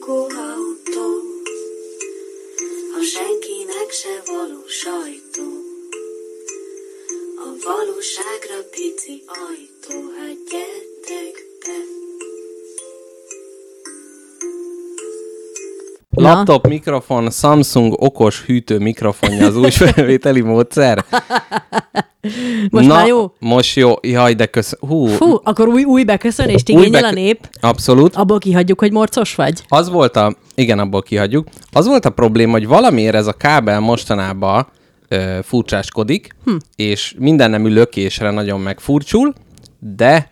lakóautó, a senkinek se való sajtó. A valóságra pici ajtó, hát gyertek be. Na? Laptop mikrofon, Samsung okos hűtő mikrofonja az új felvételi módszer. Most Na, már jó? Most jó. Jaj, de kösz... Hú, Fú, akkor új, új beköszönést új igényel a bek- nép. Abszolút. Abból kihagyjuk, hogy morcos vagy? Az volt a... Igen, abból kihagyjuk. Az volt a probléma, hogy valamiért ez a kábel mostanában ö, furcsáskodik, hm. és minden nemű lökésre nagyon megfurcsul, de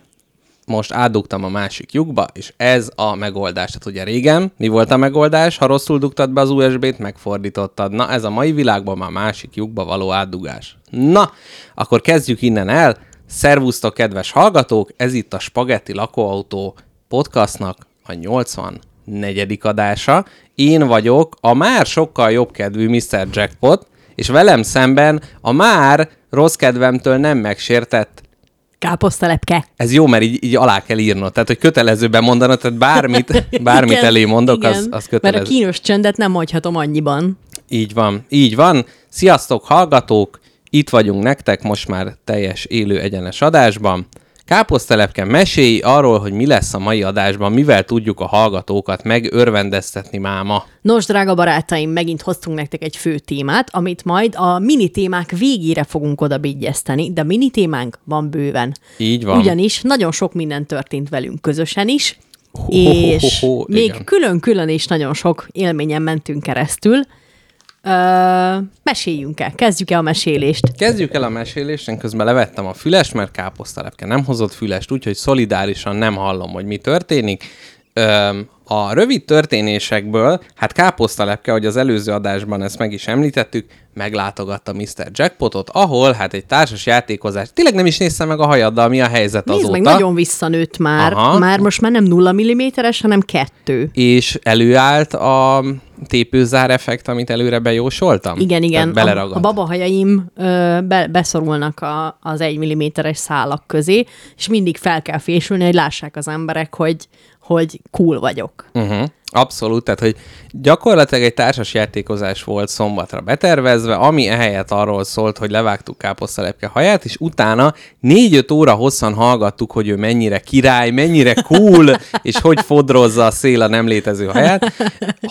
most átdugtam a másik lyukba, és ez a megoldás. Tehát ugye régen mi volt a megoldás? Ha rosszul dugtad be az USB-t, megfordítottad. Na, ez a mai világban már másik lyukba való átdugás. Na, akkor kezdjük innen el. Szervusztok, kedves hallgatók! Ez itt a Spagetti Lakóautó podcastnak a 84. adása. Én vagyok a már sokkal jobb kedvű Mr. Jackpot, és velem szemben a már rossz kedvemtől nem megsértett Káposztelepke. ez jó, mert így, így alá kell írnod. Tehát, hogy kötelezőben mondanod, tehát bármit, bármit Igen, elé mondok, igen. az, az Mert kötelező. a kínos csöndet nem hagyhatom annyiban. Így van, így van. Sziasztok, hallgatók! Itt vagyunk nektek most már teljes élő egyenes adásban. Káposztelepke mesélj arról, hogy mi lesz a mai adásban, mivel tudjuk a hallgatókat megörvendeztetni máma. Nos, drága barátaim, megint hoztunk nektek egy fő témát, amit majd a mini témák végére fogunk oda bigyeszteni, de mini témánk van bőven. Így van. Ugyanis nagyon sok minden történt velünk közösen is, ho, és ho, ho, még igen. külön-külön is nagyon sok élményen mentünk keresztül. Ö, meséljünk el, kezdjük el a mesélést. Kezdjük el a mesélést, én közben levettem a fülest, mert káposztelepke nem hozott fülest, úgyhogy szolidárisan nem hallom, hogy mi történik. Öm, a rövid történésekből, hát káposztalepke, hogy az előző adásban ezt meg is említettük, meglátogatta Mr. Jackpotot, ahol hát egy társas játékozás. Tényleg nem is néztem meg a hajaddal, mi a helyzet Nézd azóta. meg, nagyon visszanőtt már. Aha. Már most már nem nulla milliméteres, hanem kettő. És előállt a tépőzár effekt, amit előre bejósoltam? Igen, igen. Beleragad. A, a babahajaim ö, be, beszorulnak a, az egy milliméteres szálak közé, és mindig fel kell fésülni, hogy lássák az emberek, hogy, hogy cool vagyok. Uh-huh. Abszolút, tehát hogy gyakorlatilag egy társas játékozás volt szombatra betervezve, ami ehelyett arról szólt, hogy levágtuk káposztalepke haját, és utána 4-5 óra hosszan hallgattuk, hogy ő mennyire király, mennyire cool, és hogy fodrozza a szél a nem létező haját.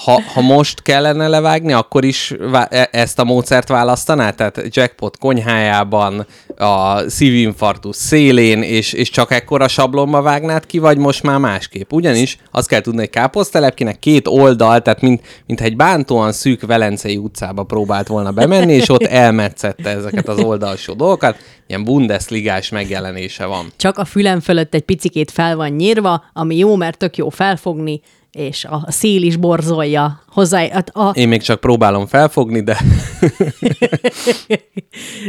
Ha, ha most kellene levágni, akkor is e- ezt a módszert választaná? Tehát jackpot konyhájában, a szívinfarktus szélén, és, és csak ekkora sablonba vágnád ki, vagy most már másképp? Ugyanis azt kell tudni, hogy káposztelepkének két oldal, tehát mint, mintha egy bántóan szűk Velencei utcába próbált volna bemenni, és ott elmetszette ezeket az oldalsó dolgokat. Ilyen Bundesligás megjelenése van. Csak a fülem fölött egy picikét fel van nyírva, ami jó, mert tök jó felfogni, és a szél is borzolja hozzá. hát A, Én még csak próbálom felfogni, de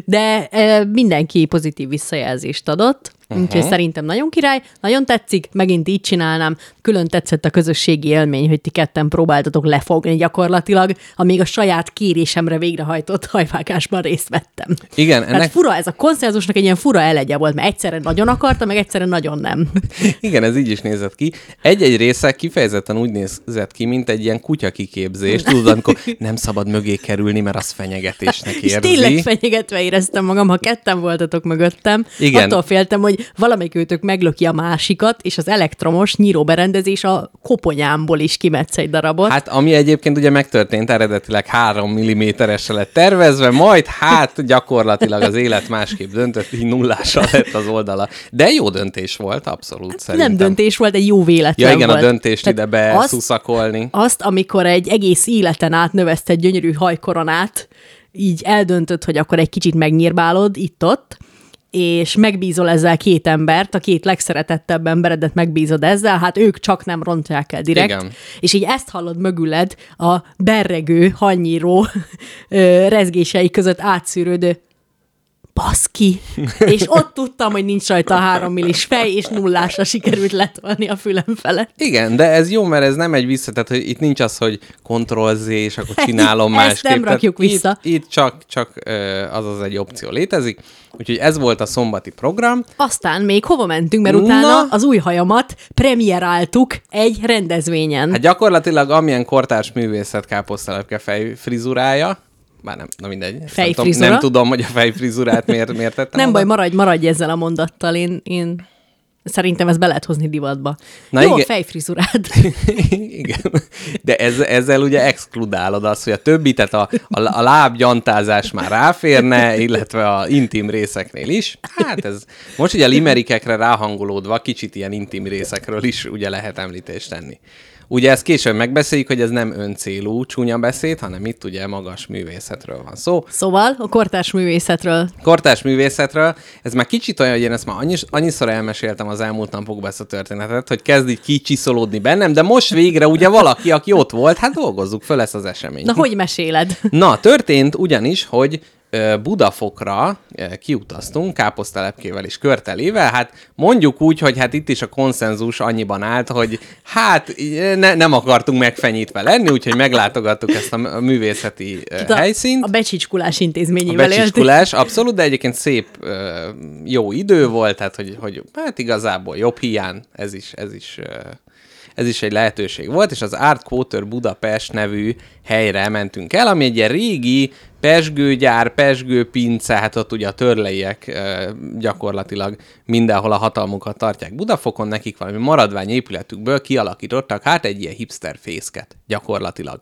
de e, mindenki pozitív visszajelzést adott, uh-huh. úgyhogy szerintem nagyon király, nagyon tetszik, megint így csinálnám. Külön tetszett a közösségi élmény, hogy ti ketten próbáltatok lefogni gyakorlatilag, amíg a saját kérésemre végrehajtott hajvágásban részt vettem. Igen, Tehát ennek- fura, ez a konszenzusnak egy ilyen fura elegye volt, mert egyszerre nagyon akarta, meg egyszerre nagyon nem. Igen, ez így is nézett ki. Egy-egy része kifejezetten úgy nézett ki, mint egy ilyen kutya kiképzés. Tudod, amikor nem szabad mögé kerülni, mert az fenyegetésnek És érzi. tényleg fenyegetve éreztem magam, ha ketten voltatok mögöttem. Igen. Attól féltem, hogy valamelyik őtök meglöki a másikat, és az elektromos nyíróberendezés a koponyámból is kimetsz egy darabot. Hát ami egyébként ugye megtörtént, eredetileg 3 mm-esre lett tervezve, majd hát gyakorlatilag az élet másképp döntött, így nullással lett az oldala. De jó döntés volt, abszolút szerintem. nem döntés volt, egy jó véletlen Ja igen, volt. a döntést Tehát ide azt, beszuszakolni. azt, amikor egy egész életen át növeszted gyönyörű hajkoronát, így eldöntöd, hogy akkor egy kicsit megnyírbálod itt-ott, és megbízol ezzel két embert, a két legszeretettebb emberedet megbízod ezzel, hát ők csak nem rontják el direkt. Igen. És így ezt hallod mögüled a berregő, hanyíró rezgései között átszűrődő baszki, és ott tudtam, hogy nincs rajta a három millis fej, és nullásra sikerült letolni a fülem felett. Igen, de ez jó, mert ez nem egy vissza, tehát hogy itt nincs az, hogy Ctrl Z, és akkor csinálom Ezt másképp. nem Tehát rakjuk vissza. Itt, itt csak, csak az az egy opció létezik. Úgyhogy ez volt a szombati program. Aztán még hova mentünk, mert Na. utána az új hajamat premieráltuk egy rendezvényen. Hát gyakorlatilag amilyen kortárs művészet káposztelepke fejfrizurája, bár nem, na mindegy. Nem tudom, nem tudom, hogy a fejfrizurát miért, miért tettem Nem oda. baj, maradj, maradj ezzel a mondattal, én, én szerintem ezt be lehet hozni divatba. Na Jó igen. a fejfrizurád. Igen. De ez, ezzel ugye exkludálod azt, hogy a többi, tehát a, a, a lábgyantázás már ráférne, illetve a intim részeknél is. Hát ez most ugye a limerikekre ráhangolódva kicsit ilyen intim részekről is ugye lehet említést tenni. Ugye ezt később megbeszéljük, hogy ez nem öncélú csúnya beszéd, hanem itt ugye magas művészetről van szó. Szóval a kortárs művészetről. Kortárs művészetről, ez már kicsit olyan, hogy én ezt már annyis, annyiszor elmeséltem az elmúlt napokban ezt a történetet, hogy kezd így kicsiszolódni bennem, de most végre ugye valaki, aki ott volt, hát dolgozzuk föl ezt az eseményt. Na, hogy meséled? Na, történt ugyanis, hogy Budafokra kiutaztunk, káposztelepkével és körtelével, hát mondjuk úgy, hogy hát itt is a konszenzus annyiban állt, hogy hát ne, nem akartunk megfenyítve lenni, úgyhogy meglátogattuk ezt a a művészeti a, helyszínt. a becsicskulás intézményével A éltünk. becsiskulás, abszolút, de egyébként szép, jó idő volt, tehát hogy, hogy hát igazából jobb hiány, ez is, ez is, ez is egy lehetőség volt, és az Art Quarter Budapest nevű helyre mentünk el, ami egy ilyen régi pesgőgyár, pesgőpince, hát ott ugye a törleiek gyakorlatilag mindenhol a hatalmukat tartják Budafokon, nekik valami maradvány épületükből kialakítottak hát egy ilyen hipster fészket gyakorlatilag.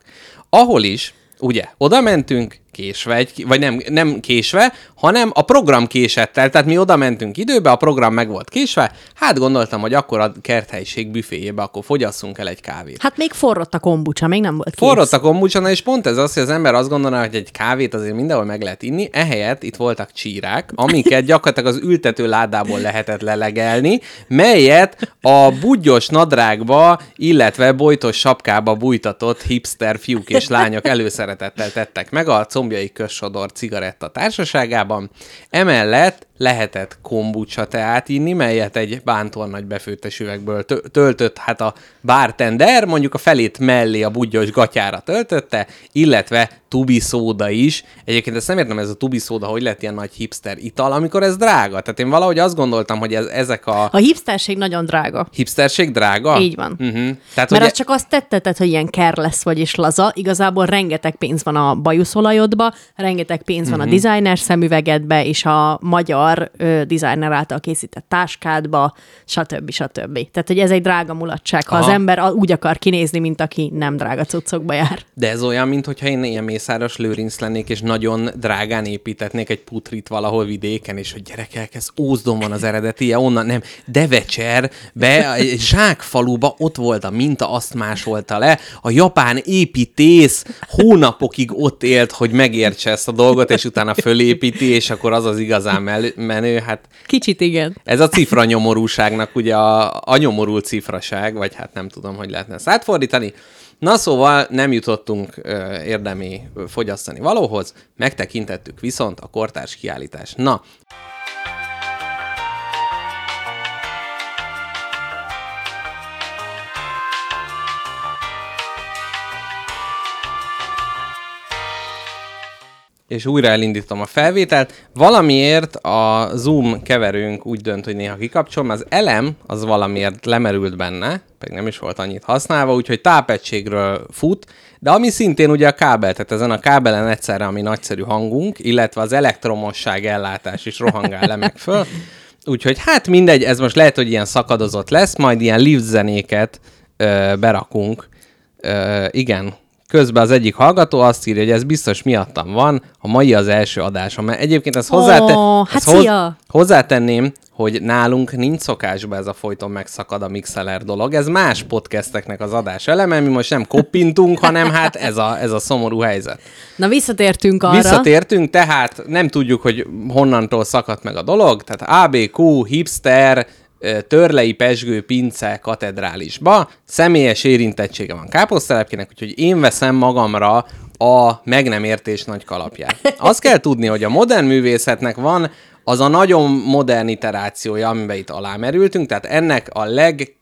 Ahol is ugye, oda mentünk, késve, egy, vagy nem, nem késve, hanem a program késett el, tehát mi oda mentünk időbe, a program meg volt késve, hát gondoltam, hogy akkor a kerthelyiség büféjébe akkor fogyasszunk el egy kávét. Hát még forrott a kombucsa, még nem volt kész. Forrott a kombucsana, és pont ez az, hogy az ember azt gondolná, hogy egy kávét azért mindenhol meg lehet inni, ehelyett itt voltak csírák, amiket gyakorlatilag az ültető ládából lehetett lelegelni, melyet a budgyos nadrágba, illetve bojtos sapkába bújtatott hipster fiúk és lányok előszeretettel tettek meg a combjai közsodor cigaretta társaságában. Emellett lehetett kombucha teát inni, melyet egy bántornagy befőttes üvegből tö- töltött, hát a bartender mondjuk a felét mellé a budgyos gatyára töltötte, illetve tubi szóda is. Egyébként ezt nem értem, ez a tubi szóda, hogy lett ilyen nagy hipster ital, amikor ez drága. Tehát én valahogy azt gondoltam, hogy ez, ezek a A hipsterség nagyon drága. hipsterség drága. Így van. Uh-huh. Tehát, Mert ugye, az csak azt tetteted, hogy ilyen lesz vagy és laza. Igazából rengeteg pénz van a bajuszolajodba, rengeteg pénz van a designer szemüvegedbe, és a magyar ö, designer által készített táskádba, stb. stb. Tehát, hogy ez egy drága mulatság, ha Aha. az ember úgy akar kinézni, mint aki nem drága cuccokba jár. De ez olyan, mintha én ilyen mészáros lőrinc lennék, és nagyon drágán építetnék egy putrit valahol vidéken, és hogy gyerekek, ez Ózdon van az eredetie, onnan nem. Devecser, be zsákfaluba ott volt a minta, azt másolta le. A japán építész hónapokig ott élt, hogy megértse ezt a dolgot, és utána fölépíti, és akkor az az igazán mel- menő. Hát Kicsit igen. ez a cifra nyomorúságnak ugye a, a nyomorult cifraság, vagy hát nem tudom, hogy lehetne ezt átfordítani. Na szóval nem jutottunk ö, érdemi fogyasztani valóhoz, megtekintettük viszont a kortárs kiállítást. Na, és újra elindítom a felvételt. Valamiért a Zoom keverőnk úgy dönt, hogy néha kikapcsol, mert az elem az valamiért lemerült benne, pedig nem is volt annyit használva, úgyhogy tápegységről fut, de ami szintén ugye a kábel, tehát ezen a kábelen egyszerre, ami nagyszerű hangunk, illetve az elektromosság ellátás is rohangál le meg föl. Úgyhogy hát mindegy, ez most lehet, hogy ilyen szakadozott lesz, majd ilyen lift zenéket ö, berakunk. Ö, igen, Közben az egyik hallgató azt írja, hogy ez biztos miattam van, a mai az első adásom. Mert egyébként ezt, hozzáte- Ó, hát szia! hozzátenném, hogy nálunk nincs szokásban ez a folyton megszakad a mixeler dolog. Ez más podcasteknek az adás eleme, mi most nem koppintunk, hanem hát ez a, ez a szomorú helyzet. Na visszatértünk arra. Visszatértünk, tehát nem tudjuk, hogy honnantól szakadt meg a dolog, tehát ABQ, hipster, Törlei Pesgő Pince katedrálisba. Személyes érintettsége van káposztelepkének, úgyhogy én veszem magamra a meg nem értés nagy kalapját. Azt kell tudni, hogy a modern művészetnek van az a nagyon modern iterációja, amiben itt alámerültünk, tehát ennek a leg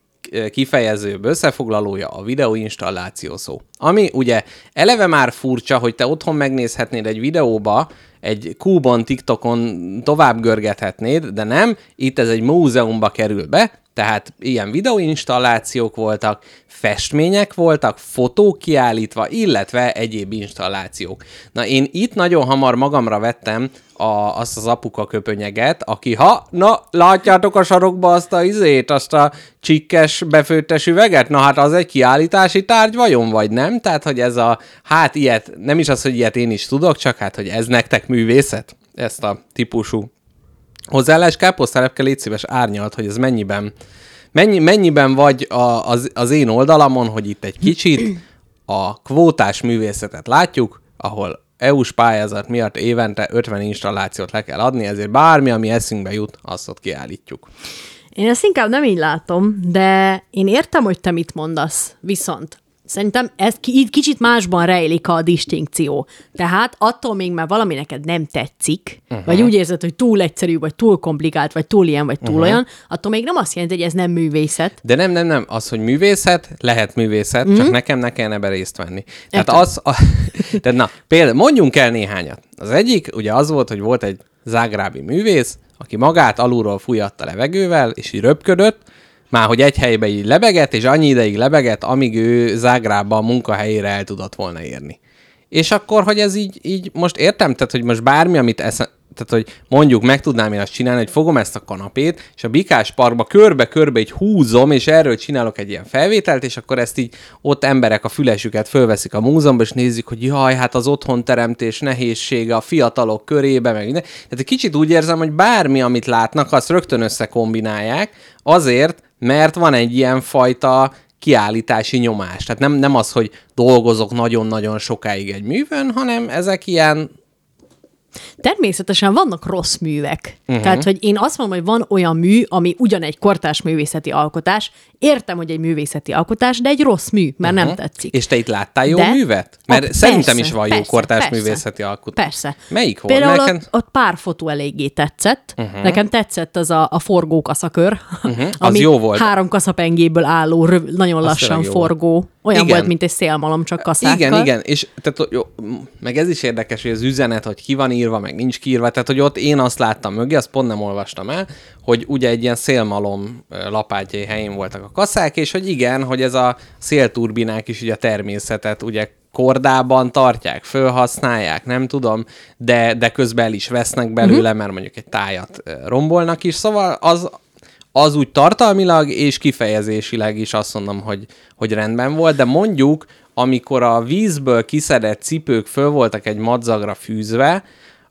kifejezőbb összefoglalója a videóinstalláció szó. Ami ugye eleve már furcsa, hogy te otthon megnézhetnéd egy videóba, egy kúban, TikTokon tovább görgethetnéd, de nem, itt ez egy múzeumba kerül be, tehát ilyen videóinstallációk voltak, festmények voltak, fotók kiállítva, illetve egyéb installációk. Na én itt nagyon hamar magamra vettem a, azt az apuka köpönyeget, aki ha, na, látjátok a sarokba azt a izét, azt a csikkes befőttes üveget? Na hát az egy kiállítási tárgy vajon, vagy nem? Tehát, hogy ez a, hát ilyet, nem is az, hogy ilyet én is tudok, csak hát, hogy ez nektek művészet? Ezt a típusú hozzáállás káposztelepke légy szíves árnyalt, hogy ez mennyiben, mennyi, mennyiben vagy a, az, az én oldalamon, hogy itt egy kicsit a kvótás művészetet látjuk, ahol EU-s pályázat miatt évente 50 installációt le kell adni, ezért bármi, ami eszünkbe jut, azt ott kiállítjuk. Én ezt inkább nem így látom, de én értem, hogy te mit mondasz. Viszont Szerintem ez így kicsit másban rejlik a distinkció. Tehát attól még, mert valami neked nem tetszik, uh-huh. vagy úgy érzed, hogy túl egyszerű, vagy túl komplikált, vagy túl ilyen, vagy túl uh-huh. olyan, attól még nem azt jelenti, hogy ez nem művészet. De nem, nem, nem. Az, hogy művészet, lehet művészet, uh-huh. csak nekem ne kellene ebbe részt venni. Tehát Értem. az, a, tehát na, például mondjunk el néhányat. Az egyik, ugye az volt, hogy volt egy zágrábi művész, aki magát alulról fújatta levegővel, és így röpködött, már hogy egy helybe így lebegett, és annyi ideig lebegett, amíg ő Zágrában a munkahelyére el tudott volna érni. És akkor, hogy ez így, így most értem, tehát, hogy most bármi, amit eszem, tehát, hogy mondjuk meg tudnám én azt csinálni, hogy fogom ezt a kanapét, és a Bikás Parkba körbe-körbe így húzom, és erről csinálok egy ilyen felvételt, és akkor ezt így ott emberek a fülesüket fölveszik a múzeumban, és nézik, hogy jaj, hát az otthonteremtés nehézsége a fiatalok körébe, meg minden. Tehát egy kicsit úgy érzem, hogy bármi, amit látnak, azt rögtön összekombinálják, azért, mert van egy ilyen fajta kiállítási nyomás. Tehát nem, nem az, hogy dolgozok nagyon-nagyon sokáig egy művön, hanem ezek ilyen Természetesen vannak rossz művek. Uh-huh. Tehát, hogy én azt mondom, hogy van olyan mű, ami ugyan egy kortás művészeti alkotás, értem, hogy egy művészeti alkotás, de egy rossz mű, mert uh-huh. nem tetszik. És te itt láttál jó de? művet? Mert a, szerintem persze, is van jó persze, kortás persze, művészeti alkotás. Persze. Melyik volt? Például Nekem... ott, ott pár fotó eléggé tetszett. Uh-huh. Nekem tetszett az a, a forgó kaszakör, uh-huh. az ami jó volt. három kaszapengéből álló, röv, nagyon Azt lassan forgó. Olyan igen. volt, mint egy szélmalom, csak kaszákkal. Igen, igen, és tehát, jó, meg ez is érdekes, hogy az üzenet, hogy ki van írva, meg nincs kiírva, tehát hogy ott én azt láttam mögé, azt pont nem olvastam el, hogy ugye egy ilyen szélmalom lapátjai helyén voltak a kaszák, és hogy igen, hogy ez a szélturbinák is ugye a természetet ugye kordában tartják, fölhasználják, nem tudom, de, de közben el is vesznek belőle, uh-huh. mert mondjuk egy tájat rombolnak is, szóval az, az úgy tartalmilag és kifejezésileg is azt mondom, hogy, hogy rendben volt, de mondjuk, amikor a vízből kiszedett cipők föl voltak egy madzagra fűzve,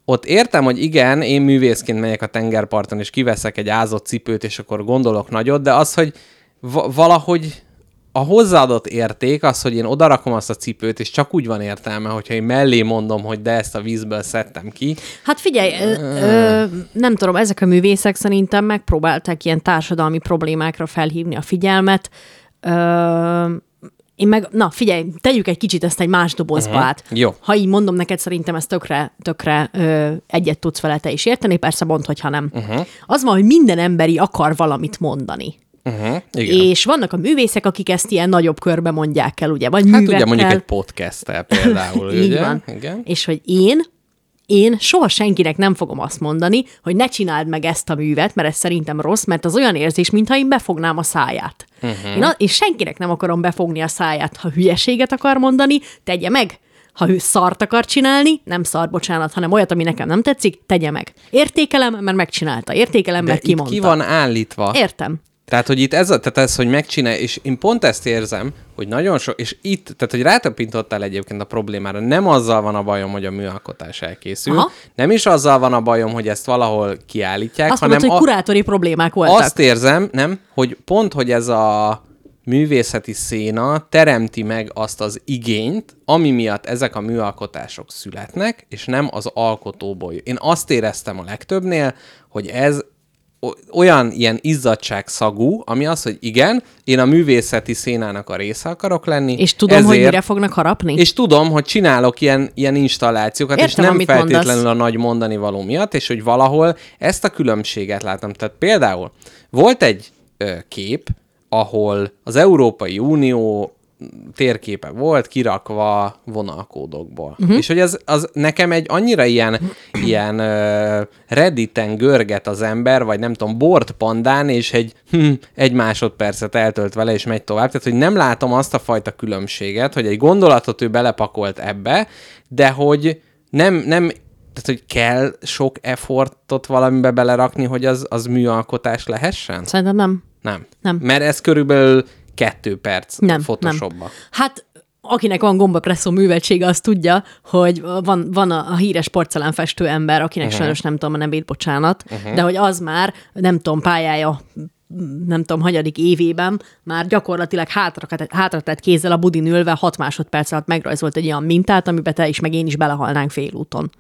ott értem, hogy igen, én művészként megyek a tengerparton, és kiveszek egy ázott cipőt, és akkor gondolok nagyot, de az, hogy valahogy a hozzáadott érték az, hogy én odarakom azt a cipőt, és csak úgy van értelme, hogyha én mellé mondom, hogy de ezt a vízből szedtem ki. Hát figyelj, ö, ö, nem tudom, ezek a művészek szerintem megpróbálták ilyen társadalmi problémákra felhívni a figyelmet. Ö, én meg, na figyelj, tegyük egy kicsit ezt egy más dobozba uh-huh. át. Jó. Ha így mondom neked, szerintem ezt tökre, tökre ö, egyet tudsz vele te is érteni, persze mondd, hogyha nem. Uh-huh. Az van, hogy minden emberi akar valamit mondani. Uh-huh, igen. És vannak a művészek, akik ezt ilyen nagyobb körbe mondják el, ugye? Vagy hát művekkel. ugye mondjuk egy podcast például, Így ugye? Van. Igen. És hogy én én soha senkinek nem fogom azt mondani, hogy ne csináld meg ezt a művet, mert ez szerintem rossz, mert az olyan érzés, mintha én befognám a száját. Uh-huh. Én a, és senkinek nem akarom befogni a száját. Ha hülyeséget akar mondani, tegye meg. Ha ő szart akar csinálni, nem szar, bocsánat, hanem olyat, ami nekem nem tetszik, tegye meg. Értékelem, mert megcsinálta. Értékelem, De mert kimondta. ki van állítva. Értem. Tehát, hogy itt ez, tehát ez, hogy megcsinálja, és én pont ezt érzem, hogy nagyon sok, és itt, tehát, hogy rátapintottál egyébként a problémára, nem azzal van a bajom, hogy a műalkotás elkészül, Aha. nem is azzal van a bajom, hogy ezt valahol kiállítják, azt hanem... Mondod, hogy kurátori problémák voltak. Azt érzem, nem, hogy pont, hogy ez a művészeti széna teremti meg azt az igényt, ami miatt ezek a műalkotások születnek, és nem az alkotóból. Én azt éreztem a legtöbbnél, hogy ez olyan ilyen izzadságszagú, ami az, hogy igen, én a művészeti szénának a része akarok lenni. És tudom, ezért... hogy mire fognak harapni? És tudom, hogy csinálok ilyen, ilyen installációkat, Értem, és nem feltétlenül mondasz. a nagy mondani való miatt, és hogy valahol ezt a különbséget látom. Tehát például volt egy ö, kép, ahol az Európai Unió térképe volt kirakva vonalkódokból. Uh-huh. És hogy az, az nekem egy annyira ilyen, ilyen uh, redditen görget az ember, vagy nem tudom, bort pandán, és egy, hm, egy másodpercet eltölt vele, és megy tovább. Tehát, hogy nem látom azt a fajta különbséget, hogy egy gondolatot ő belepakolt ebbe, de hogy nem, nem tehát, hogy kell sok effortot valamibe belerakni, hogy az, az műalkotás lehessen? Szerintem nem. Nem. Nem. Mert ez körülbelül kettő perc Nem, Photoshopba. nem. Hát akinek van gombapresszó műveltsége, az tudja, hogy van, van a, a híres porcelánfestő ember, akinek uh-huh. sajnos nem tudom a nevét, bocsánat, uh-huh. de hogy az már, nem tudom, pályája nem tudom, hanyadik évében már gyakorlatilag hátra, hátra tett kézzel a budin ülve 6 másodperc alatt megrajzolt egy olyan mintát, amiben te is, meg én is belehalnánk félúton.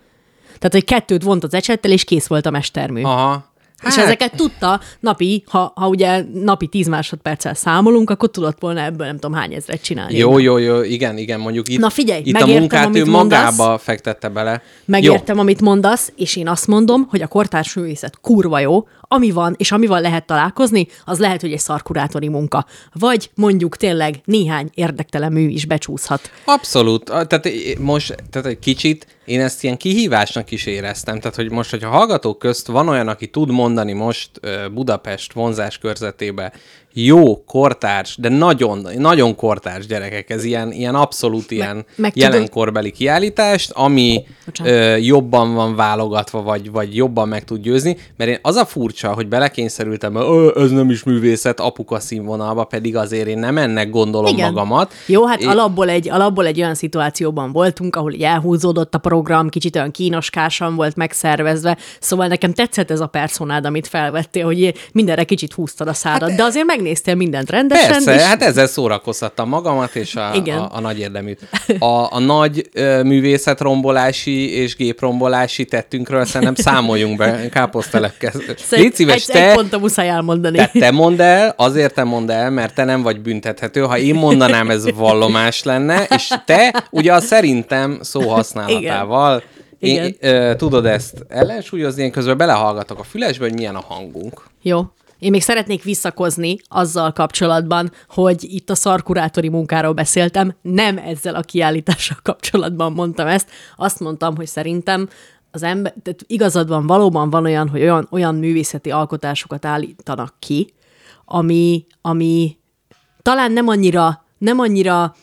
Tehát, hogy kettőt vont az ecsettel, és kész volt a mestermű. Aha. Hát. És ezeket tudta napi, ha, ha ugye napi 10 másodperccel számolunk, akkor tudott volna ebből nem tudom hány ezret csinálni. Jó, jó, jó, igen, igen, mondjuk itt, Na figyelj, itt a megértem, munkát ő amit magába mondasz. fektette bele. Megértem, amit mondasz, és én azt mondom, hogy a kortárs művészet kurva jó, ami van, és amivel lehet találkozni, az lehet, hogy egy szarkurátori munka. Vagy mondjuk tényleg néhány érdektelen mű is becsúszhat. Jó. Abszolút. A- Tehát i- most, tehát egy kicsit én ezt ilyen kihívásnak is éreztem. Tehát, hogy most, hogyha hallgatók közt van olyan, aki tud mondani most Budapest vonzás körzetébe jó, kortárs, de nagyon, nagyon kortárs gyerekek, ez ilyen, ilyen abszolút ilyen meg tudod- jelenkorbeli kiállítást, ami Bocsánat. ö, jobban van válogatva, vagy, vagy jobban meg tud győzni, mert én az a furcsa, hogy belekényszerültem, hogy "Ö, ez nem is művészet apuka színvonalba, pedig azért én nem ennek gondolom Igen. magamat. Jó, hát É- alapból egy, alapból egy olyan szituációban voltunk, ahol elhúzódott a program, kicsit olyan kínoskásan volt megszervezve, szóval nekem tetszett ez a personád, amit felvettél, hogy mindenre kicsit húztad a szádat, de azért megnéztél mindent rendesen. Persze, és... hát ezzel szórakoztattam magamat és a, Igen. a, a nagy érdeműt. A, a nagy ö, művészetrombolási és géprombolási tettünkről szerintem számoljunk be káposztelepkel. Légy szíves, egy, egy te, ponton muszáj elmondani. te, te mondd el, azért te mondd el, mert te nem vagy büntethető. Ha én mondanám, ez vallomás lenne, és te ugye a szerintem szó használatával Igen. Én, ö, tudod ezt ellensúlyozni, én közben belehallgatok a fülesbe, hogy milyen a hangunk. Jó. Én még szeretnék visszakozni azzal kapcsolatban, hogy itt a szarkurátori munkáról beszéltem, nem ezzel a kiállítással kapcsolatban mondtam ezt. Azt mondtam, hogy szerintem az ember, tehát igazad van, valóban van olyan, hogy olyan, olyan művészeti alkotásokat állítanak ki, ami, ami talán nem annyira, nem annyira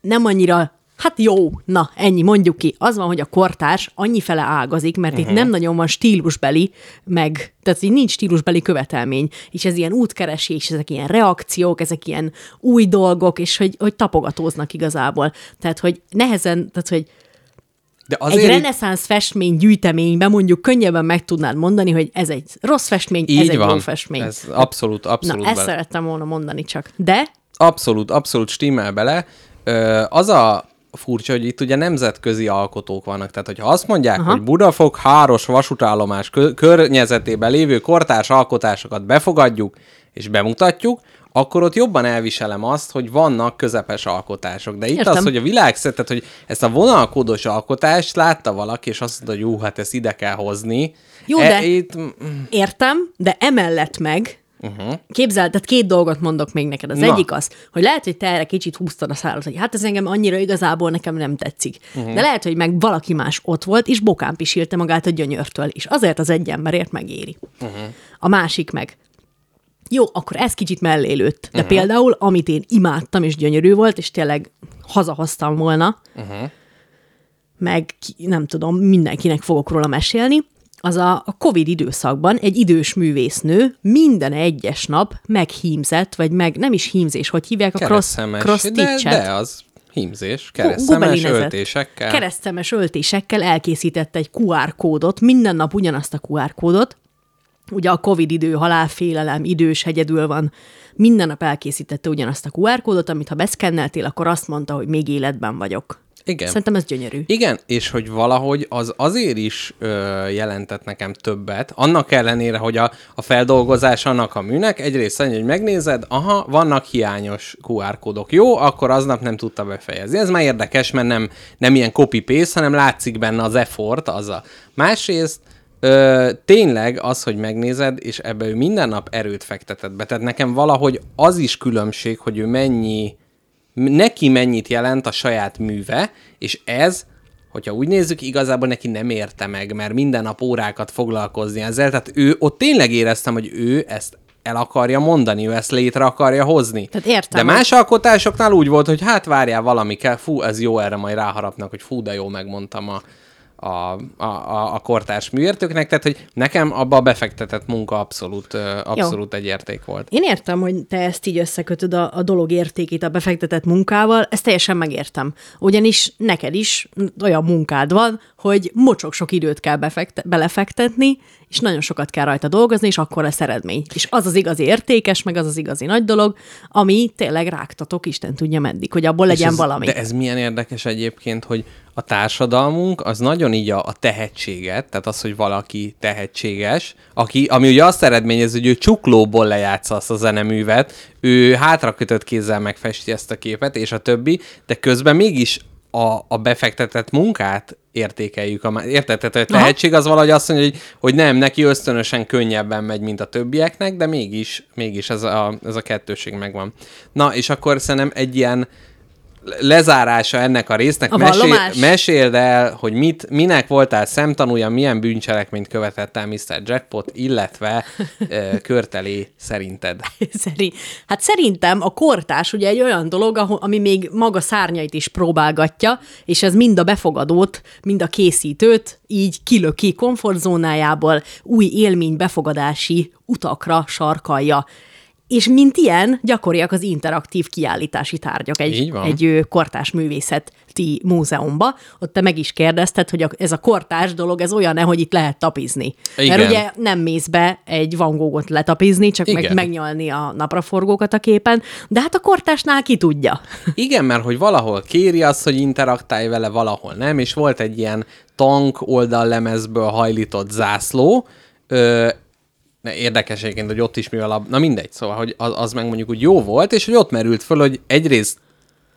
nem annyira, hát jó, na, ennyi, mondjuk ki. Az van, hogy a kortárs annyifele ágazik, mert uh-huh. itt nem nagyon van stílusbeli, meg, tehát így nincs stílusbeli követelmény, és ez ilyen útkeresés, ezek ilyen reakciók, ezek ilyen új dolgok, és hogy, hogy tapogatóznak igazából. Tehát, hogy nehezen, tehát, hogy De Azért egy reneszánsz festmény gyűjteményben mondjuk könnyebben meg tudnád mondani, hogy ez egy rossz festmény, ez Így egy van. jó festmény. Ez abszolút, abszolút. Na, ezt bele- szerettem volna mondani csak. De Abszolút, abszolút stimmel bele. Ö, az a furcsa, hogy itt ugye nemzetközi alkotók vannak. Tehát, hogyha azt mondják, Aha. hogy Budafok háros vasútállomás kö- környezetében lévő kortárs alkotásokat befogadjuk és bemutatjuk, akkor ott jobban elviselem azt, hogy vannak közepes alkotások. De itt Értem. az, hogy a világ, tehát, hogy ezt a vonalkódos alkotást látta valaki, és azt mondta, hogy jó, hát ezt ide kell hozni. Jó, de- itt, Értem, de emellett meg, uh-huh. képzeld, tehát két dolgot mondok még neked. Az Na. Egyik az, hogy lehet, hogy te erre kicsit húztad a szárat, hogy hát ez engem annyira igazából nekem nem tetszik. Uh-huh. De lehet, hogy meg valaki más ott volt, és bokán pisílte magát a gyönyörtől, és azért az egy emberért megéri. Uh-huh. A másik meg, jó, akkor ez kicsit mellé lőtt. De uh-huh. például, amit én imádtam, és gyönyörű volt, és tényleg hazahoztam volna, uh-huh. meg nem tudom, mindenkinek fogok róla mesélni, az a, Covid időszakban egy idős művésznő minden egyes nap meghímzett, vagy meg nem is hímzés, hogy hívják a cross, cross de, de az hímzés, Gobelinezett. öltésekkel. Keresztszemes öltésekkel elkészítette egy QR kódot, minden nap ugyanazt a QR kódot, ugye a Covid idő, halálfélelem, idős, hegyedül van, minden nap elkészítette ugyanazt a QR kódot, amit ha beszkenneltél, akkor azt mondta, hogy még életben vagyok. Igen. Szerintem ez gyönyörű. Igen, és hogy valahogy az azért is ö, jelentett nekem többet, annak ellenére, hogy a, a feldolgozás annak a műnek, egyrészt annyi, hogy megnézed, aha, vannak hiányos QR kódok. Jó, akkor aznap nem tudta befejezni. Ez már érdekes, mert nem, nem ilyen copy-paste, hanem látszik benne az effort, az a. Másrészt Ö, tényleg az, hogy megnézed, és ebbe ő minden nap erőt fektetett be. Tehát nekem valahogy az is különbség, hogy ő mennyi, neki mennyit jelent a saját műve, és ez, hogyha úgy nézzük, igazából neki nem érte meg, mert minden nap órákat foglalkozni ezzel. Tehát ő ott tényleg éreztem, hogy ő ezt el akarja mondani, ő ezt létre akarja hozni. Tehát értem, De más alkotásoknál úgy volt, hogy hát várjál, valami kell, fú, ez jó, erre majd ráharapnak, hogy fú, de jó, megmondtam a, a, a, a, a kortárs műértőknek, tehát hogy nekem abba a befektetett munka abszolút, abszolút egy érték volt. Én értem, hogy te ezt így összekötöd a, a dolog értékét a befektetett munkával, ezt teljesen megértem. Ugyanis neked is olyan munkád van, hogy mocsok sok időt kell befekte- belefektetni, és nagyon sokat kell rajta dolgozni, és akkor lesz eredmény. És az az igazi értékes, meg az az igazi nagy dolog, ami tényleg ráktatok, Isten tudja meddig, hogy abból legyen ez, valami. De ez milyen érdekes egyébként, hogy a társadalmunk az nagyon így a, a tehetséget, tehát az, hogy valaki tehetséges, aki, ami ugye azt eredményez, hogy ő csuklóból lejátsza azt a zeneművet, ő hátrakötött kézzel megfesti ezt a képet, és a többi, de közben mégis a, a befektetett munkát értékeljük. A, érted? Tehát a tehetség az valahogy azt mondja, hogy, hogy nem, neki ösztönösen könnyebben megy, mint a többieknek, de mégis, mégis ez a, ez a kettőség megvan. Na, és akkor szerintem egy ilyen lezárása ennek a résznek. A vallomás? meséld el, hogy mit, minek voltál szemtanúja, milyen bűncselekményt követett el Mr. Jackpot, illetve körtelé szerinted. Szerint, hát szerintem a kortás ugye egy olyan dolog, ami még maga szárnyait is próbálgatja, és ez mind a befogadót, mind a készítőt így kilöki komfortzónájából, új élmény befogadási utakra sarkalja. És mint ilyen, gyakoriak az interaktív kiállítási tárgyak egy, egy kortás művészeti múzeumba. Ott te meg is kérdezted, hogy a, ez a kortás dolog, ez olyan-e, hogy itt lehet tapizni. Igen. Mert ugye nem mész be egy Van Goghot letapizni, csak meg, Igen. megnyalni a napraforgókat a képen, de hát a kortásnál ki tudja. Igen, mert hogy valahol kéri azt, hogy interaktálj vele, valahol nem, és volt egy ilyen tank oldallemezből hajlított zászló, Ö, ne, érdekes egyébként, hogy ott is mivel a... Na mindegy, szóval, hogy az, az meg mondjuk úgy jó volt, és hogy ott merült föl, hogy egyrészt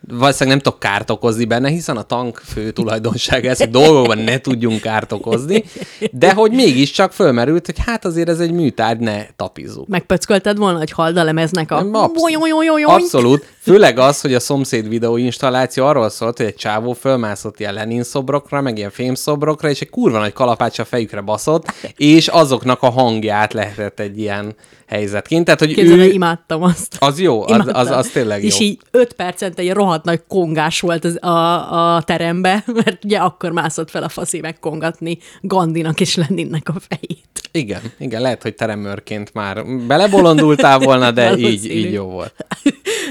valószínűleg nem tudok kárt okozni benne, hiszen a tank fő tulajdonsága ez, hogy dolgokban ne tudjunk kárt okozni, de hogy mégiscsak fölmerült, hogy hát azért ez egy műtárgy, ne tapizzuk. Megpöckölted volna, hogy hald a. Nem, absz-. Abszolút. Főleg az, hogy a szomszéd videó installáció arról szólt, hogy egy csávó fölmászott ilyen Lenin szobrokra, meg ilyen fémszobrokra, és egy kurva nagy kalapács a fejükre baszott, és azoknak a hangját lehetett egy ilyen helyzetként. Tehát, hogy Képzeld, ő... imádtam azt. Az jó, az, Imádtam. az, az tényleg jó. És így öt percent egy rohadt nagy kongás volt az, a, a terembe, mert ugye akkor mászott fel a faszi megkongatni Gandinak és Leninnek a fejét. Igen, igen, lehet, hogy teremőrként már belebolondultál volna, de így, így jó volt.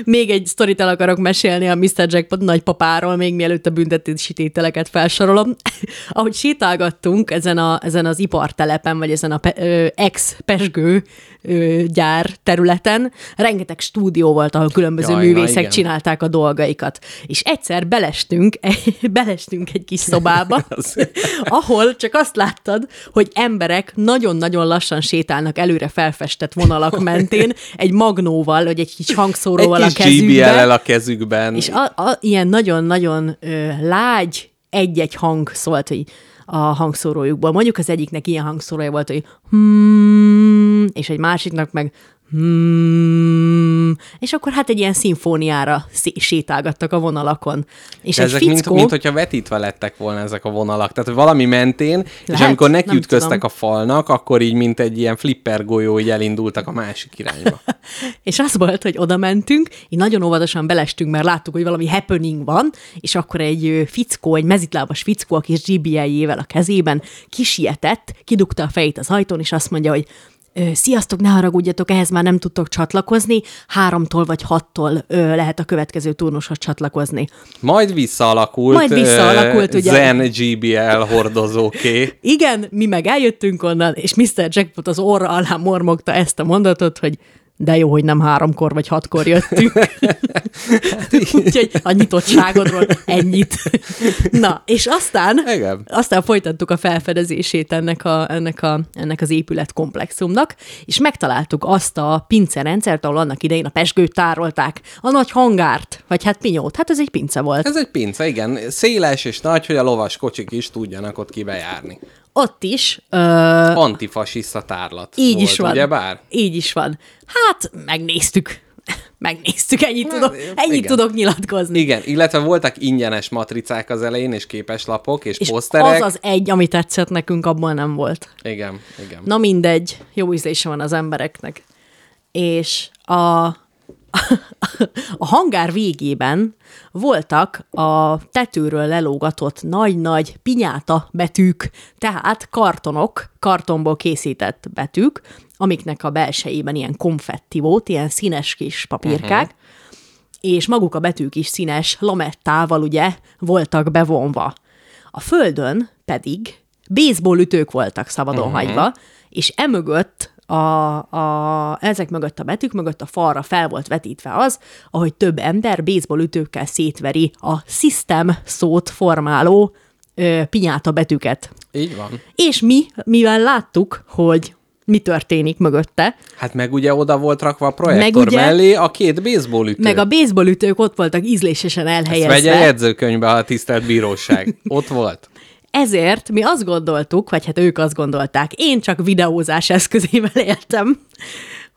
Még egy sztorit el akarok mesélni a Mr. Jackpot nagypapáról, még mielőtt a büntetési tételeket felsorolom. Ahogy sétálgattunk ezen, a, ezen az ipartelepen, vagy ezen a pe, ö, ex-pesgő ö, gyár területen, rengeteg stúdió volt, ahol különböző Jaj, na művészek igen. csinálták a dolgaikat. És egyszer belestünk, belestünk egy kis szobába, ahol csak azt láttad, hogy emberek nagyon-nagyon lassan sétálnak előre felfestett vonalak mentén, egy magnóval, vagy egy kis hangszóróval Egy a kis kezükben, a kezükben. és a, a, ilyen nagyon-nagyon ö, lágy egy-egy hang szólt, hogy a hangszórójukból. Mondjuk az egyiknek ilyen hangszórója volt, hogy hmm, és egy másiknak meg hmm, és akkor hát egy ilyen szimfóniára sétálgattak a vonalakon. És De egy ezek fickó... mint, mint hogyha vetítve lettek volna ezek a vonalak. Tehát, valami mentén, és Lehet, amikor nem nekiütköztek a falnak, akkor így, mint egy ilyen flipper golyó, így elindultak a másik irányba. És az volt, hogy oda mentünk, így nagyon óvatosan belestünk, mert láttuk, hogy valami happening van, és akkor egy fickó, egy mezitlábas fickó, a kis GBL-jével a kezében kisietett, kidugta a fejét az ajtón, és azt mondja, hogy sziasztok, ne haragudjatok, ehhez már nem tudtok csatlakozni, háromtól vagy hattól ö, lehet a következő turnushoz csatlakozni. Majd visszaalakult, Majd visszaalakult, ö, ugye. Zen GBL hordozóké. Igen, mi meg eljöttünk onnan, és Mr. Jackpot az orra alá mormogta ezt a mondatot, hogy de jó, hogy nem háromkor vagy hatkor jöttünk. Úgyhogy a nyitottságodról ennyit. Na, és aztán, Igen. aztán folytattuk a felfedezését ennek, a, ennek, a, ennek az épületkomplexumnak, és megtaláltuk azt a pincerendszert, ahol annak idején a pesgőt tárolták, a nagy hangárt, vagy hát pinyót. Hát ez egy pince volt. Ez egy pince, igen. Széles és nagy, hogy a lovas kocsik is tudjanak ott kibejárni. Ott is ö, Antifasiszta tárlat így volt, is van. ugyebár? Így is van. Hát, megnéztük. Megnéztük, ennyit, Hát, tudok, ennyit igen. tudok nyilatkozni. Igen, illetve voltak ingyenes matricák az elején, és képeslapok, és, És poszterek. az az egy, ami tetszett nekünk, abban nem volt. Igen, igen. Na mindegy, jó ízlése van az embereknek. És a, a hangár végében voltak a tetőről lelógatott nagy-nagy pinyáta betűk, tehát kartonok, kartonból készített betűk, amiknek a belsejében ilyen konfetti volt, ilyen színes kis papírkák, uh-huh. és maguk a betűk is színes lamettával ugye voltak bevonva. A földön pedig baseball ütők voltak szabadon uh-huh. hagyva, és emögött a, a, ezek mögött a betűk mögött a falra fel volt vetítve az, ahogy több ember baseball ütőkkel szétveri a system szót formáló ö, pinyáta betűket. Így van. És mi, mivel láttuk, hogy mi történik mögötte, Hát meg ugye oda volt rakva a projektor Meg ugye- mellé a két baseball ütő. meg a baseball ütők ott voltak ízlésesen Ezt elhelyezve. vegye jegyzőkönyvbe a tisztelt bíróság. Ott volt. Ezért mi azt gondoltuk, vagy hát ők azt gondolták, én csak videózás eszközével éltem.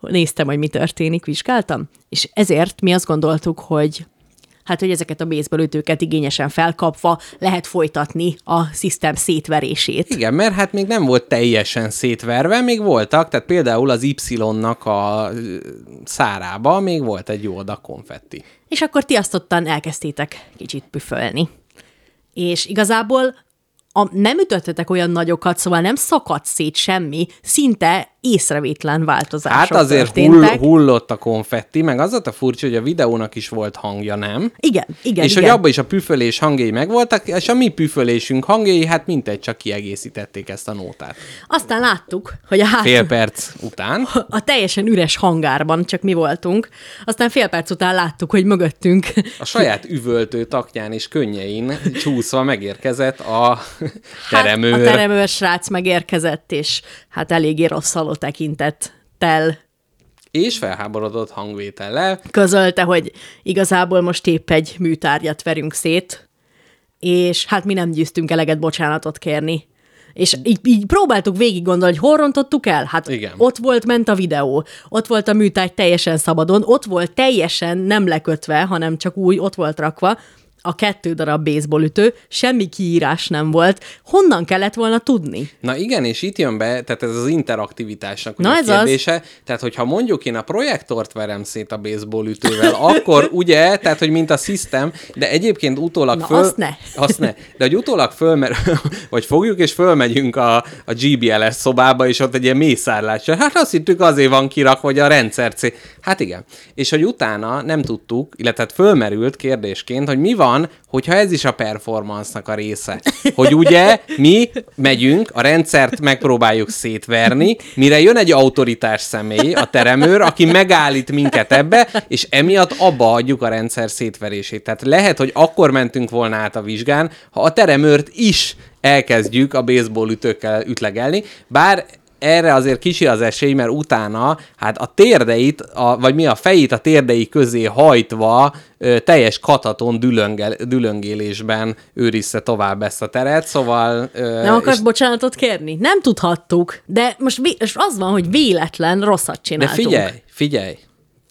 Néztem, hogy mi történik, vizsgáltam, és ezért mi azt gondoltuk, hogy hát, hogy ezeket a baseball ütőket igényesen felkapva lehet folytatni a szisztem szétverését. Igen, mert hát még nem volt teljesen szétverve, még voltak, tehát például az Y-nak a szárába még volt egy jó adag konfetti. És akkor ti azt ottan elkezdtétek kicsit püfölni. És igazából a, nem ütöttetek olyan nagyokat, szóval nem szakadt szét semmi, szinte észrevétlen változások Hát azért hull, hullott a konfetti, meg az a furcsa, hogy a videónak is volt hangja, nem? Igen, igen, és igen. hogy abban is a püfölés hangjai megvoltak, és a mi püfölésünk hangjai, hát mintegy csak kiegészítették ezt a nótát. Aztán láttuk, hogy a, hát, Fél perc után. a teljesen üres hangárban csak mi voltunk, aztán fél perc után láttuk, hogy mögöttünk A saját üvöltő taknyán és könnyein csúszva megérkezett a teremőr. Hát, a teremőr srác megérkezett, és hát eléggé rossz haló tekintettel és felháborodott hangvétellel. közölte, hogy igazából most épp egy műtárgyat verünk szét, és hát mi nem győztünk eleget bocsánatot kérni. És így, így próbáltuk végig gondolni, hogy hol rontottuk el? Hát Igen. ott volt ment a videó, ott volt a műtárgy teljesen szabadon, ott volt teljesen nem lekötve, hanem csak úgy ott volt rakva, a kettő darab baseball ütő, semmi kiírás nem volt. Honnan kellett volna tudni? Na igen, és itt jön be, tehát ez az interaktivitásnak Na a ez az. kérdése. Tehát, hogyha mondjuk én a projektort verem szét a baseball ütővel, akkor ugye, tehát, hogy mint a system, de egyébként utólag Na, föl... azt ne. Azt ne. De hogy utólag fölmer, vagy fogjuk, és fölmegyünk a, a GBLS szobába, és ott egy ilyen mészárlás. Hát azt hittük azért van kirak, hogy a rendszer C. Hát igen. És hogy utána nem tudtuk, illetve hát fölmerült kérdésként, hogy mi van, hogyha ez is a performance-nak a része. Hogy ugye mi megyünk, a rendszert megpróbáljuk szétverni, mire jön egy autoritás személy, a teremőr, aki megállít minket ebbe, és emiatt abba hagyjuk a rendszer szétverését. Tehát lehet, hogy akkor mentünk volna át a vizsgán, ha a teremőrt is elkezdjük a baseball ütőkkel ütlegelni, bár erre azért kicsi az esély, mert utána hát a térdeit, a, vagy mi a fejét a térdei közé hajtva ö, teljes kataton dülöngel, dülöngélésben őrizte tovább ezt a teret, szóval... Ö, Nem akarsz és- bocsánatot kérni? Nem tudhattuk, de most, és az van, hogy véletlen rosszat de csináltunk. figyelj, figyelj!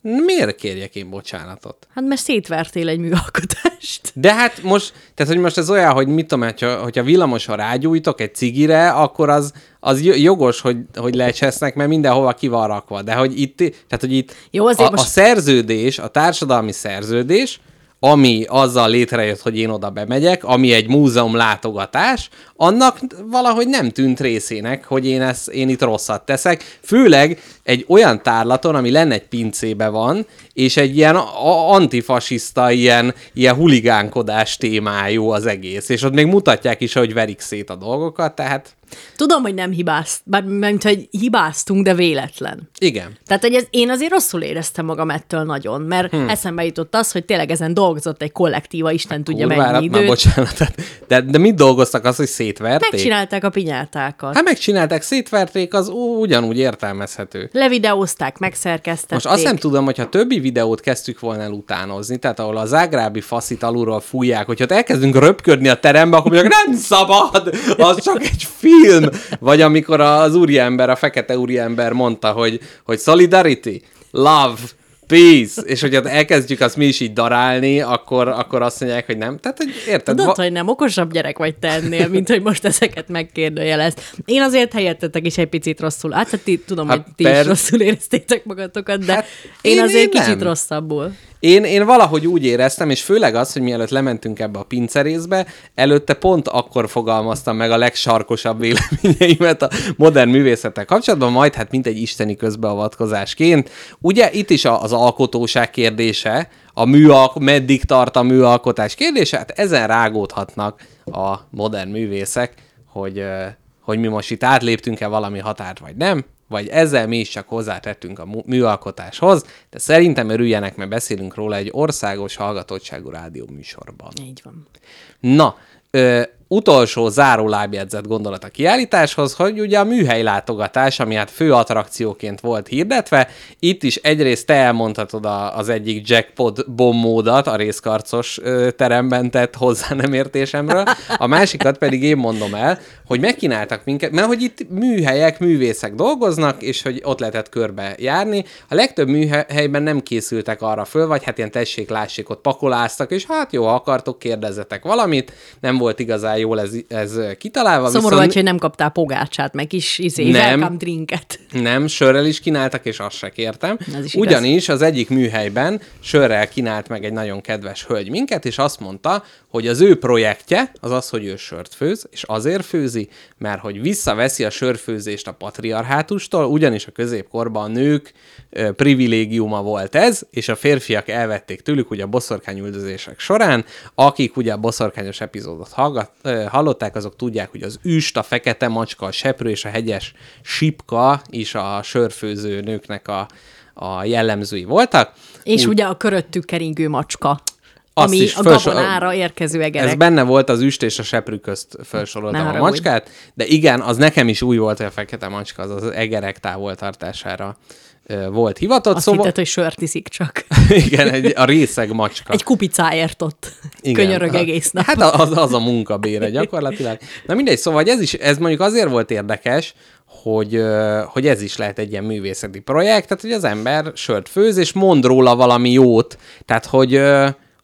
Miért kérjek én bocsánatot? Hát mert szétvertél egy műalkotást. De hát most, tehát hogy most ez olyan, hogy mit tudom, hogyha, hogyha villamosan rágyújtok egy cigire, akkor az, az jogos, hogy, hogy lecsesznek, mert mindenhova ki van rakva. De hogy itt, tehát hogy itt Jó, azért a, most- a szerződés, a társadalmi szerződés, ami azzal létrejött, hogy én oda bemegyek, ami egy múzeum látogatás, annak valahogy nem tűnt részének, hogy én, ezt, én itt rosszat teszek. Főleg egy olyan tárlaton, ami lenne egy pincébe van, és egy ilyen antifasiszta, ilyen, ilyen huligánkodás témájú az egész. És ott még mutatják is, hogy verik szét a dolgokat, tehát Tudom, hogy nem hibázt, bár mint hogy hibáztunk, de véletlen. Igen. Tehát, hogy ez, én azért rosszul éreztem magam ettől nagyon, mert hmm. eszembe jutott az, hogy tényleg ezen dolgozott egy kollektíva, Isten tudja Kurvára, mennyi már időt. bocsánat. tehát- De, de mit dolgoztak az, hogy szétverték? Megcsinálták a pinyátákat. Hát megcsinálták, szétverték, az ugyanúgy értelmezhető. Levideózták, megszerkesztették. Most azt nem tudom, hogyha többi videót kezdtük volna el utánozni, tehát ahol a zágrábi faszit alulról fújják, hogyha elkezdünk röpködni a terembe, akkor mondjuk nem szabad, az csak egy film. Vagy amikor az úriember, a fekete úriember mondta, hogy, hogy solidarity, love, peace, és hogyha elkezdjük azt mi is így darálni, akkor, akkor azt mondják, hogy nem. Tehát, hogy érted? Tudod, Va- hogy nem okosabb gyerek vagy te ennél, mint hogy most ezeket megkérdőjelez. Én azért helyettetek is egy picit rosszul. Hát, hát ti, tudom, Hát hogy ti per- is rosszul éreztétek magatokat, de Hát én, én- azért én kicsit rosszabbul. Én, én valahogy úgy éreztem, és főleg az, hogy mielőtt lementünk ebbe a pincerészbe, előtte pont akkor fogalmaztam meg a legsarkosabb véleményeimet a modern művészettel kapcsolatban, majd hát mint egy isteni közbeavatkozásként. Ugye itt is az alkotóság kérdése, a műalk, meddig tart a műalkotás kérdése, hát ezen rágódhatnak a modern művészek, hogy, hogy mi most itt átléptünk-e valami határt, vagy nem, vagy ezzel mi is csak hozzátettünk a műalkotáshoz, de szerintem örüljenek, mert beszélünk róla egy országos hallgatottságú rádió műsorban. Így van. Na, ö, utolsó záró lábjegyzet gondolat a kiállításhoz, hogy ugye a műhely látogatás, ami hát fő attrakcióként volt hirdetve, itt is egyrészt te elmondhatod a, az egyik jackpot bombódat a részkarcos ö, teremben tett hozzá nem értésemről, a másikat pedig én mondom el, hogy megkínáltak minket, mert hogy itt műhelyek, művészek dolgoznak, és hogy ott lehetett körbe járni. A legtöbb műhelyben nem készültek arra föl, vagy hát ilyen tessék, lássék, ott pakoláztak, és hát jó, ha akartok, kérdezzetek valamit. Nem volt igazán jól ez, ez kitalálva. Szomorú viszont vagy, hogy nem kaptál pogácsát, meg kis izé, Nem. drinket. nem, sörrel is kínáltak, és azt se kértem. Ez is igaz. Ugyanis az egyik műhelyben sörrel kínált meg egy nagyon kedves hölgy minket, és azt mondta, hogy az ő projektje az az, hogy ő sört főz, és azért főzi, mert hogy visszaveszi a sörfőzést a patriarhátustól, ugyanis a középkorban a nők ö, privilégiuma volt ez, és a férfiak elvették tőlük ugye a boszorkányüldözések során, akik ugye a boszorkányos epizódot hallgat, hallották, azok tudják, hogy az üst, a fekete macska, a seprő és a hegyes sipka is a sörfőző nőknek a, a jellemzői voltak. És Úgy- ugye a köröttük keringő macska, Azt ami is a felsor- gabonára érkező egerek. Ez benne volt az üst és a seprű közt felsoroltam a macskát, de igen, az nekem is új volt, hogy a fekete macska az az egerek távoltartására volt hivatott. Azt szóval, hitted, hogy sört iszik csak. igen, egy, a részeg macska. Egy kupicáért ott. Igen. Könyörög egész nap. Hát az, az a munkabére gyakorlatilag. Na mindegy, szóval ez is, ez mondjuk azért volt érdekes, hogy, hogy ez is lehet egy ilyen művészeti projekt, tehát hogy az ember sört főz, és mond róla valami jót. Tehát, hogy,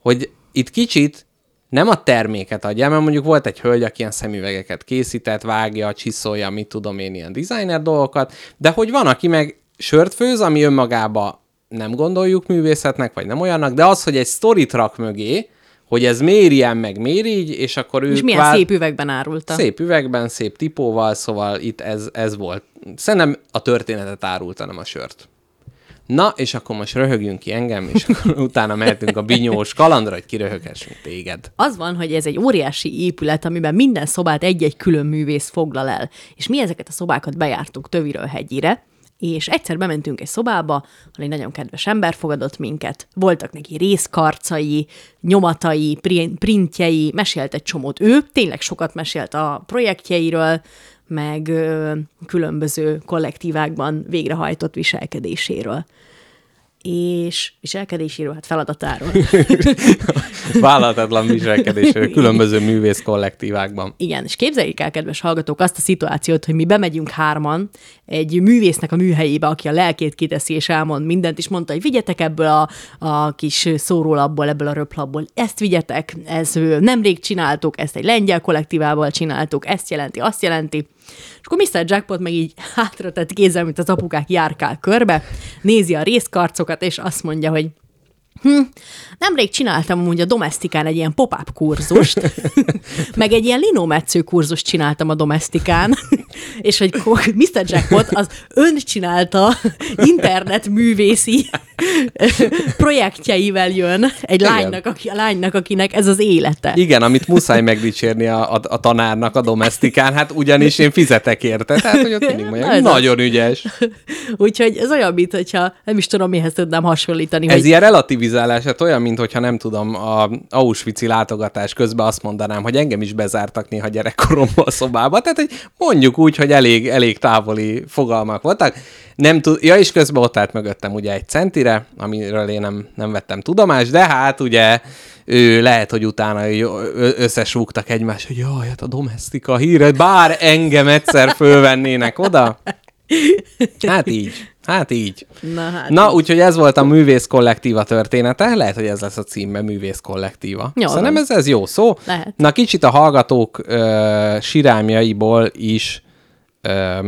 hogy itt kicsit nem a terméket adja, mert mondjuk volt egy hölgy, aki ilyen szemüvegeket készített, vágja, csiszolja, mit tudom én, ilyen designer dolgokat, de hogy van, aki meg sört főz, ami önmagába nem gondoljuk művészetnek, vagy nem olyannak, de az, hogy egy sztorit rak mögé, hogy ez miért ilyen, meg miért így, és akkor ő... És milyen kvá- szép üvegben árulta. Szép üvegben, szép tipóval, szóval itt ez, ez volt. Szerintem a történetet árulta, nem a sört. Na, és akkor most röhögjünk ki engem, és akkor utána mehetünk a binyós kalandra, hogy kiröhögessünk téged. Az van, hogy ez egy óriási épület, amiben minden szobát egy-egy külön művész foglal el. És mi ezeket a szobákat bejártuk töviről hegyire, és egyszer bementünk egy szobába, ahol egy nagyon kedves ember fogadott minket. Voltak neki részkarcai, nyomatai, pri- printjei, mesélt egy csomót ő, tényleg sokat mesélt a projektjeiről, meg különböző kollektívákban végrehajtott viselkedéséről. És viselkedéséről, hát feladatáról. Vállalatlan viselkedésről különböző művész kollektívákban. Igen, és képzeljék el, kedves hallgatók, azt a szituációt, hogy mi bemegyünk hárman egy művésznek a műhelyébe, aki a lelkét kiteszi és elmond mindent, és mondta, hogy vigyetek ebből a, a kis szórólapból, ebből a röplapból, ezt vigyetek, ez nemrég csináltuk, ezt egy lengyel kollektívával csináltuk, ezt jelenti, azt jelenti. És akkor Mr. Jackpot meg így hátra tett kézzel, mint az apukák járkál körbe, nézi a részkarcokat, és azt mondja, hogy Hm, nemrég csináltam amúgy a domestikán egy ilyen pop-up kurzust, meg egy ilyen linometsző kurzust csináltam a domestikán, és hogy Mr. Jackpot az ön csinálta internet művészi projektjeivel jön egy Igen. lánynak, aki, a lánynak, akinek ez az élete. Igen, amit muszáj megdicsérni a, a, a tanárnak a domestikán, hát ugyanis én fizetek érte, tehát hogy ott mindig mondják, Na, ez az. nagyon ügyes. Úgyhogy ez olyan, mint hogyha nem is tudom, mihez tudnám hasonlítani. Ez hogy ilyen relativizálás, hát olyan, mint hogyha nem tudom, a Auschwitz-i látogatás közben azt mondanám, hogy engem is bezártak néha gyerekkoromban a szobába, tehát hogy mondjuk úgy, hogy elég, elég távoli fogalmak voltak. Nem tud, ja, és közben ott állt mögöttem ugye egy centire, amiről én nem, nem vettem tudomást, de hát ugye ő lehet, hogy utána összesúgtak egymást, hogy jaj, hát a domestika híre, bár engem egyszer fölvennének oda. Hát így, hát így. Na, hát Na, úgyhogy ez volt a művész kollektíva története. Lehet, hogy ez lesz a címe, művész kollektíva. Jó Szerintem ez, ez jó szó. Lehet. Na, kicsit a hallgatók ö, sirámjaiból is ö,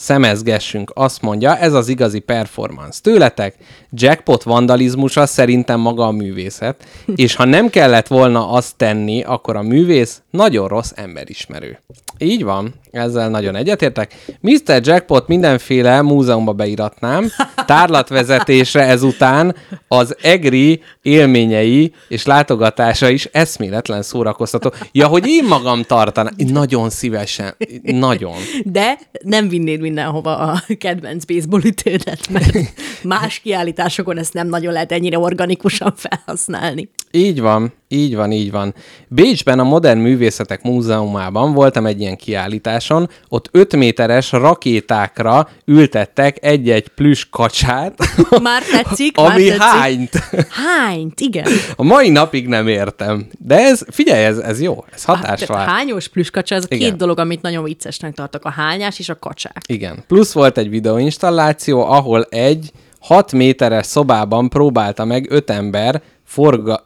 szemezgessünk. Azt mondja, ez az igazi performance tőletek. Jackpot vandalizmusa szerintem maga a művészet, és ha nem kellett volna azt tenni, akkor a művész nagyon rossz emberismerő. Így van, ezzel nagyon egyetértek. Mr. Jackpot mindenféle múzeumba beiratnám, tárlatvezetésre ezután az EGRI élményei és látogatása is eszméletlen szórakoztató. Ja, hogy én magam tartanám, nagyon szívesen, nagyon. De nem vinnéd mindenhova a kedvenc baseball ütődet, mert más kiállításokon ezt nem nagyon lehet ennyire organikusan felhasználni. Így van, így van, így van. Bécsben a Modern Művészetek Múzeumában voltam egy ilyen kiállításon, ott 5 méteres rakétákra ültettek egy-egy plüss kacsát, Már tetszik? már ami tetszik. hányt. Hányt, igen. A mai napig nem értem. De ez, figyelj, ez, ez jó, ez hatásra áll. hányos plüskacsa, ez a Igen. két dolog, amit nagyon viccesnek tartok, a hányás és a kacsák. Igen. Plusz volt egy videóinstalláció, ahol egy 6 méteres szobában próbálta meg öt ember forga,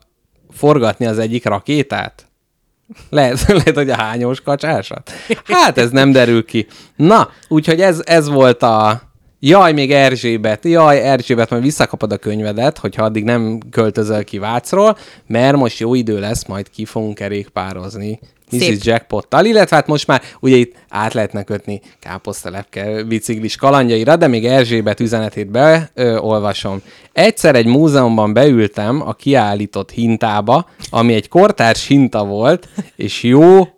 forgatni az egyik rakétát. Lehet, lehet, hogy a hányós kacsásat. Hát ez nem derül ki. Na, úgyhogy ez, ez volt a... Jaj, még Erzsébet, jaj, Erzsébet, majd visszakapod a könyvedet, hogyha addig nem költözöl ki Vácról, mert most jó idő lesz, majd ki fogunk kerékpározni Mrs. Jackpottal, illetve hát most már ugye itt át lehetne kötni káposztelepke biciklis kalandjaira, de még Erzsébet üzenetét beolvasom. Egyszer egy múzeumban beültem a kiállított hintába, ami egy kortárs hinta volt, és jó,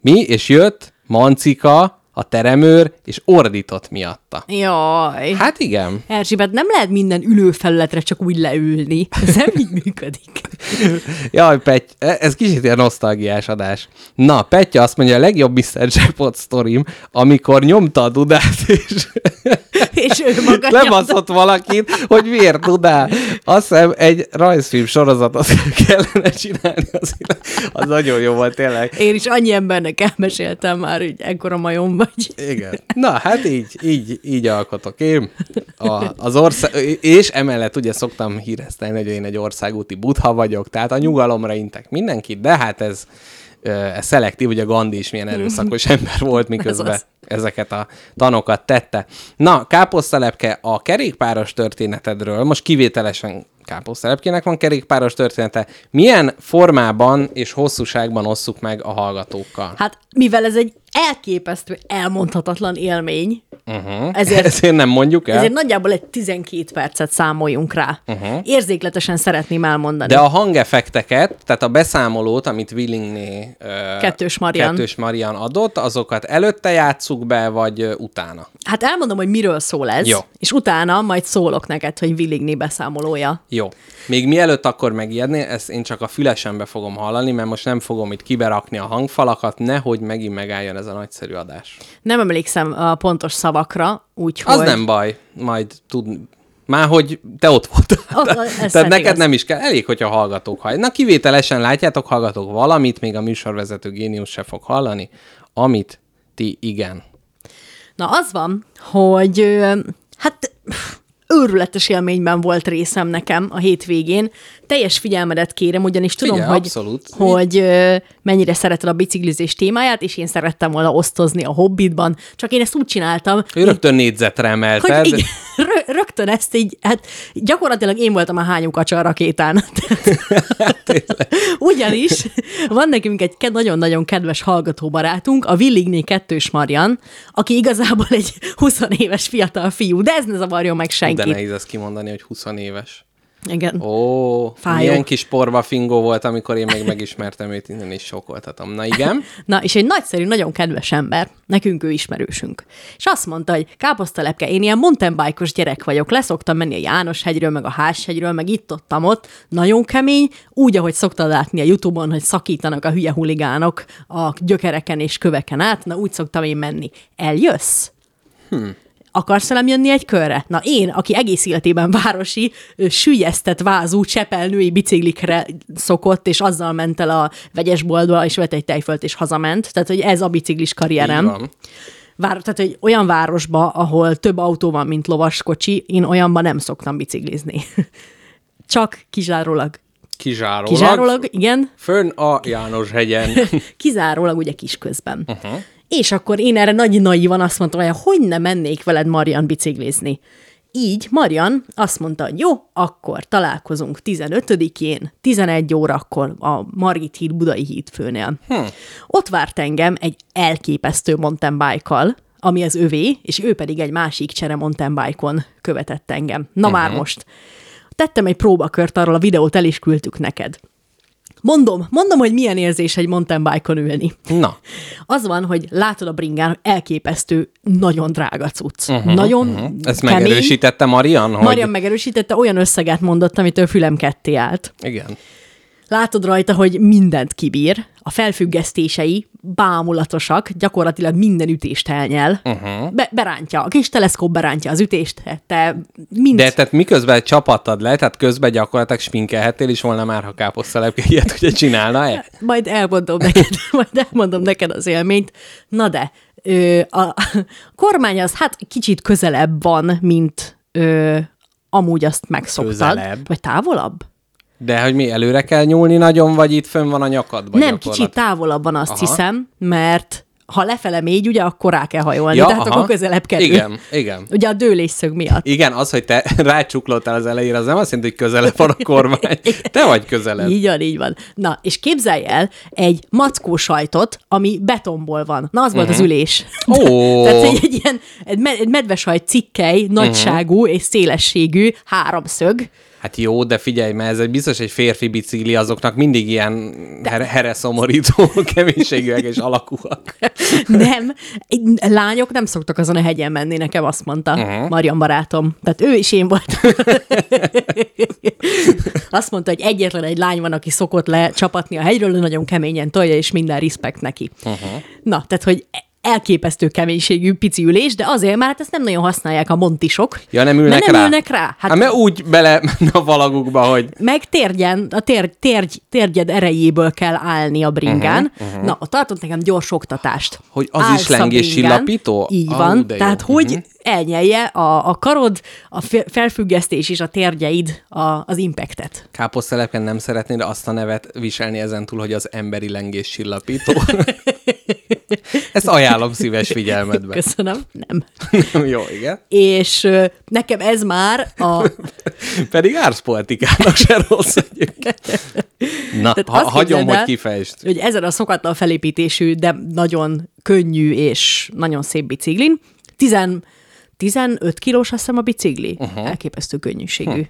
mi, és jött Mancika, a teremőr, és ordított miatta. Jaj. Hát igen. Erzsébet, nem lehet minden ülőfelületre csak úgy leülni. Ez nem így működik. Jaj, Petty, ez kicsit ilyen nosztalgiás adás. Na, Petya azt mondja, a legjobb Mr. Jackpot sztorim, amikor nyomta a dudát, és És ő maga lebaszott valakit, hogy miért dudál. Azt hiszem, egy rajzfilm sorozatot kellene csinálni, az, az nagyon jó volt tényleg. Én is annyi embernek elmeséltem már, hogy ekkora majom vagy. Igen. Na, hát így, így, így alkotok én. A, az ország, és emellett ugye szoktam híresztelni, hogy én egy országúti butha vagyok, tehát a nyugalomra intek mindenkit, de hát ez, ez szelektív, ugye Gandhi is milyen erőszakos ember volt, miközben Ez ezeket a tanokat tette. Na, káposztalepke, a kerékpáros történetedről, most kivételesen káposztalepkének van kerékpáros története. Milyen formában és hosszúságban osszuk meg a hallgatókkal? Hát, mivel ez egy elképesztő, elmondhatatlan élmény, Uh-huh. ezért Ezért nem mondjuk el. Ezért nagyjából egy 12 percet számoljunk rá. Uh-huh. Érzékletesen szeretném elmondani. De a hangeffekteket, tehát a beszámolót, amit Willingné ö, Kettős Marian. Kettős Marian adott, azokat előtte játsszuk be, vagy utána? Hát elmondom, hogy miről szól ez, Jó. és utána majd szólok neked, hogy Willingné beszámolója. Jó. Még mielőtt akkor megijedni, ezt én csak a fülesembe fogom hallani, mert most nem fogom itt kiberakni a hangfalakat, nehogy megint megálljon ez a nagyszerű adás. Nem emlékszem a pontos szavakra, úgyhogy... Az nem baj, majd tud... Már hogy te ott voltál. Ez Tehát neked igaz. nem is kell, elég, hogyha hallgatók hallják. Na kivételesen látjátok, hallgatók valamit, még a műsorvezető génius se fog hallani, amit ti igen. Na az van, hogy hát őrületes élményben volt részem nekem a hétvégén. Teljes figyelmedet kérem, ugyanis tudom, Figyelj, hogy, abszolút. hogy ö, mennyire szereted a biciklizés témáját, és én szerettem volna osztozni a hobbitban, csak én ezt úgy csináltam, Ő rögtön négyzetre emelted. hogy igen, rö- rögtön ezt így, hát gyakorlatilag én voltam a hányú kacsa a rakétán. Ugyanis van nekünk egy nagyon-nagyon kedves hallgató barátunk, a Villigné kettős Marian, aki igazából egy 20 éves fiatal fiú, de ez ne zavarjon meg senkit. De nehéz ezt kimondani, hogy 20 éves. Igen. Ó, Fájó. milyen kis porba fingó volt, amikor én még megismertem őt, innen is sokoltatom. Na igen. Na, és egy nagyszerű, nagyon kedves ember, nekünk ő ismerősünk. És azt mondta, hogy káposztalepke, én ilyen mountain bike-os gyerek vagyok, leszoktam menni a János-hegyről, meg a Ház-hegyről, meg itt ott, ott, nagyon kemény, úgy, ahogy szoktad látni a Youtube-on, hogy szakítanak a hülye huligánok a gyökereken és köveken át, na úgy szoktam én menni. Eljössz? Akarsz velem jönni egy körre? Na én, aki egész életében városi, sűjesztett vázú, csepelnői biciklikre szokott, és azzal ment el a vegyesboltba, és vett egy tejfölt, és hazament. Tehát, hogy ez a biciklis karrierem. Vár, tehát, hogy olyan városba, ahol több autó van, mint lovaskocsi, én olyanban nem szoktam biciklizni. Csak kizárólag. Kizárólag. Kizárólag, igen, Fönn a János hegyen. kizárólag ugye kisközben. Uh-huh. És akkor én erre nagy naivan azt mondtam, hogy hogy ne mennék veled Marian biciklizni. Így Marian azt mondta, hogy jó, akkor találkozunk 15-én, 11 órakor a Margit híd Budai hídfőnél. Hm. Ott várt engem egy elképesztő mountain bike ami az övé, és ő pedig egy másik csere mountain bike-on követett engem. Na uh-huh. már most. Tettem egy próbakört, arról a videót el is küldtük neked. Mondom, mondom, hogy milyen érzés egy mountain bike-on ülni. Na, Az van, hogy látod a bringán, elképesztő, nagyon drága cucc. Uh-huh, nagyon uh-huh. ezt kemény. megerősítette Marian, hogy... Marian megerősítette, olyan összeget mondott, amitől fülem ketté állt. Igen. Látod rajta, hogy mindent kibír, a felfüggesztései bámulatosak, gyakorlatilag minden ütést elnyel. Uh-huh. Be, berántja, a kis teleszkóp berántja az ütést, te mind... De tehát miközben csapattad le, tehát közben gyakorlatilag sminkelhettél is volna már, ha káposztalepke ilyet ugye csinálna-e? Majd elmondom neked, majd elmondom neked az élményt. Na de, ö, a, a kormány az hát kicsit közelebb van, mint ö, amúgy azt megszoktad. Közelebb? Vagy távolabb? De hogy mi, előre kell nyúlni nagyon, vagy itt fönn van a nyakadban Nem, kicsit távolabban azt Aha. hiszem, mert ha lefele mégy, ugye akkor rá kell hajolni, Ja, tehát aha. akkor közelebb kerül. Igen, igen. Ugye a dőlésszög miatt. Igen, az, hogy te rácsuklottál az elejére, az nem azt jelenti, hogy közelebb van a kormány. Te vagy közelebb. Így van, így van. Na, és képzelj el egy mackó sajtot, ami betonból van. Na, az volt az ülés. Mhm. Ó. Tehát egy, egy ilyen egy, med- egy medvesajt cikkely, nagyságú Mhm. és szélességű háromszög. Hát jó, de figyelj, mert ez egy biztos egy férfi bicikli, azoknak mindig ilyen her- hereszomorító keménységűek és alakúak. Nem, lányok nem szoktak azon a hegyen menni, nekem azt mondta uh-huh. Marian barátom. Tehát ő is én voltam. azt mondta, hogy egyetlen egy lány van, aki szokott le csapatni a hegyről, ő nagyon keményen tolja, és minden respekt neki. Uh-huh. Na, tehát, hogy elképesztő keménységű pici ülés, de azért, mert hát ezt nem nagyon használják a montisok. Ja, nem ülnek mert nem rá? ülnek rá. Hát, hát mert úgy bele a valagukba, hogy meg térgyen, a tér, térgy, térgyed erejéből kell állni a bringán. Uh-huh, uh-huh. Na, ott tartott nekem gyors oktatást. Hogy az is Állsz a lengés csillapító? Így Á, van. jó. Tehát, hogy uh-huh. elnyelje a, a karod, a fe- felfüggesztés és a térgyeid a, az impactet. káposztelepken nem szeretnéd azt a nevet viselni ezentúl, hogy az emberi lengés csillapító. Ezt ajánlom szíves figyelmedbe. Köszönöm. Nem. Jó, igen. És nekem ez már a... Pedig árszpolitikának se rossz egyébként. Na, Tehát ha, hagyom, hogy kifejtsd. hogy ezen a szokatlan felépítésű, de nagyon könnyű és nagyon szép biciklin, 10, 15 kilós azt hiszem a bicikli, uh-huh. elképesztő könnyűségű. Hm.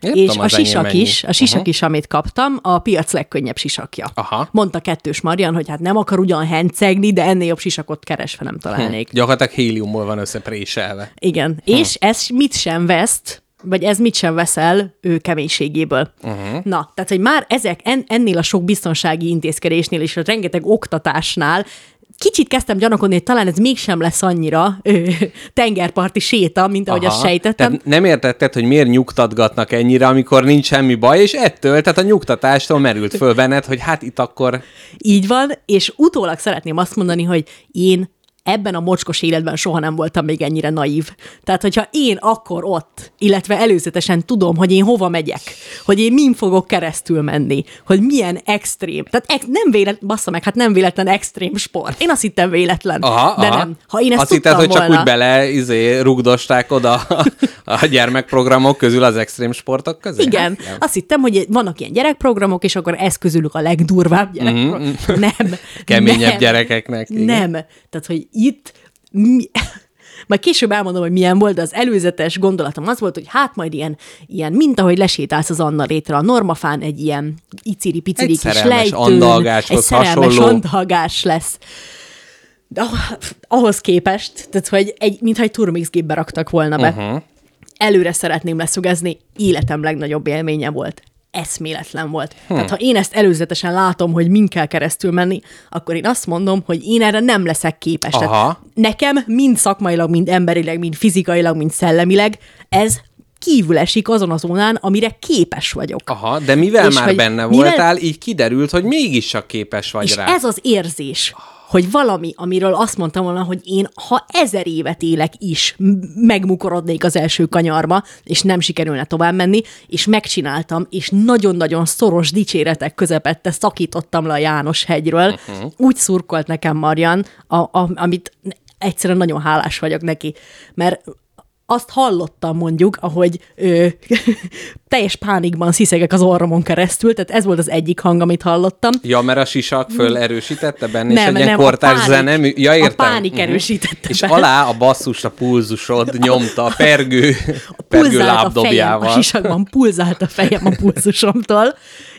Nem És a sisak is, a sisak uh-huh. is, amit kaptam, a piac legkönnyebb sisakja. Aha. Mondta kettős Marian, hogy hát nem akar ugyan hencegni, de ennél jobb sisakot keresve nem találnék. Gyakorlatilag héliumból van összepréselve. Igen, és ez mit sem veszt, vagy ez mit sem veszel ő keménységéből. Uh-huh. Na, tehát, hogy már ezek en, ennél a sok biztonsági intézkedésnél és a rengeteg oktatásnál kicsit kezdtem gyanakodni, hogy talán ez mégsem lesz annyira ö, tengerparti séta, mint ahogy azt sejtettem. Tehát nem értetted, hogy miért nyugtatgatnak ennyire, amikor nincs semmi baj, és ettől, tehát a nyugtatástól merült föl benned, hogy hát itt akkor Így van, és utólag szeretném azt mondani, hogy én ebben a mocskos életben soha nem voltam még ennyire naív. Tehát, hogyha én akkor ott, illetve előzetesen tudom, hogy én hova megyek, hogy én min fogok keresztül menni, hogy milyen extrém. Tehát ex- nem véletlen, bassza meg, hát nem véletlen extrém sport. Én azt hittem véletlen, Aha, de aha. nem. Ha én ezt Azt hitted, hogy csak volna, úgy bele izé, rugdosták oda a, gyermekprogramok közül az extrém sportok közé? Igen, Hát, azt hittem, hogy vannak ilyen gyerekprogramok, és akkor ez közülük a legdurvább gyerekprogram. Nem. Mhm, Keményebb nem, gyerekeknek, igen. Nem. Tehát, hogy itt mi, Majd később elmondom, hogy milyen volt, de az előzetes gondolatom az volt, hogy hát majd ilyen, ilyen mint ahogy lesétálsz az Anna rétre a normafán, egy ilyen iciri-piciri Egy kis lejtőn, egy szerelmes hasonló. andalgás lesz. De ah- ahhoz képest, tehát hogy egy, mintha egy turmixgépbe raktak volna be. Uh-huh. Előre szeretném leszögezni, életem legnagyobb élménye volt. Eszméletlen volt. Hmm. Tehát ha én ezt előzetesen látom, hogy min kell keresztül menni, akkor én azt mondom, hogy én erre nem leszek képes. Aha. Tehát nekem mind szakmailag, mind emberileg, mind fizikailag, mind szellemileg ez kívül esik azon a zónán, amire képes vagyok. Aha, de mivel És már benne mivel- voltál, így kiderült, hogy mégis csak képes vagy És rá. ez az érzés, hogy valami, amiről azt mondtam volna, hogy én, ha ezer évet élek is, megmukorodnék az első kanyarba, és nem sikerülne tovább menni, és megcsináltam, és nagyon-nagyon szoros dicséretek közepette szakítottam le a János hegyről. Uh-huh. Úgy szurkolt nekem Marian, a, a, amit egyszerűen nagyon hálás vagyok neki, mert azt hallottam mondjuk, ahogy ö, teljes pánikban sziszegek az orromon keresztül, tehát ez volt az egyik hang, amit hallottam. Ja, mert a sisak föl erősítette benne, és Nem, egy ilyen a kortárs zene. mű- Ja, a értem. pánik Mhm. erősítette És be. alá a basszus, a pulzusod nyomta a pergő, pergő pulzált a fejem, a lábdobjával. sisakban pulzált a fejem a pulzusomtól,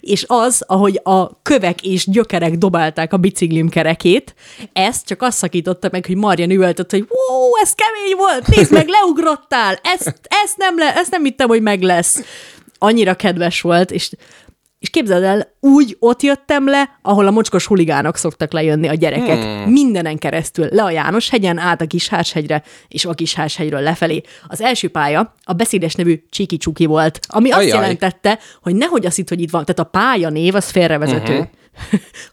és az, ahogy a kövek és gyökerek dobálták a biciklim kerekét, ezt csak azt szakította meg, hogy Marian üvöltött, hogy wow, ez kemény volt, nézd meg, leugrottál, ezt, ezt, nem, le, ezt nem hittem, hogy meg lesz. Annyira kedves volt, és és képzeld el, úgy ott jöttem le, ahol a mocskos huligánok szoktak lejönni a gyerekek. Hmm. Mindenen keresztül, le a János hegyen, át a Kishárshegyre, és a Kishárshegyről lefelé. Az első pálya a beszédes nevű Csiki Csuki volt, ami azt Ajaj. jelentette, hogy nehogy azt hitt, hogy itt van. Tehát a pálya név az félrevezető. Uh-huh.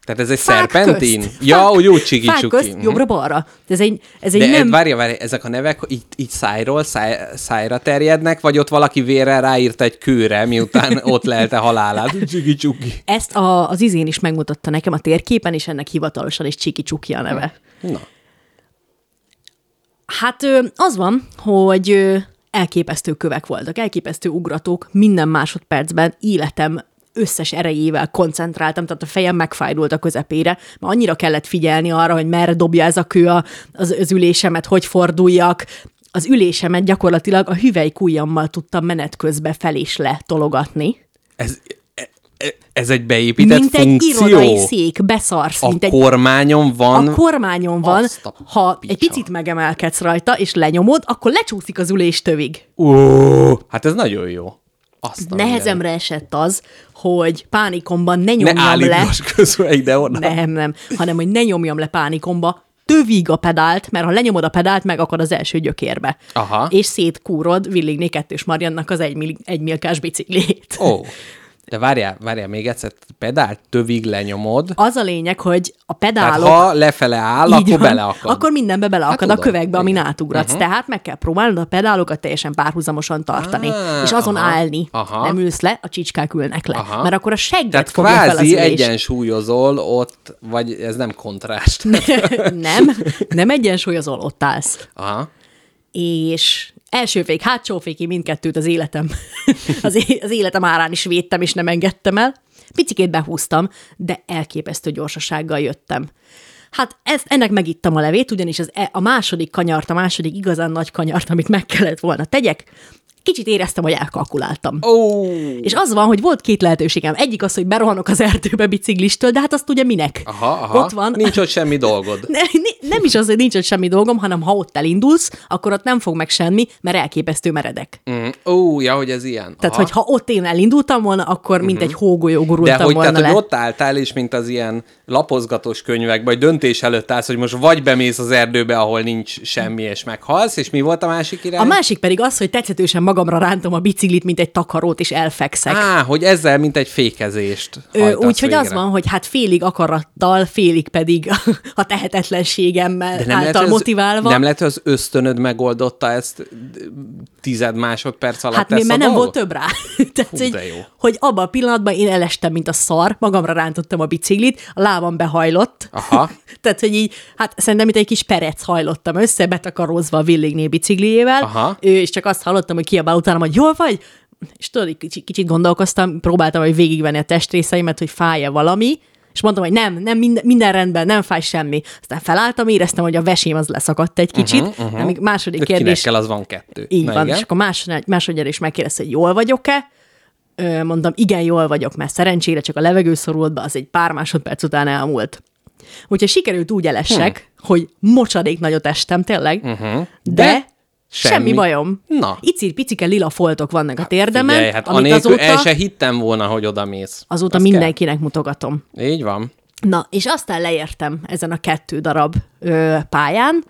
Tehát ez egy Fák szerpentin? közt. Ja, Fák- úgy csuki. közt, jobbra-balra. Ez egy, ez egy De nem... várja, várja, ezek a nevek így, így szájról száj, szájra terjednek, vagy ott valaki vérrel ráírta egy kőre, miután ott lelte halálát? Csiki csuki. Ezt a, az izén is megmutatta nekem a térképen, és ennek hivatalosan is Csiki Csuki a neve. Na. Hát az van, hogy elképesztő kövek voltak, elképesztő ugratók, minden másodpercben életem összes erejével koncentráltam, tehát a fejem megfájdult a közepére, mert annyira kellett figyelni arra, hogy merre dobja ez a kő a- az, az ülésemet, hogy forduljak. Az ülésemet gyakorlatilag a hüvelykujjammal tudtam menet közben fel és le tologatni. Ez, e- e- ez egy beépített mint funkció? egy irodai szék, beszarsz, A mint egy kormányon van... a kormányon van, a ha picsa. egy picit megemelkedsz rajta, és lenyomod, akkor lecsúszik az üléstövig. Ó, hát ez nagyon jó. Azt Nehezemre esett az, hogy pánikomban ne nyomjam Ne le. állítgass közben ide-oda. Nem, nem, hanem hogy ne nyomjam le pánikomba, tövig a pedált, mert ha lenyomod a pedált, megakad az első gyökérbe. Aha. És szétkúrod Villigné kettős Mariannak az egy, mil- egy milkás biciklét. Ó, de várjál, várjál még egyszer, pedált tövig lenyomod, Az a lényeg, hogy a tehát pedálok... ha lefele áll, akkor van. beleakad. Akkor mindenbe beleakad Hát a kövekbe, amin igen. átugratsz. Uh-huh. Tehát meg kell próbálnod a pedálokat teljesen párhuzamosan tartani. Á, és azon aha, állni. aha. Nem ülsz le, a csicskák ülnek le. Aha. Mert akkor a segget Tehát fogja fel az ülés. egyensúlyozol ott, vagy ez nem kontrást. nem, nem egyensúlyozol, ott állsz. Aha. És első fék, hátsó féki mindkettőt az életem, az, az életem árán is védtem, és nem engedtem el. Picikét behúztam, de elképesztő gyorsasággal jöttem. Hát ezt, ennek megittam a levét, ugyanis az, e- a második kanyart, a második igazán nagy kanyart, amit meg kellett volna tegyek, kicsit éreztem, hogy elkalkuláltam. Ó, És az van, hogy volt két lehetőségem. Egyik az, hogy berohanok az erdőbe biciklistől, de hát azt ugye minek? aha, aha. Ott van. Nincs ott semmi dolgod. Ne, ne- nem is az, hogy nincs ott semmi dolgom, hanem ha ott elindulsz, akkor ott nem fog meg semmi, mert elképesztő meredek. Mm. Ó, ja, hogy ez ilyen. Tehát, Aha. hogy ha ott én elindultam volna, akkor mint egy hógolyó De gurultam hogy, volna tehát, le. hogy ott álltál, és mint az ilyen lapozgatós könyvekben, vagy döntés előtt állsz, hogy most vagy bemész az erdőbe, ahol nincs semmi, és meghalsz, és mi volt a másik irány? A másik pedig az, hogy tetszetősen magamra rántom a biciklit, mint egy takarót, és elfekszek. Á, hogy ezzel mint egy fékezést Úgyhogy az van, hogy hát félig akarattal, félig pedig a tehetetlenségemmel De nem által lehet, hogy az, motiválva. Nem lehet, hogy az ösztönöd megoldotta ezt tized másodperc alatt Hát mi, ezt mert a nem volt több rá. Tehát, Fú, hogy, jó. hogy abban a pillanatban én elestem, mint a szar, magamra rántottam a biciklit, a lábam behajlott. Aha. Tehát, hogy így, hát szerintem itt egy kis perec hajlottam össze, betakarózva a villigné bicikliével, Aha. És csak azt hallottam, hogy kiabál utána, hogy jól vagy? És tudod, kicsit, kicsit gondolkoztam, próbáltam, hogy végigvenni a testrészeimet, hogy fáj-e valami, És mondtam, hogy nem, nem, minden, minden rendben, nem fáj semmi. Aztán felálltam, éreztem, hogy a vesém az leszakadt egy kicsit. Uh-huh, uh-huh. Amíg második De kérdés... Kinek kell, az van kettő. Így Na van, igen. és akkor másod, másodjára is megkérdezte, hogy jól vagyok-e. Mondtam, igen, jól vagyok, mert szerencsére csak a levegő szorult be, az egy pár másodperc után elmúlt. Úgyhogy sikerült úgy elessek, hm. hogy mocsadék nagyot estem tényleg, uh-huh. de semmi. semmi. bajom. Na. Icir picike lila foltok vannak a térdemen, Figyelj, hát amit azóta, el se hittem volna, hogy oda mész. azóta Az mindenkinek mutogatom. Kell. Így van. Na, és aztán leértem ezen a kettő darab ö, pályán,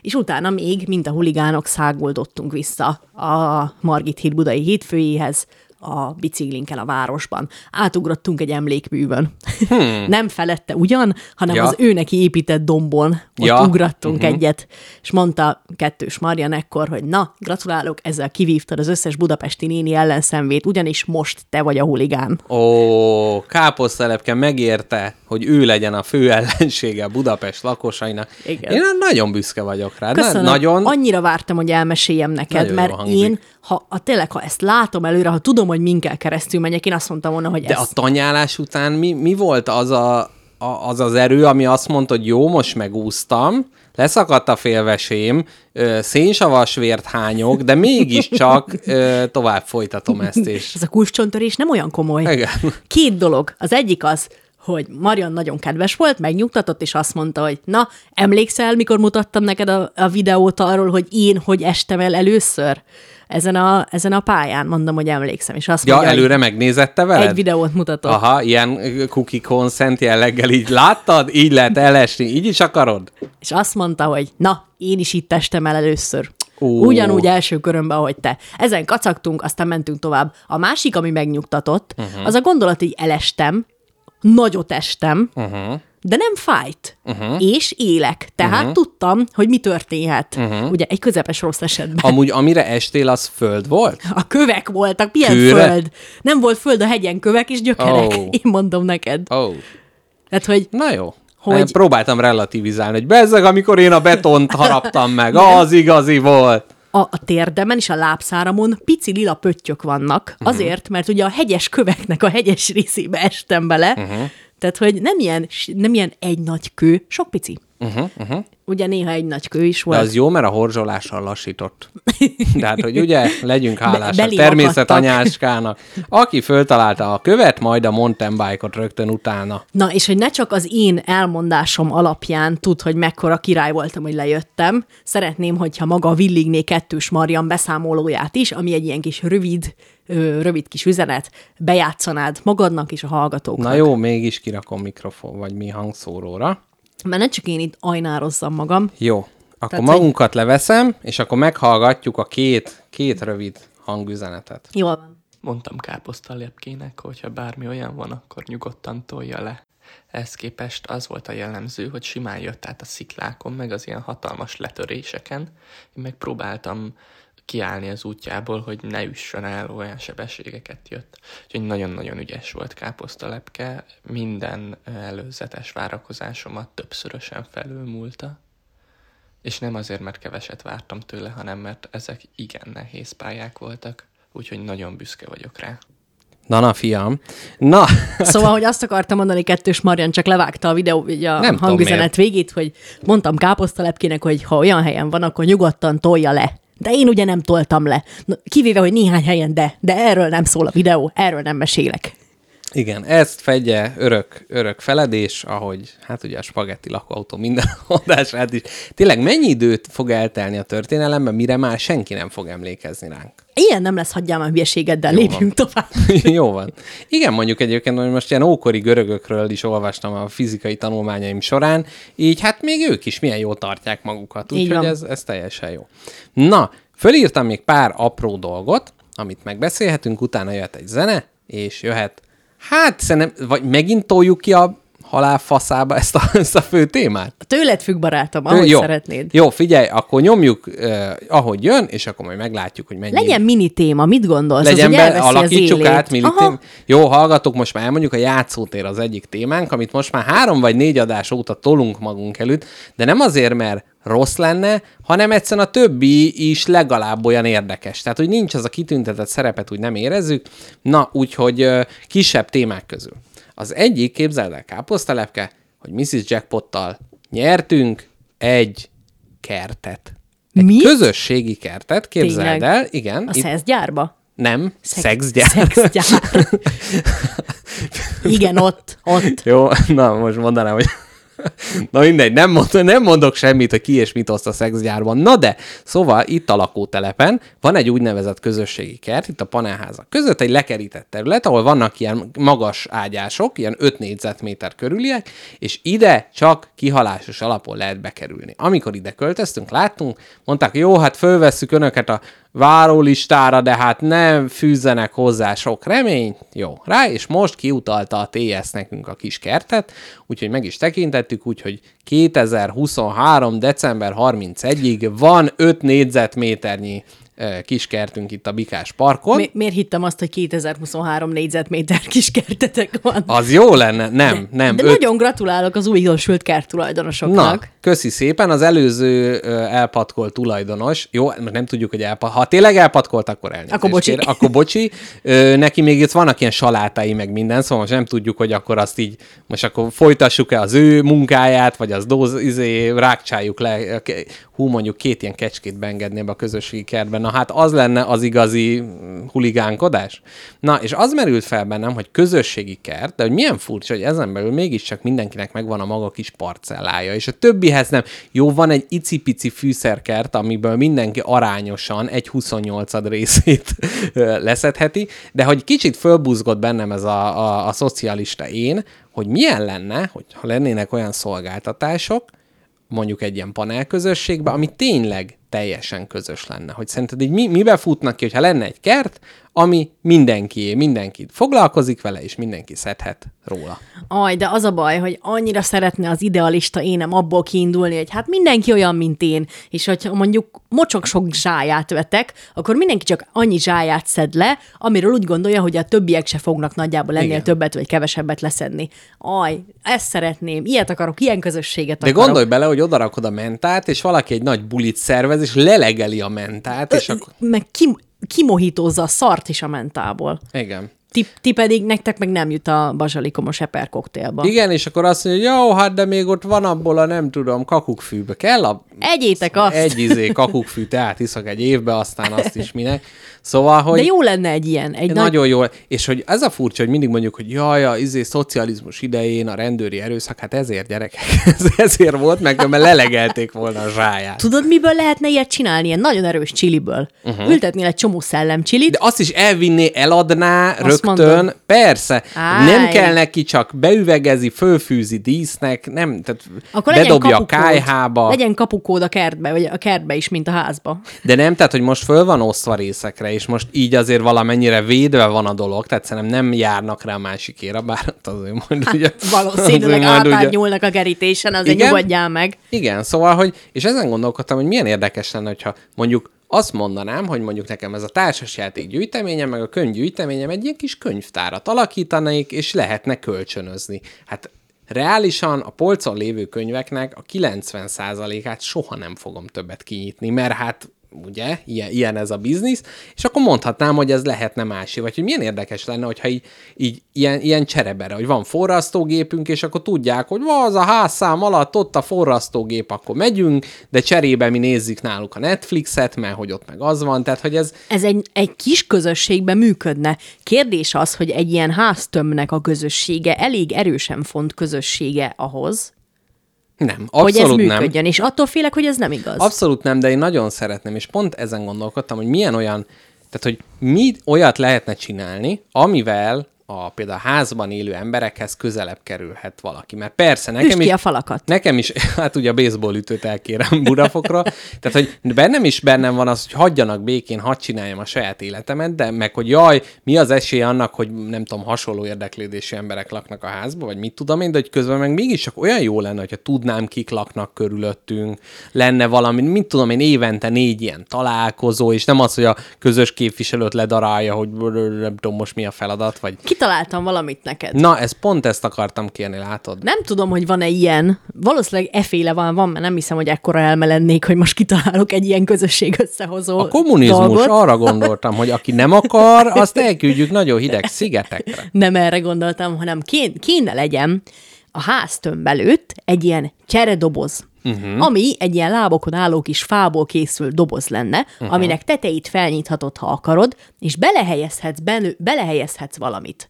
és utána még, mint a huligánok, száguldottunk vissza a Margit híd budai hétfőjéhez, a biciklinken a városban. Átugrottunk egy emlékművön. Hmm. Nem felette ugyan, hanem Ja. az ő neki épített dombon. Ott Ja. ugrattunk uh-huh. egyet, és mondta kettős Marian ekkor, hogy na, gratulálok, ezzel kivívtad az összes budapesti néni ellenszenvét, ugyanis most te vagy a huligán. Ó, káposztelepke megérte, hogy ő legyen a fő ellensége Budapest lakosainak. Igen. Én nagyon büszke vagyok rá. Köszönöm. Na, nagyon. Annyira vártam, hogy elmeséljem neked, Nagyon mert én, ha a, tényleg, ha ezt látom előre, ha tudom, hogy min kell keresztül megyek, én azt mondtam volna, hogy De ez... a tanyálás után mi, mi volt az, a, a, az az erő, ami azt mondta, hogy jó, most megúsztam, leszakadt a félvesém, ö, szénsavas vért hányok, de mégiscsak ö, tovább folytatom ezt, és Ez a kulcsontörés nem olyan komoly. Igen. Két dolog. Az egyik az, hogy Marian nagyon kedves volt, megnyugtatott, és azt mondta, hogy na, emlékszel, mikor mutattam neked a, a videót arról, hogy én hogy estem el először ezen a, ezen a pályán? Mondom, hogy emlékszem. És azt ja, mondja, előre megnézette veled? egy videót mutatott. Aha, ilyen cookie consent jelleggel így láttad? Így lehet elesni, így is akarod? És azt mondta, hogy na, én is itt estem el először. Ó. Ugyanúgy első körömben, ahogy te. Ezen kacagtunk, aztán mentünk tovább. A másik, ami megnyugtatott, uh-huh. az a gondolat, hogy elestem, nagyot estem, uh-huh. De nem fájt, uh-huh. és élek. Tehát uh-huh. tudtam, hogy mi történhet. Uh-huh. Ugye egy közepes rossz esetben. Amúgy amire estél, az föld volt? A kövek voltak, milyen Kőre? föld? Nem volt föld a hegyen, kövek és gyökerek. Ó. Én mondom neked. Oh. Tehát, hogy na jó. Hogy- Hogy... Próbáltam relativizálni, hogy bezzeg, amikor én a betont haraptam meg, az igazi volt. A, a térdemen és a lábszáramon pici lila pöttyök vannak, uh-huh. azért, mert ugye a hegyes köveknek a hegyes részébe estem bele, uh-huh. tehát, hogy nem ilyen, nem ilyen egy nagy kő, sok pici. Uh-huh, uh-huh. Ugye néha egy nagy kő is De volt. az jó, mert a horzsolással lassított. De hát, hogy ugye, legyünk hálásak belém természet akadtak. anyáskának, aki föltalálta a követ, majd a mountain bike-ot rögtön utána. Na, és hogy ne csak az én elmondásom alapján tud, hogy mekkora király voltam, hogy lejöttem, szeretném, hogyha maga Villigné kettős Marian beszámolóját is, ami egy ilyen kis rövid, rövid kis üzenet, bejátszanád magadnak és a hallgatóknak. Na jó, mégis kirakom mikrofon, vagy mi hangszóróra. Mert ne csak én itt ajnározzam magam, Jó, akkor Tehát, magunkat leveszem, és akkor meghallgatjuk a két, két rövid hangüzenetet. Jól van. Mondtam káposztalepkének, hogyha bármi olyan van, akkor nyugodtan tolja le. Ehhez képest az volt a jellemző, hogy simán jött át a sziklákon, meg az ilyen hatalmas letöréseken. Én meg próbáltam kiállni az útjából, hogy ne üssön el, olyan sebességeket jött. Úgyhogy nagyon-nagyon ügyes volt káposztalepke, minden előzetes várakozásomat többszörösen felülmúlta. És nem azért, mert keveset vártam tőle, hanem mert ezek igen nehéz pályák voltak, úgyhogy nagyon büszke vagyok rá. Na, na, fiam. Na, Szóval, hogy azt akartam mondani, kettős Marian csak levágta a videó, így a Nem hangüzenet végét, hogy mondtam káposztalepkének, hogy ha olyan helyen van, akkor nyugodtan tolja le. De én ugye nem toltam le. Kivéve, hogy néhány helyen de, de erről nem szól a videó, erről nem mesélek. igen, ezt fedje örök, örök feledés, ahogy hát ugye a spagetti lakóautó minden adását is. Tényleg mennyi időt fog eltelni a történelemben, mire már senki nem fog emlékezni ránk? Ilyen nem lesz, hagyjál már hülyeségeddel, lépjünk tovább. Jó van. Igen, mondjuk egyébként, hogy most ilyen ókori görögökről is olvastam a fizikai tanulmányaim során, így hát még ők is milyen jól tartják magukat, úgyhogy van. ez, ez teljesen jó. Na, fölírtam még pár apró dolgot, amit megbeszélhetünk, utána jöhet egy zene, és jöhet, hát szerintem, vagy megint toljuk ki a halál faszába ezt a, ezt a fő témát? Tőled függ, barátom, ahogy jó. szeretnéd. Jó, figyelj, akkor nyomjuk, eh, ahogy jön, és akkor majd meglátjuk, hogy mennyi Legyen mini téma, mit gondolsz? legyen be, alakítsuk át, milli Aha. tém... Jó, hallgatok, most már elmondjuk, a játszótér az egyik témánk, amit most már három vagy négy adás óta tolunk magunk előtt, de nem azért, mert rossz lenne, hanem egyszerűen a többi is legalább olyan érdekes. Tehát, hogy nincs az a kitüntetett szerepet, úgy nem érezzük. Na, úgyhogy kisebb témák közül. Az egyik, képzeld el, káposztalepke, hogy Mrs. Jackpottal nyertünk egy kertet. Egy Mi? közösségi kertet, képzeld Tényleg? el, igen. A itt- szeszgyárba? nem, Szex- szexgyár. Szexgyár. Igen, ott, ott. Jó, na most mondanám, hogy Na mindegy, nem, mond, nem mondok semmit, hogy ki és mit oszt a szexgyárban. Na de, szóval itt a lakótelepen van egy úgynevezett közösségi kert, itt a panelházak között egy lekerített terület, ahol vannak ilyen magas ágyások, ilyen 5 négyzetméter körüliek, és ide csak kihalásos alapon lehet bekerülni. Amikor ide költöztünk, láttunk, mondták, jó, hát fölvesszük önöket a várólistára, de hát nem fűzzenek hozzá sok reményt. Jó, rá, és most kiutalta a TS nekünk a kis kertet, úgyhogy meg is tekintettük, úgyhogy 2023. december 31-ig van 5 négyzetméternyi ö, kis kertünk itt a Bikás parkon. Mi, miért hittem azt, hogy 2023 négyzetméter kis kertetek van? Az jó lenne? Nem, nem. De öt- nagyon gratulálok az újdonsült kert Na, tulajdonosoknak. köszi szépen. Az előző elpatkolt tulajdonos, jó, most nem tudjuk, hogy elpa, ha tényleg elpatkolt, akkor elnézést. Akkor bocsi. kér, akkor bocsi. Ö, neki még itt vannak ilyen salátái, meg minden, szóval most nem tudjuk, hogy akkor azt így, most akkor folytassuk-e az ő munkáját, vagy az dóz, izé, rákcsáljuk le, hú, mondjuk két ilyen kecskét beengedni ebbe a közösségi kertben. Na hát az lenne az igazi huligánkodás. Na, és az merült fel bennem, hogy közösségi kert, de hogy milyen furcsa, hogy ezen belül mégiscsak mindenkinek megvan a maga kis parcellája, és a többihez nem. Jó, van egy icipici fűszerkert, amiből mindenki arányosan egy 28 részét leszedheti, de hogy kicsit fölbuzgott bennem ez a, a, a szocialista én, hogy milyen lenne, hogyha lennének olyan szolgáltatások, mondjuk egy ilyen panelközösségbe, ami tényleg teljesen közös lenne. Hogy szerinted így mi, mibe futnak ki, hogyha lenne egy kert, ami mindenkié, mindenki foglalkozik vele, és mindenki szedhet róla. Aj, de az a baj, hogy annyira szeretne az idealista énem abból kiindulni, hogy hát mindenki olyan, mint én, és hogyha mondjuk mocsok sok zsáját vetek, akkor mindenki csak annyi zsáját szed le, amiről úgy gondolja, hogy a többiek se fognak nagyjából ennél Igen. többet vagy kevesebbet leszedni. Aj, ezt szeretném, ilyet akarok, ilyen közösséget De akarok. gondolj bele, hogy odarakod a mentát, és valaki egy nagy bulit szervez, és lelegeli a mentát, és akkor... Meg kim, kimohítózza a szart is a mentából. Igen. Ti, ti pedig, nektek meg nem jut a bazsalikomos eper koktélba. Igen, és akkor azt mondja, jó, hát de még ott van abból a nem tudom, kakukkfűbe. Kell a Egyétek azt! egy izé kakukkfű teát iszak egy évbe, aztán azt is minek. Szóval, hogy... De jó lenne egy ilyen. Egy nagy... Nagyon jó. És hogy ez a furcsa, hogy mindig mondjuk, hogy jaj, a izé, szocializmus idején a rendőri erőszak, hát ezért gyerekek, ez ezért volt, meg mert lelegelték volna a zsáját. Tudod, miből lehetne ilyet csinálni? Ilyen nagyon erős csiliből. Uh-huh. Ültetnél egy csomó szellemcsilit, De azt is elvinné, eladná Azt rögtön. Persze. Áj. Nem kell neki csak beüvegezi, fölfűzi dísznek, nem, tehát akkor bedobja a kájhába. Legyen kapukód a kertbe, vagy a kertbe is, mint a házba. De nem, tehát, hogy most föl van osztva részekre, és most így azért valamennyire védve van a dolog, tehát szerintem nem járnak rá a másikére, bár hát azért majd ugye... Valószínűleg átárnyulnak a kerítésen, azért Igen? nyugodjál meg. Igen, szóval, hogy, és ezen gondolkodtam, hogy milyen érdekes lenne, hogyha mondjuk azt mondanám, hogy mondjuk nekem ez a társasjáték gyűjteményem, meg a könyvgyűjteményem egy ilyen kis könyvtárat alakítanék, és lehetne kölcsönözni. Hát reálisan a polcon lévő könyveknek a 90%-át soha nem fogom többet kinyitni, mert hát ugye, ilyen, ilyen ez a biznisz, és akkor mondhatnám, hogy ez lehetne másé, vagy hogy milyen érdekes lenne, hogyha így, így ilyen, ilyen cserebere, hogy van forrasztógépünk, és akkor tudják, hogy az a házszám alatt, ott a forrasztógép, akkor megyünk, de cserébe mi nézzük náluk a Netflixet, mert hogy ott meg az van, tehát hogy ez, Ez egy, egy kis közösségben működne. Kérdés az, hogy egy ilyen háztömbnek a közössége elég erősen font közössége ahhoz, nem, hogy ez abszolút nem. működjön. És attól félek, hogy ez nem igaz. Abszolút nem, de én nagyon szeretném, és pont ezen gondolkodtam, hogy milyen olyan, tehát hogy mi olyat lehetne csinálni, amivel a például a házban élő emberekhez közelebb kerülhet valaki. Mert persze, nekem ki is, a falakat. Nekem is, hát ugye a baseball ütőt elkérem Budafokra, tehát hogy bennem is bennem van az, hogy hagyjanak békén, hadd csináljam a saját életemet, de meg hogy jaj, mi az esély annak, hogy nem tudom, hasonló érdeklődésű emberek laknak a házban, vagy mit tudom én, de hogy közben meg mégis csak olyan jó lenne, hogyha tudnám, kik laknak körülöttünk, lenne valami, mit tudom én, évente négy ilyen találkozó, és nem az, hogy a közös képviselőt ledarálja, hogy nem tudom most mi a feladat, vagy Ki kitaláltam valamit neked. Na, ez pont ezt akartam kérni, látod? Nem tudom, hogy van-e ilyen. Valószínűleg eféle van, van, mert nem hiszem, hogy ekkora elme lennék, hogy most kitalálok egy ilyen közösség összehozó A kommunizmus, dolgot. arra gondoltam, hogy aki nem akar, azt elküldjük nagyon hideg szigetekre. Nem erre gondoltam, hanem kéne, kéne legyen a háztömb előtt egy ilyen cseredoboz, uh-huh. ami egy ilyen lábokon álló kis fából készült doboz lenne, uh-huh. aminek tetejét felnyithatod, ha akarod, és belehelyezhetsz, belő, belehelyezhetsz valamit.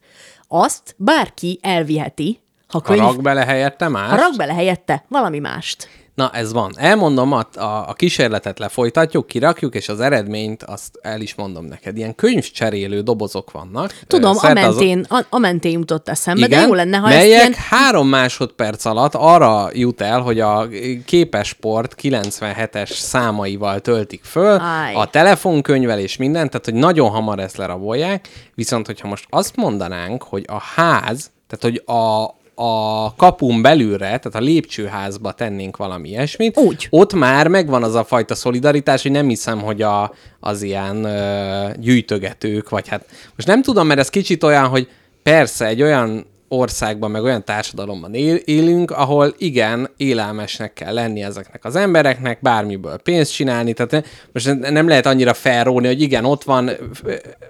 Azt bárki elviheti, ha, Ha könyv, rak bele helyette más. ha rak bele helyette valami mást. Na, ez van. Elmondom, a, a, a kísérletet lefolytatjuk, kirakjuk, és az eredményt azt el is mondom neked. Ilyen könyvcserélő dobozok vannak. Tudom, a mentén, a, a mentén jutott eszembe, Igen, de jó lenne, ha melyek ezt ilyen... három másodperc alatt arra jut el, hogy a képesport 97-es számaival töltik föl, Áj. a telefonkönyvel és mindent, tehát hogy nagyon hamar ezt lerabolják, viszont hogyha most azt mondanánk, hogy a ház, tehát hogy a, a kapun belülre, tehát a lépcsőházba tennénk valami ilyesmit, Úgy. ott már megvan az a fajta szolidaritás, hogy nem hiszem, hogy a, az ilyen ö, gyűjtögetők, vagy hát most nem tudom, mert ez kicsit olyan, hogy persze egy olyan országban, meg olyan társadalomban él, élünk, ahol igen, élelmesnek kell lenni ezeknek az embereknek, bármiből pénzt csinálni, tehát most nem lehet annyira felróni, hogy igen, ott van,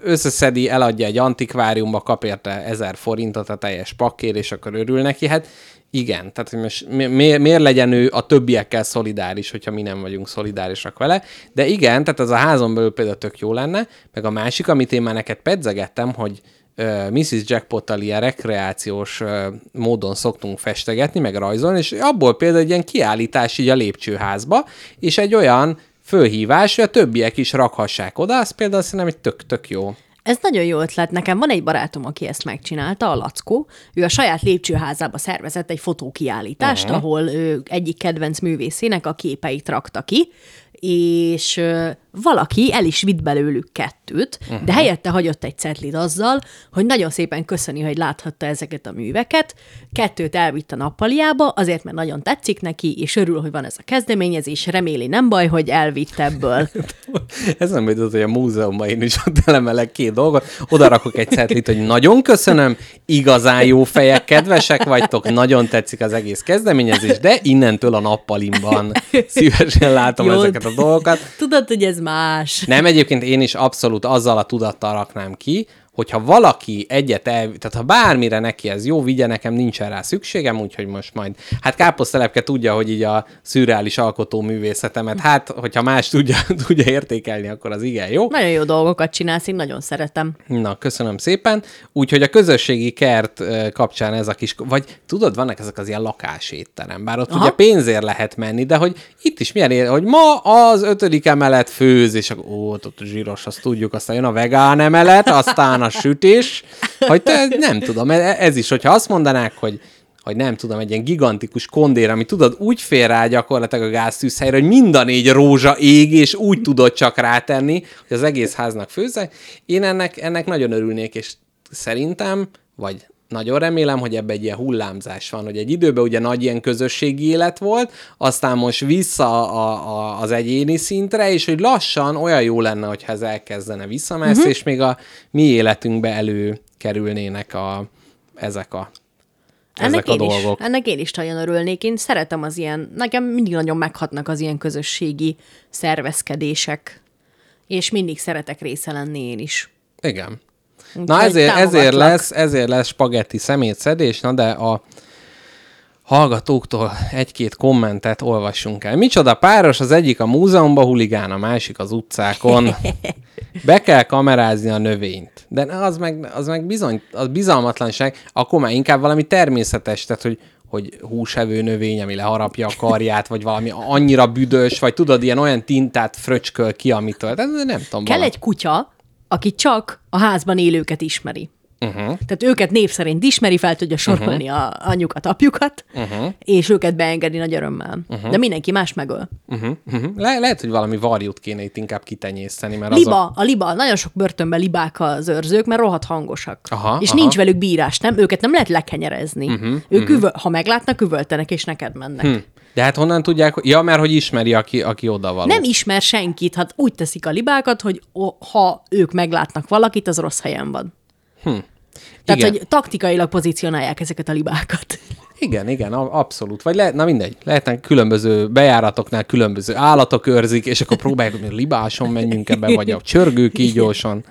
összeszedi, eladja egy antikváriumba, kap érte ezer forintot a teljes pakkér, és akkor örül neki, hát igen, tehát hogy most mi- miért, miért legyen ő a többiekkel szolidáris, hogyha mi nem vagyunk szolidárisak vele, de igen, tehát az a házon belül például tök jó lenne, meg a másik, amit én már neked pedzegettem, hogy Mrs. Jackpot-tal ilyen rekreációs módon szoktunk festegetni, meg rajzolni, és abból például egy ilyen kiállítás így a lépcsőházba, és egy olyan fölhívás, hogy a többiek is rakhassák oda, az például szerintem egy tök-tök jó. Ez nagyon jó ötlet. Nekem van egy barátom, aki ezt megcsinálta, a Lackó. Ő a saját lépcsőházába szervezett egy fotókiállítást, uh-huh. ahol ő egyik kedvenc művészének a képeit rakta ki, és valaki el is vitt belőlük kettőt, uh-huh. de helyette hagyott egy cetlit azzal, hogy nagyon szépen köszöni, hogy láthatta ezeket a műveket, kettőt elvitt a nappaliába, azért, mert nagyon tetszik neki, és örül, hogy van ez a kezdeményezés, reméli nem baj, hogy elvitt ebből. Ez nem jutott, hogy a múzeumban én is ott elemelek két dolgot, oda rakok egy cetlit, hogy nagyon köszönöm, igazán jó fejek, kedvesek vagytok, nagyon tetszik az egész kezdeményezés, de innentől a nappalimban szívesen látom Jó, ezeket a dolgokat. Tudod, hogy ez más. Nem, egyébként én is abszolút azzal a tudattal raknám ki, hogyha valaki egyet el, tehát ha bármire neki ez jó, vigye, nekem nincsen rá szükségem, úgyhogy most majd, hát Káposztelepke tudja, hogy így a szürreális alkotóművészetemet, hát hogyha más tudja, tudja értékelni, akkor az igen jó. Nagyon jó dolgokat csinálsz, én nagyon szeretem. Na, köszönöm szépen. Úgyhogy a közösségi kert kapcsán ez a kis, vagy tudod, vannak ezek az ilyen lakásétterem, bár ott Aha. ugye pénzért lehet menni, de hogy itt is milyen ér, hogy ma az ötödik emelet főz, és akkor ó, ott a zsíros, azt tudjuk, aztán jön a vegán emelet, aztán a sütés, hogy te, nem tudom, e- ez is, hogyha azt mondanák, hogy hogy nem tudom, egy ilyen gigantikus kondér, ami tudod, úgy fér rá gyakorlatilag a gáztűzhelyre, hogy mind a négy rózsa ég, és úgy tudod csak rátenni, hogy az egész háznak főzze. Én ennek, ennek nagyon örülnék, és szerintem, vagy nagyon remélem, hogy ebbe egy ilyen hullámzás van, hogy egy időben ugye nagy ilyen közösségi élet volt, aztán most vissza a, a, az egyéni szintre, és hogy lassan olyan jó lenne, hogyha ez elkezdene visszameszni, uh-huh. és még a mi életünkbe előkerülnének a, ezek a Ennek ezek a én, dolgok. is, ennek én is nagyon örülnék. Én szeretem az ilyen, nekem mindig nagyon meghatnak az ilyen közösségi szervezkedések, és mindig szeretek része lenni én is. Igen. Na ezért, ezért, lesz, ezért lesz spagetti szemétszedés, na de a hallgatóktól egy-két kommentet olvassunk el. Micsoda páros, az egyik a múzeumban huligán, a másik az utcákon. Be kell kamerázni a növényt. De az meg, az meg bizony, az bizalmatlanság, akkor már inkább valami természetes, tehát hogy hogy húsevő növény, ami leharapja a karját, vagy valami annyira büdös, vagy tudod, ilyen olyan tintát fröcsköl ki, amitől, de nem tudom. Kell valami- egy kutya, aki csak a házban élőket ismeri. Uh-huh. Tehát őket név szerint ismeri, fel tudja sorolni uh-huh. a anyukat, apjukat, uh-huh. és őket beengedi nagy örömmel. Uh-huh. De mindenki más megöl. Uh-huh, uh-huh. Le- lehet, hogy valami varjút kéne itt inkább kitenyészteni, mert Liba, azok... a liba, nagyon sok börtönben libák az őrzők, mert rohadt hangosak. Aha, és aha. nincs velük bírás, nem? Őket nem lehet lekenyerezni. Uh-huh, ők uh-huh. Üvöl, ha meglátnak, üvöltenek, és neked mennek. Hm. De hát honnan tudják. Ja, mert hogy ismeri, aki, aki oda való. Nem ismer senkit, hát úgy teszik a libákat, hogy ha ők meglátnak valakit, az rossz helyen van. Hm. Tehát, Igen. hogy taktikailag pozícionálják ezeket a libákat. Igen, igen, abszolút. Vagy lehet, na mindegy, lehetnek különböző bejáratoknál különböző állatok őrzik, és akkor próbálják, hogy libáson menjünk ebbe, vagy a csörgő kígyóson.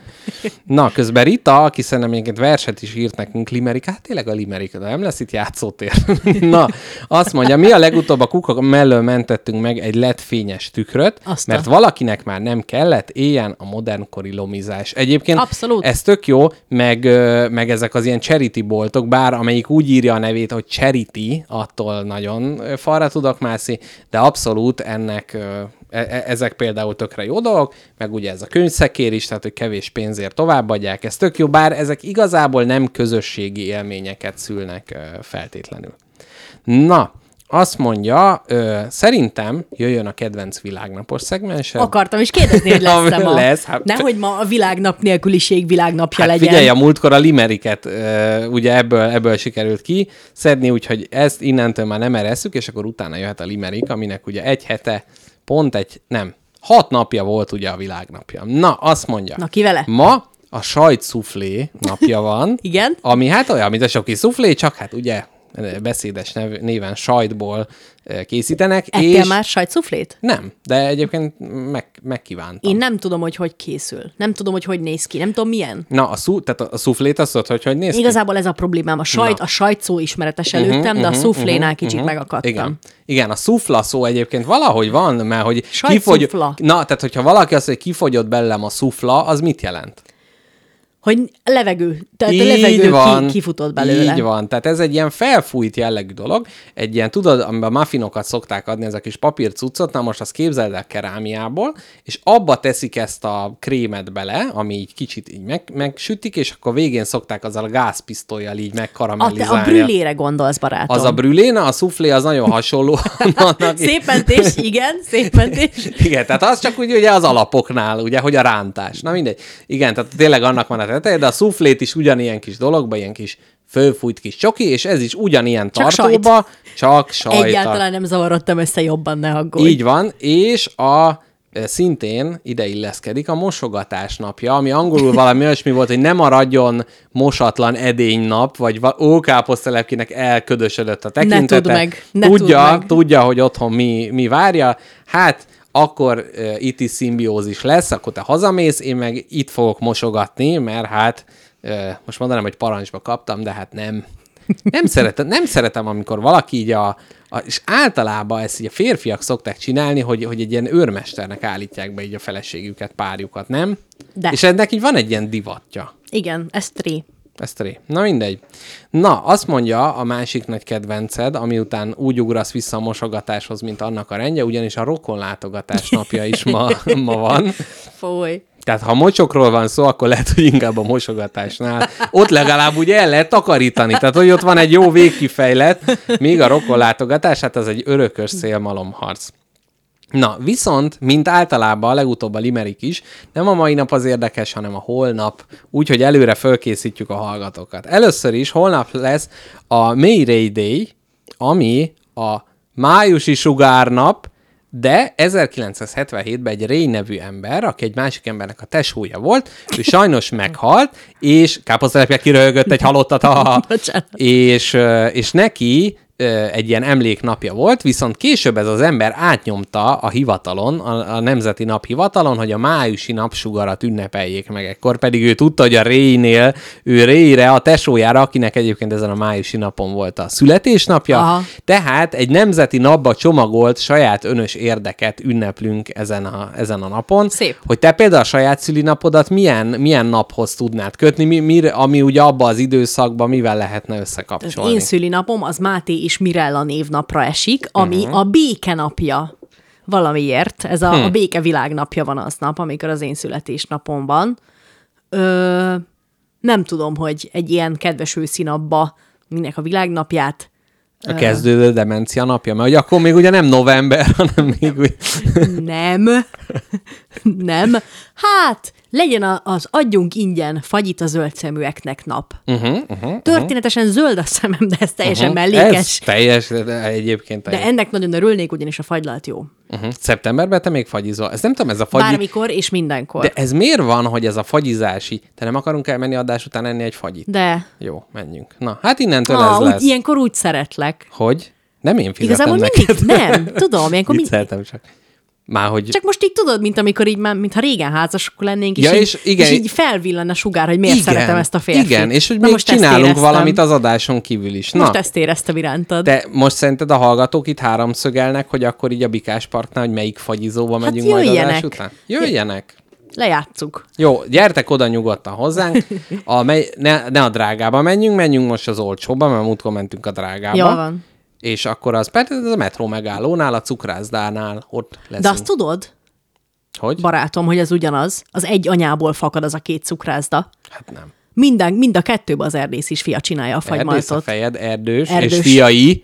Na, közben Rita, aki szerintem egyébként verset is írt nekünk, limerik, hát tényleg a limerik, de nem lesz itt játszótér. na, azt mondja, mi a legutóbb a kuka mellől mentettünk meg egy lett fényes tükröt, Azt a- mert valakinek már nem kellett, éljen a modernkori lomizás. Egyébként Abszolút. ez tök jó, meg, meg ezek az ilyen charity boltok, bár amelyik úgy írja a nevét, hogy charity, attól nagyon falra tudok mászni, de abszolút ennek e- e- ezek például tökre jó dolog, meg ugye ez a könyvszekér is, tehát hogy kevés pénzért továbbadják, ez tök jó, bár ezek igazából nem közösségi élményeket szülnek feltétlenül. Na, azt mondja, ö, szerintem jöjjön a kedvenc világnapos szegmensem. Akartam is kérdezni, hogy lesz-e ma. Lesz, hát- Nehogy ma a világnap nélküliség világnapja Hát legyen. figyelj, a múltkor a limeriket uh, ugye ebből, ebből sikerült ki szedni, úgyhogy ezt innentől már nem eresszük, és akkor utána jöhet a limerik, aminek ugye egy hete, pont egy, nem, hat napja volt ugye a világnapja. Na, azt mondja. Na, ki vele? Ma a sajtszuflé napja van. Igen. Ami hát olyan, mint a soki szuflé, csak hát ugye beszédes nev, néven sajtból készítenek. Ettél és már sajtszuflét? Nem, de egyébként meg, megkívántam. Én nem tudom, hogy hogy készül. Nem tudom, hogy hogy néz ki. Nem tudom, milyen. Na, a, szú, tehát a szuflét azt tudod, hogy hogy néz ki? Igazából ez a problémám. A sajt, Na. a sajt szó ismeretes előttem, de a szuflénál kicsit megakadtam. Igen. Igen, a szufla szó egyébként valahogy van, mert hogy Sajtszufla. Na, tehát hogyha valaki azt mondja, hogy kifogyott belem a szufla, az mit jelent? Hogy levegő. Tehát a levegő ki, kifutott belőle. Így van. Tehát ez egy ilyen felfújt jellegű dolog. Egy ilyen, tudod, amiben muffinokat szokták adni, ez a kis papír cuccot, na most azt képzeld el kerámiából, és abba teszik ezt a krémet bele, ami így kicsit így meg, megsütik, és akkor végén szokták azzal a gázpisztolyjal így A, te megkaramellizálni. a brülére gondolsz, barátom. Az a brüléna, a szuflé az nagyon hasonló. annak- Szép mentés, igen, szép mentés. igen, tehát az csak úgy ugye az alapoknál, ugye, hogy a rántás. Na mindegy. Igen, tehát tényleg annak van a de a szuflét is ugyanilyen kis dologba, ilyen kis fölfújt kis csoki, és ez is ugyanilyen Csak tartóba, csak sajta. Egyáltalán nem zavarodtam össze jobban, ne aggódj. Így van, és a e, szintén ide illeszkedik a mosogatás napja, ami angolul valami olyasmi volt, hogy nem maradjon mosatlan edénynap, vagy va- ókáposztelepkinek elködösödött a tekintete. tudd meg, ne tudja, tudd meg. tudja, hogy otthon mi, mi várja. Hát, akkor uh, itt is szimbiózis lesz, akkor te hazamész, én meg itt fogok mosogatni, mert hát uh, most mondanám, hogy parancsba kaptam, de hát nem. Nem szeretem, nem szeretem, amikor valaki így a, a és általában ezt így a férfiak szokták csinálni, hogy, hogy egy ilyen őrmesternek állítják be így a feleségüket, párjukat, nem? De. És ennek így van egy ilyen divatja. Igen, ez tré. Ez tré. Na mindegy. Na, azt mondja a másik nagy kedvenced, ami után úgy ugrasz vissza a mosogatáshoz, mint annak a rendje, ugyanis a rokonlátogatás napja is ma, ma van. Foly. Tehát ha mocsokról van szó, akkor lehet, hogy inkább a mosogatásnál. Ott legalább ugye el lehet takarítani. Tehát, hogy ott van egy jó végkifejlet, míg a rokonlátogatás, hát az egy örökös szélmalomharc. Na, viszont, mint általában a legutóbb a limerik is, nem a mai nap az érdekes, hanem a holnap, úgyhogy előre fölkészítjük a hallgatókat. Először is holnap lesz a Mayday Day, ami a májusi sugárnap, de 1977-ben egy Ray nevű ember, aki egy másik embernek a tesója volt, ő sajnos meghalt, és káposztelepje kiröhögött egy halottat, ha, Bocsánat. és, és neki egy ilyen emléknapja volt, viszont később ez az ember átnyomta a hivatalon, a, a Nemzeti Naphivatalon, hogy a májusi napsugarat ünnepeljék meg. Ekkor pedig ő tudta, hogy a Rénél, ő Rére, a tesójára, akinek egyébként ezen a májusi napon volt a születésnapja, Aha. tehát egy nemzeti napba csomagolt saját önös érdeket ünneplünk ezen a, ezen a napon. Szép. Hogy te például a saját szülinapodat milyen, milyen naphoz tudnád kötni, mi, mi, ami ugye abba az időszakban mivel lehetne Az összekapcsolni. én szülinapom az Máté és Mirella névnapra esik, ami uh-huh. a béke napja. Valamiért. Ez a, hm. a béke világnapja van aznap, amikor az én születésnapom van. Ö, nem tudom, hogy egy ilyen kedves őszi napba minek a világnapját A kezdődő demencia napja, mert hogy akkor még ugye nem november, hanem még úgy... Nem. nem. Hát, legyen a, az adjunk ingyen fagyit a zöldszeműeknek nap. Uh-huh, uh-huh, Történetesen zöld a szemem, de ez teljesen uh-huh. mellékes. Ez teljes, de egyébként De teljes. ennek nagyon örülnék, ugyanis a fagylalt jó. Uh-huh. Szeptemberben te még fagyizol. Ez nem tudom, ez a fagyi... Bármikor és mindenkor. De ez miért van, hogy ez a fagyizási... Te nem akarunk elmenni adás után enni egy fagyit? De Jó, menjünk. Na, hát innentől ah, ez úgy, lesz. ilyenkor úgy szeretlek. Hogy? Nem én fizetem Igazából neked. mindig nem, tudom, ilyenkor mind... Vicceltem csak. Már hogy... Csak most így tudod, mint amikor így már, mintha régen házasok lennénk, és, Ja, így, és igen. és így felvillan a sugár, hogy miért szeretem ezt a férfit. Igen, és hogy Na még most csinálunk valamit az adáson kívül is. Na, Most ezt éreztem irántad. de most szerinted a hallgatók itt háromszögelnek, hogy akkor így a Bikás Parknál, hogy melyik fagyizóba Hát megyünk majd adás jöjjenek. után? Jöjjenek. Lejátszuk. Jó, gyertek oda nyugodtan hozzánk. A, mely, ne, ne a drágába menjünk, menjünk most az olcsóba, mert múltkor mentünk a drágába. Jól van. És akkor az persze ez a metró megállónál, a cukrászdánál, ott leszünk. De azt tudod, Hogy? barátom, hogy az ugyanaz, az egy anyából fakad az a két cukrászda. Hát nem. Minden, mind a kettőben az erdész is fia csinálja a Erdész a fagymaltot. fejed, erdős, Erdős. és fiai,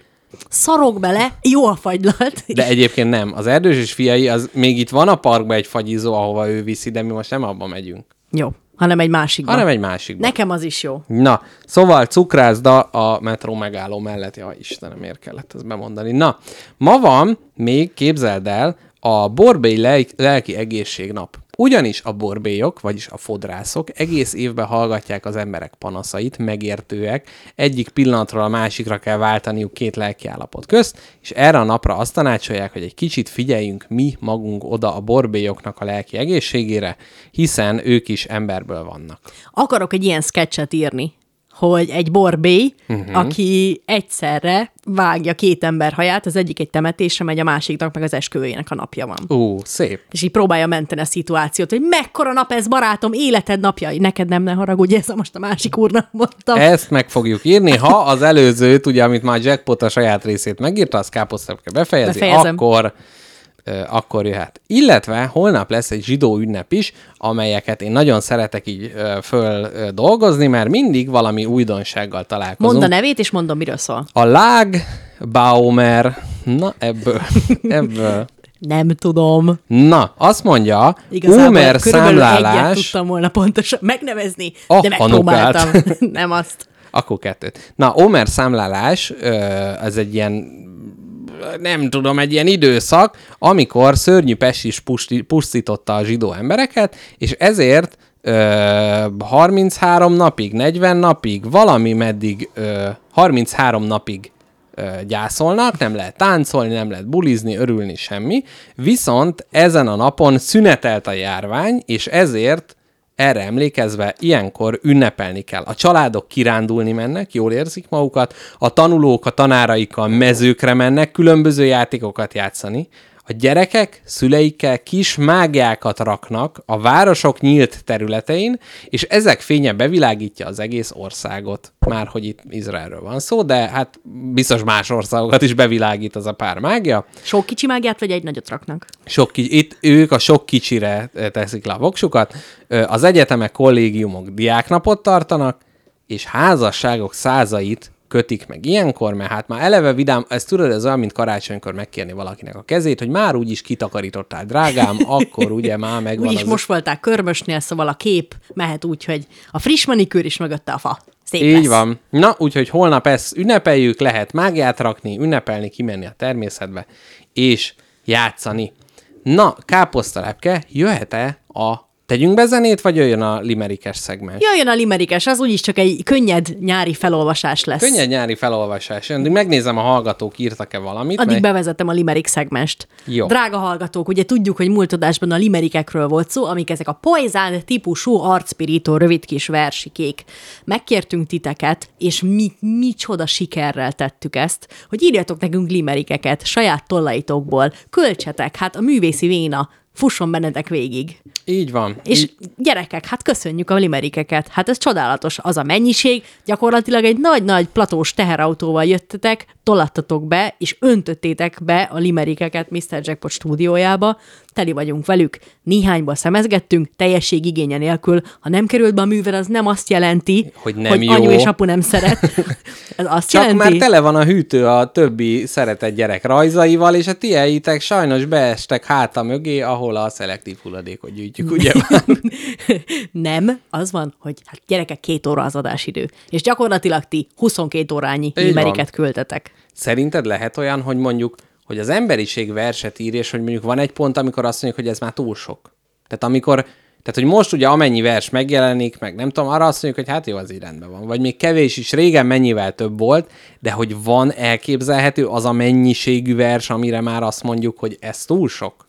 Szarok bele, jó a fagylalt. de egyébként nem. Az erdős és fiai, az még itt van a parkban egy fagyizó, ahova ő viszi, de mi most nem abba megyünk, Jó, hanem egy másikban. hanem egy másikban. Nekem az is jó. Na, szóval cukrászda a metró megálló mellett. Ja, Istenem, miért kellett ezt bemondani? Na, ma van még, képzeld el, a Borbély lel- lelki egészségnap. Ugyanis a borbélyok, vagyis a fodrászok egész évben hallgatják az emberek panaszait, megértőek, egyik pillanatról a másikra kell váltaniuk két lelkiállapot közt, és erre a napra azt tanácsolják, hogy egy kicsit figyeljünk mi magunk oda a borbélyoknak a lelki egészségére, hiszen ők is emberből vannak. Akarok egy ilyen sketchet írni, hogy egy borbély, uh-huh. aki egyszerre vágja két ember haját, az egyik egy temetésre megy, a másiknak meg az esküvőjének a napja van. Ú, szép. És így próbálja menteni a szituációt, hogy mekkora nap ez, barátom, életed napja. Neked nem ne haragudj, ez most a másik úrnak mondtam. Ezt meg fogjuk írni. Ha az előzőt, ugye, amit már Jackpot a saját részét megírta, az káposztapke befejezi, Befejezem. akkor akkor jöhet. Illetve holnap lesz egy zsidó ünnep is, amelyeket én nagyon szeretek így föl dolgozni, mert mindig valami újdonsággal találkozunk. Mondd a nevét, és mondom, miről szól. A Lag Baumer, na ebből, ebből. Nem tudom. Na, azt mondja, Igazából Umer körülbelül egyet számlálás, tudtam volna pontosan megnevezni, A de megpróbáltam. Nem azt. Akkor kettőt. Na, Omer számlálás, ez egy ilyen nem tudom, egy ilyen időszak, amikor szörnyű pest is pusztította a zsidó embereket, és ezért ö, 33 napig, 40 napig, valami meddig, ö, 33 napig ö, gyászolnak, nem lehet táncolni, nem lehet bulizni, örülni, semmi. Viszont ezen a napon szünetelt a járvány, és ezért erre emlékezve ilyenkor ünnepelni kell. A családok kirándulni mennek, jól érzik magukat, a tanulók a tanáraikkal mezőkre mennek, különböző játékokat játszani, a gyerekek szüleikkel kis mágiákat raknak a városok nyílt területein, és ezek fénye bevilágítja az egész országot. Már hogy itt Izraelről van szó, de hát biztos más országokat is bevilágít az a pár mágia. Sok kicsi mágiát, vagy egy nagyot raknak? Sok kicsi, itt ők a sok kicsire eh, teszik le a voksukat. Az egyetemek, kollégiumok diáknapot tartanak, és házasságok százait kötik meg ilyenkor, mert hát már eleve vidám, ez tudod, ez olyan, mint karácsonykor megkérni valakinek a kezét, hogy már úgyis kitakarítottál, drágám, akkor ugye már megvan Úgyis az... most voltál körmösnél, szóval a kép mehet úgy, hogy a friss manikűr is mögötte a fa. Szép Így lesz. van. Na, úgyhogy holnap ezt ünnepeljük, lehet mágiát rakni, ünnepelni, kimenni a természetbe, és játszani. Na, káposztalepke, jöhet-e a Tegyünk be zenét, vagy jöjjön a limerikes szegmens? Jöjjön a limerikes, az úgyis csak egy könnyed nyári felolvasás lesz. Könnyed nyári felolvasás. Addig megnézem, a hallgatók írtak-e valamit. Addig mert- bevezetem a limerik szegmest. Jó. Drága hallgatók, ugye tudjuk, hogy múlt adásban a limerikekről volt szó, amik ezek a poizán típusú arcpirító rövid kis versikék. Megkértünk titeket, és mi, micsoda sikerrel tettük ezt, hogy írjatok nekünk limerikeket saját tollaitokból, költsetek, hát a művészi véna fusson bennetek végig. Így van. És Így, gyerekek, hát köszönjük a limerikeket. Hát ez csodálatos. Az a mennyiség, gyakorlatilag egy nagy-nagy platós teherautóval jöttetek, tolattatok be, és öntöttétek be a limerikeket Mr. Jackpot stúdiójába. Teli vagyunk velük. Néhányba szemezgettünk, teljesség igénye nélkül. Ha nem került be a művel, az nem azt jelenti, Hogy nem hogy jó. anyu és apu nem szeret. Ez azt csak jelenti, már tele van a hűtő a többi szeretett gyerek rajzaival, és a tieitek sajnos beestek háta mögé, ahol a szelektív hulladékot gyűjtjük, ugye? Nem, az van, hogy hát gyerekek, két óra az adásidő. És gyakorlatilag ti 22 órányi van. limeriket küldtetek. Szerinted lehet olyan, hogy mondjuk, hogy az emberiség verset ír, és hogy mondjuk van egy pont, amikor azt mondjuk, hogy ez már túl sok. Tehát amikor, tehát hogy most ugye amennyi vers megjelenik, meg nem tudom, arra azt mondjuk, hogy hát jó, az így rendben van. Vagy még kevés is, régen mennyivel több volt, de hogy van elképzelhető az a mennyiségű vers, amire már azt mondjuk, hogy ez túl sok?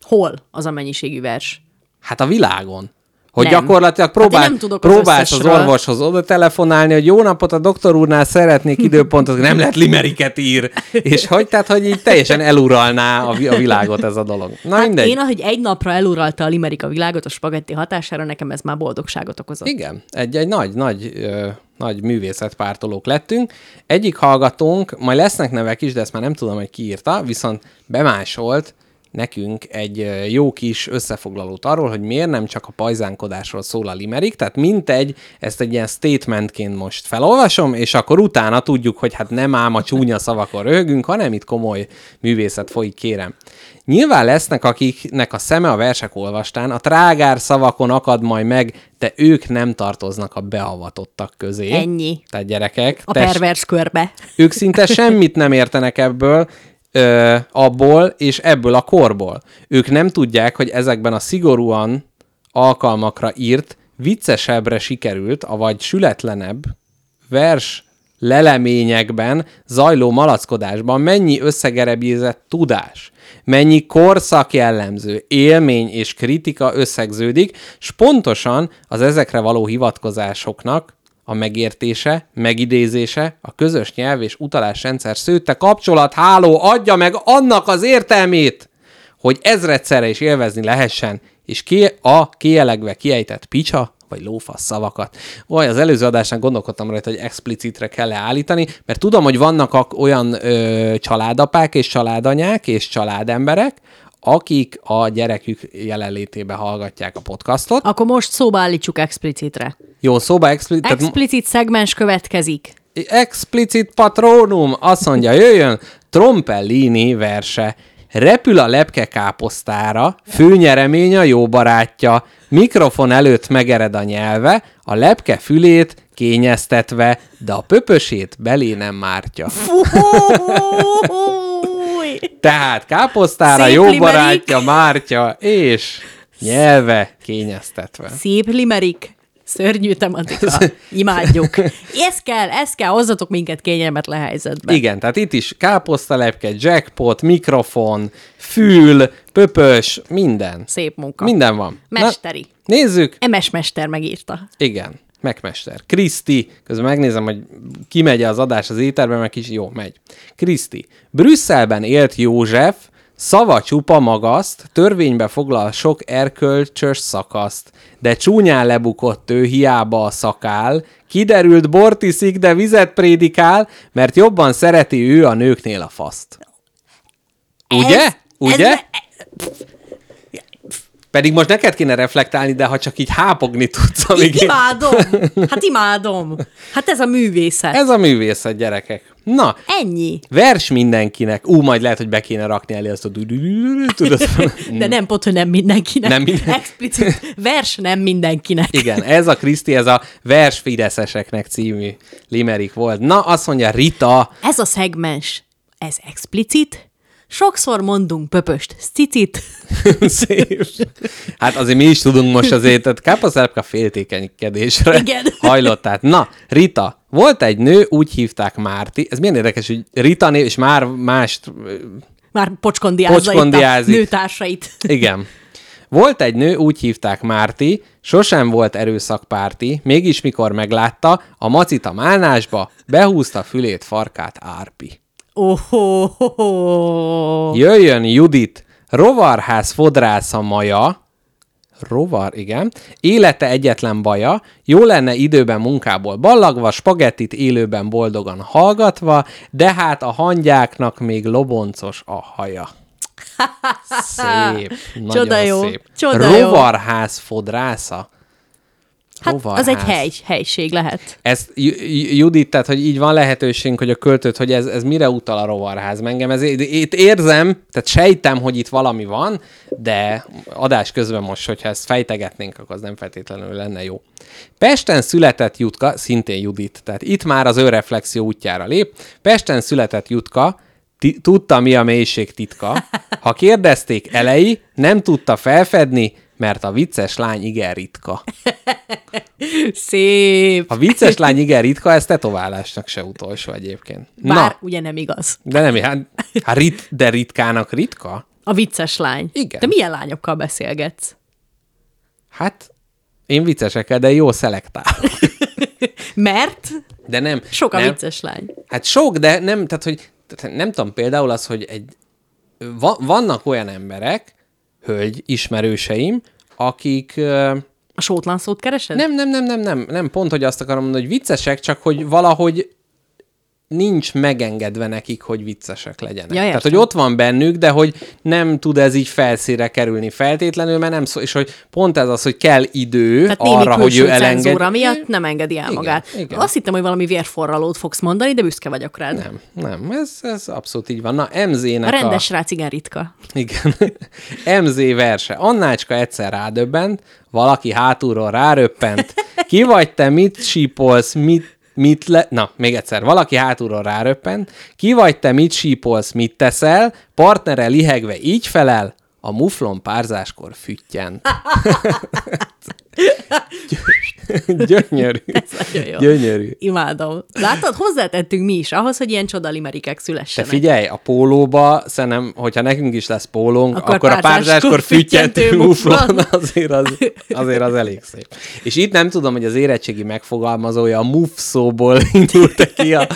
Hol az a mennyiségű vers? Hát a világon. Hogy Nem. gyakorlatilag próbál, Hát nem tudok az próbálsz az összesről. orvoshoz oda telefonálni, hogy jó napot, a doktor úrnál szeretnék időpontot, nem lehet limeriket ír. És hogy, tehát, hogy így teljesen eluralná a, a világot ez a dolog. Na Hát mindegy. én, ahogy egy napra eluralta a limerik a világot a spagetti hatására, nekem ez már boldogságot okozott. Igen, egy, egy nagy, nagy, ö, nagy művészetpártolók lettünk. Egyik hallgatónk, majd lesznek nevek is, de ezt már nem tudom, hogy ki írta, viszont bemásolt nekünk egy jó kis összefoglalót arról, hogy miért nem csak a pajzánkodásról szól a limerik, tehát mintegy, ezt egy ilyen statementként most felolvasom, és akkor utána tudjuk, hogy hát nem ám a csúnya szavakon röhögünk, hanem itt komoly művészet folyik, kérem. Nyilván lesznek, akiknek a szeme a versek olvastán, a trágár szavakon akad majd meg, de ők nem tartoznak a beavatottak közé. Ennyi. Tehát gyerekek, A tess- pervers körbe. ők szinte semmit nem értenek ebből, ö, abból és ebből a korból. Ők nem tudják, hogy ezekben a szigorúan alkalmakra írt, viccesebbre sikerült, avagy sületlenebb vers leleményekben zajló malackodásban mennyi összegerebjézett tudás, mennyi korszak jellemző, élmény és kritika összegződik, s pontosan az ezekre való hivatkozásoknak a megértése, megidézése, a közös nyelv és utalásrendszer szőtte kapcsolat háló adja meg annak az értelmét, hogy ezredszerre is élvezni lehessen, és ki a kielegve kiejtett picsa, vagy lófasz szavakat. Vaj, az előző adásnál gondolkodtam rajta, hogy explicitre kell állítani, mert tudom, hogy vannak ak- olyan ö, családapák és családanyák és családemberek, akik a gyerekük jelenlétébe hallgatják a podcastot. Akkor most szóba állítsuk explicitre. Jó, szóba explicit, Explicit szegmens következik. explicit patronum, azt mondja, jöjjön Trompellini verse. Repül a lepke káposztára, főnyeremény a jó barátja, mikrofon előtt megered a nyelve, a lepke fülét kényeztetve, de a pöpösét belé nem mártja. Fúj! Tehát káposztára Szép jó limerik. barátja mártja, és nyelve kényeztetve. Szép limerik. Szörnyű tematika. Imádjuk. Ez kell, ez kell, hozzatok minket kényelmetlen helyzetbe. Igen, tehát itt is káposztalepke, jackpot, mikrofon, fül, pöpös, minden. Szép munka. Minden van. Mesteri. Na, nézzük. Emes mester megírta. Igen, megmester. Kriszti, közben megnézem, hogy kimegy az adás az éterben, meg is jó, megy. Kriszti. Brüsszelben élt József, szava csupa magaszt, törvénybe foglal sok erkölcsös szakaszt, de csúnyán lebukott ő hiába a szakál, kiderült bort iszik, de vizet prédikál, mert jobban szereti ő a nőknél a faszt. Ugye? Ez- Ugye? ez- Pedig most neked kéne reflektálni, de ha csak így hápogni tudsz, amíg én... Imádom. Hát imádom. Hát ez a művészet. Ez a művészet, gyerekek. Na, Ennyi. vers mindenkinek. Ú, majd lehet, hogy be kéne rakni elé azt a tudod. De nem pont, hogy nem mindenkinek. Nem minden- Explicit vers nem mindenkinek. Igen, ez a Kriszti, ez a vers fideszeseknek című limerik volt. Na, azt mondja Rita, Ez a szegmens, ez explicit, sokszor mondunk pöpöst, cicit. Szép. Hát azért mi is tudunk most azért, tehát káposztelepka féltékenykedésre Igen. hajlott. Tehát, na, Rita, volt egy nő, úgy hívták Márti, ez milyen érdekes, hogy Rita név, és már mást, Már pocskondiázza itt a Pocskondiázik. nőtársait. igen. Volt egy nő, úgy hívták Márti, sosem volt erőszakpárti, mégis mikor meglátta, a macit a málnásba, behúzta fülét, farkát Árpi. Oh. Jöjjön Judit, rovarház fodrásza maja, rovar, igen, élete egyetlen baja, jó lenne időben munkából ballagva, spagettit élőben boldogan hallgatva, de hát a hangyáknak még loboncos a haja. Szép, nagyon Csoda jó, szép. csoda rovarház fodrásza. Hát az Rovarház. egy hely, helység lehet. Ju- Judit, tehát, hogy így van lehetőségünk, hogy a költőt, hogy ez, ez mire utal a rovarház. Engem ez, itt érzem, tehát sejtem, hogy itt valami van, de adás közben most, hogyha ezt fejtegetnénk, akkor az nem feltétlenül lenne jó. Pesten született Jutka, szintén Judit, tehát itt már az önreflexió útjára lép. Pesten született Jutka, ti- tudta, mi a mélység titka. Ha kérdezték elei, nem tudta felfedni, mert a vicces lány igen ritka. Szép. A vicces lány igen ritka, ez tetoválásnak se utolsó egyébként. Bár Na, ugye nem igaz. de nem, hát, hát rit, de ritkának ritka? A vicces lány. Igen. Te milyen lányokkal beszélgetsz? Hát, én viccesekkel, de jó szelektál. Mert De nem. sok a nem. vicces lány. Hát sok, de nem, tehát, hogy nem tudom, például az, hogy egy, va, vannak olyan emberek, hölgy ismerőseim, akik A sótlan szót keresed? nem, nem, nem, nem, nem, nem, pont, hogy azt akarom mondani, hogy viccesek, csak hogy valahogy nincs megengedve nekik, hogy viccesek legyenek. Ja, Tehát, hogy ott van bennük, de hogy nem tud ez így felszíre kerülni feltétlenül, mert nem szó, és hogy pont ez az, hogy kell idő Tehát arra, hogy ő elenged. miatt nem engedi el Igen, magát. igen. Azt hittem, hogy valami vérforralót fogsz mondani, de büszke vagyok rád. Nem, nem, ez, ez abszolút így van. Na, MZ-nek A rendes rác igen ritka. Igen. MZ verse. Annácska egyszer rádöbbent, valaki hátulról ráröppent. Ki vagy te, mit sípolsz, mit, mit le... Na, még egyszer. Valaki hátulról ráröppent. Ki vagy te, mit sípolsz, mit teszel? Partnere lihegve így felel, a muflon párzáskor füttyent. Gyönyörű. Nagyon jó. Gyönyörű. Imádom. Látod, hozzátettünk mi is ahhoz, hogy ilyen csoda limerikek Te szülessenek. figyelj, a pólóba, szerintem, hogyha nekünk is lesz pólónk, Akkor akkor, a párzáskor füttyentő muflon. azért az, azért az elég szép. És itt nem tudom, hogy az érettségi megfogalmazója a muf szóból indult ki a...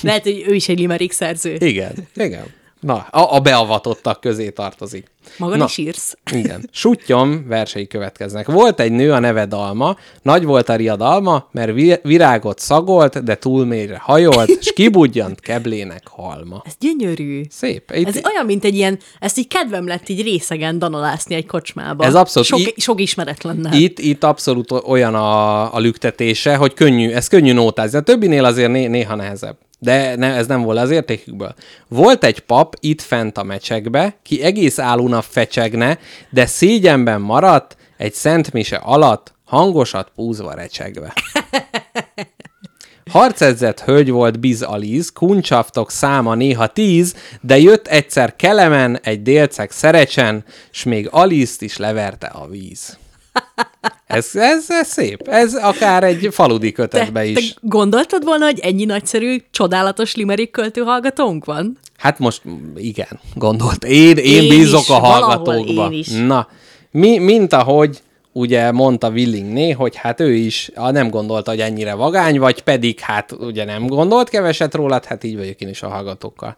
Lehet, hogy ő is egy limerik szerző. Igen, igen. Na, a, a beavatottak közé tartozik. Maga Na. is írsz. Igen. Suttyom versei következnek. Volt egy nő, a neve Dalma, nagy volt a riadalma, mert vi- virágot szagolt, de túl mélyre hajolt, s kibudjant keblének halma. Ez gyönyörű. Szép. Itt, Ez olyan, mint egy ilyen, ezt így kedvem lett így részegen danolászni egy kocsmába. Ez abszolút Sok, í- sok ismeretlennel. Itt, itt abszolút olyan a, a lüktetése, hogy könnyű, ez könnyű nótázni. A többinél azért né, néha nehezebb. De ne, ez nem volt az értékükből. Volt egy pap itt fent a mecsekbe, ki egész áluna fecsegne, de szégyenben maradt egy szentmise alatt, hangosat púzva recsegve. Harcedzett hölgy volt Biz Aliz, kuncsaftok száma néha tíz, de jött egyszer kelemen egy délceg szerecsen, s még Alizt is leverte a víz. Ez, ez, ez szép. Ez akár egy faludi te, kötetbe te is. gondoltad volna, hogy ennyi nagyszerű, csodálatos limerik költő hallgatónk van? Hát most igen, gondolt. Én, én, Én bízok is, a hallgatókba. én is. Na, mi, mint ahogy ugye mondta Willingné, hogy hát ő is ah, nem gondolta, hogy ennyire vagány vagy, pedig hát ugye nem gondolt keveset rólad, hát így vagyok én is a hallgatókkal.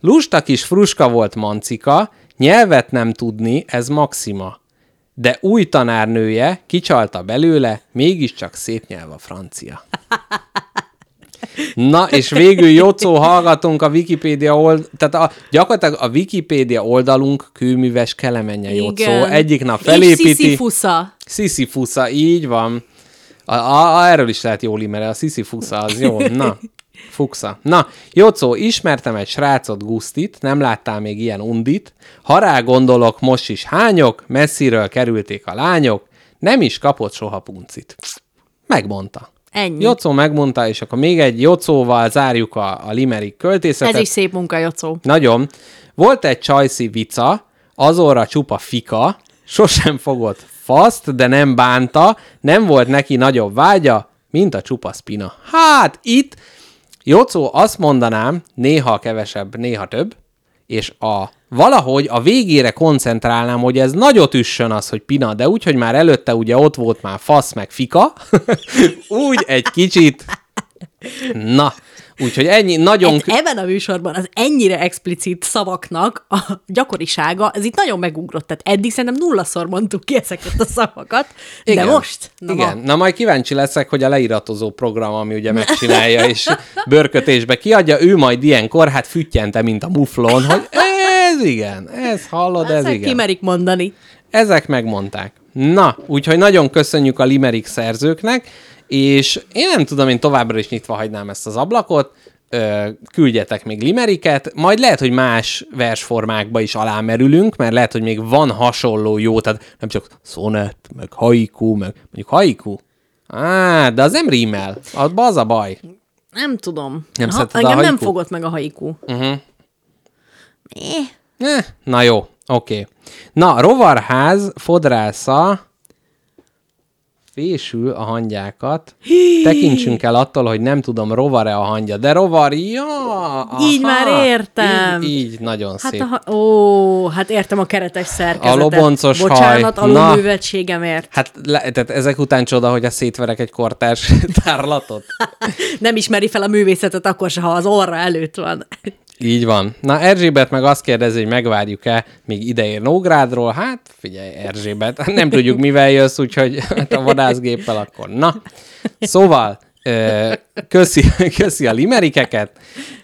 Lusta kis fruska volt mancika, nyelvet nem tudni, ez maxima. De új tanárnője kicsalta belőle, mégiscsak szép nyelv a francia. Na, és végül Jocó hallgatunk a Wikipédia old, tehát a, gyakorlatilag a Wikipédia oldalunk kőműves kelemenje Jocó. Egyik nap És felépíti. Sisyphusza. Sisyphusza, így van. A, a, a, erről is lehet jól imere, a Sisyphusza az jó. Na, Fuxa. Na, Jocó, ismertem egy srácot, Gusztit, nem láttál még ilyen undit. Ha rá gondolok, most is hányok, messziről kerülték a lányok, nem is kapott soha puncit. Megmondta. Ennyi. Jocó megmondta, és akkor még egy Jocóval zárjuk a, a limerick költészetet. Ez is szép munka, Jocó. Nagyon. Volt egy csajszi vica, azóra csupa fika, sosem fogott faszt, de nem bánta, nem volt neki nagyobb vágya, mint a csupa spina. Hát itt, Jocó, azt mondanám, néha kevesebb, néha több, és a valahogy a végére koncentrálnám, hogy ez nagyot üssön az, hogy pina, de úgy, hogy már előtte ugye ott volt már fasz meg fika, úgy egy kicsit, na, úgyhogy ennyi, nagyon... Ez, ebben a műsorban az ennyire explicit szavaknak a gyakorisága, ez itt nagyon megugrott. Tehát eddig szerintem nullaszor mondtuk ki ezeket a szavakat, de most? Na igen. Ma. Na majd kíváncsi leszek, hogy a leiratozó program, ami ugye megcsinálja, és bőrkötésbe kiadja, ő majd ilyenkor, hát füttyente, mint a muflon, hogy ez igen, ez hallod, ez Ezek igen. kimerik mondani. Ezek megmondták. Na, úgyhogy nagyon köszönjük a Limerick szerzőknek, és én nem tudom, én továbbra is nyitva hagynám ezt az ablakot, ö, küldjetek még limeriket, majd lehet, hogy más versformákba is alámerülünk, mert lehet, hogy még van hasonló jó, tehát nem csak szonett, meg haiku, meg mondjuk haiku. Á, de az nem rímel. Az a baj. Nem tudom. Nem ha, szereted a engem nem fogott meg a haiku. Uh-huh. Eh. Eh, na jó, oké. Okay. Na, rovarház fodrásza fésül a hangyákat. Tekintsünk el attól, hogy nem tudom, rovar-e a hangya, de rovar, ja! Így már értem. Így, így nagyon Hát szép. a, ó, hát értem a keretes szerkezetet. A loboncos Bocsánat, haj. Na. alulműveltségemért. Hát le, tehát ezek után csoda, hogy a szétverek egy kortárs tárlatot. Nem ismeri fel a művészetet akkor se, ha az orra előtt van. Így van. Na, Erzsébet meg azt kérdezi, hogy megvárjuk-e, míg ideér Nógrádról. Hát, figyelj, Erzsébet, nem tudjuk, mivel jössz, úgyhogy hát a vadászgéppel akkor. Na, szóval, köszi, köszi a limerikeket,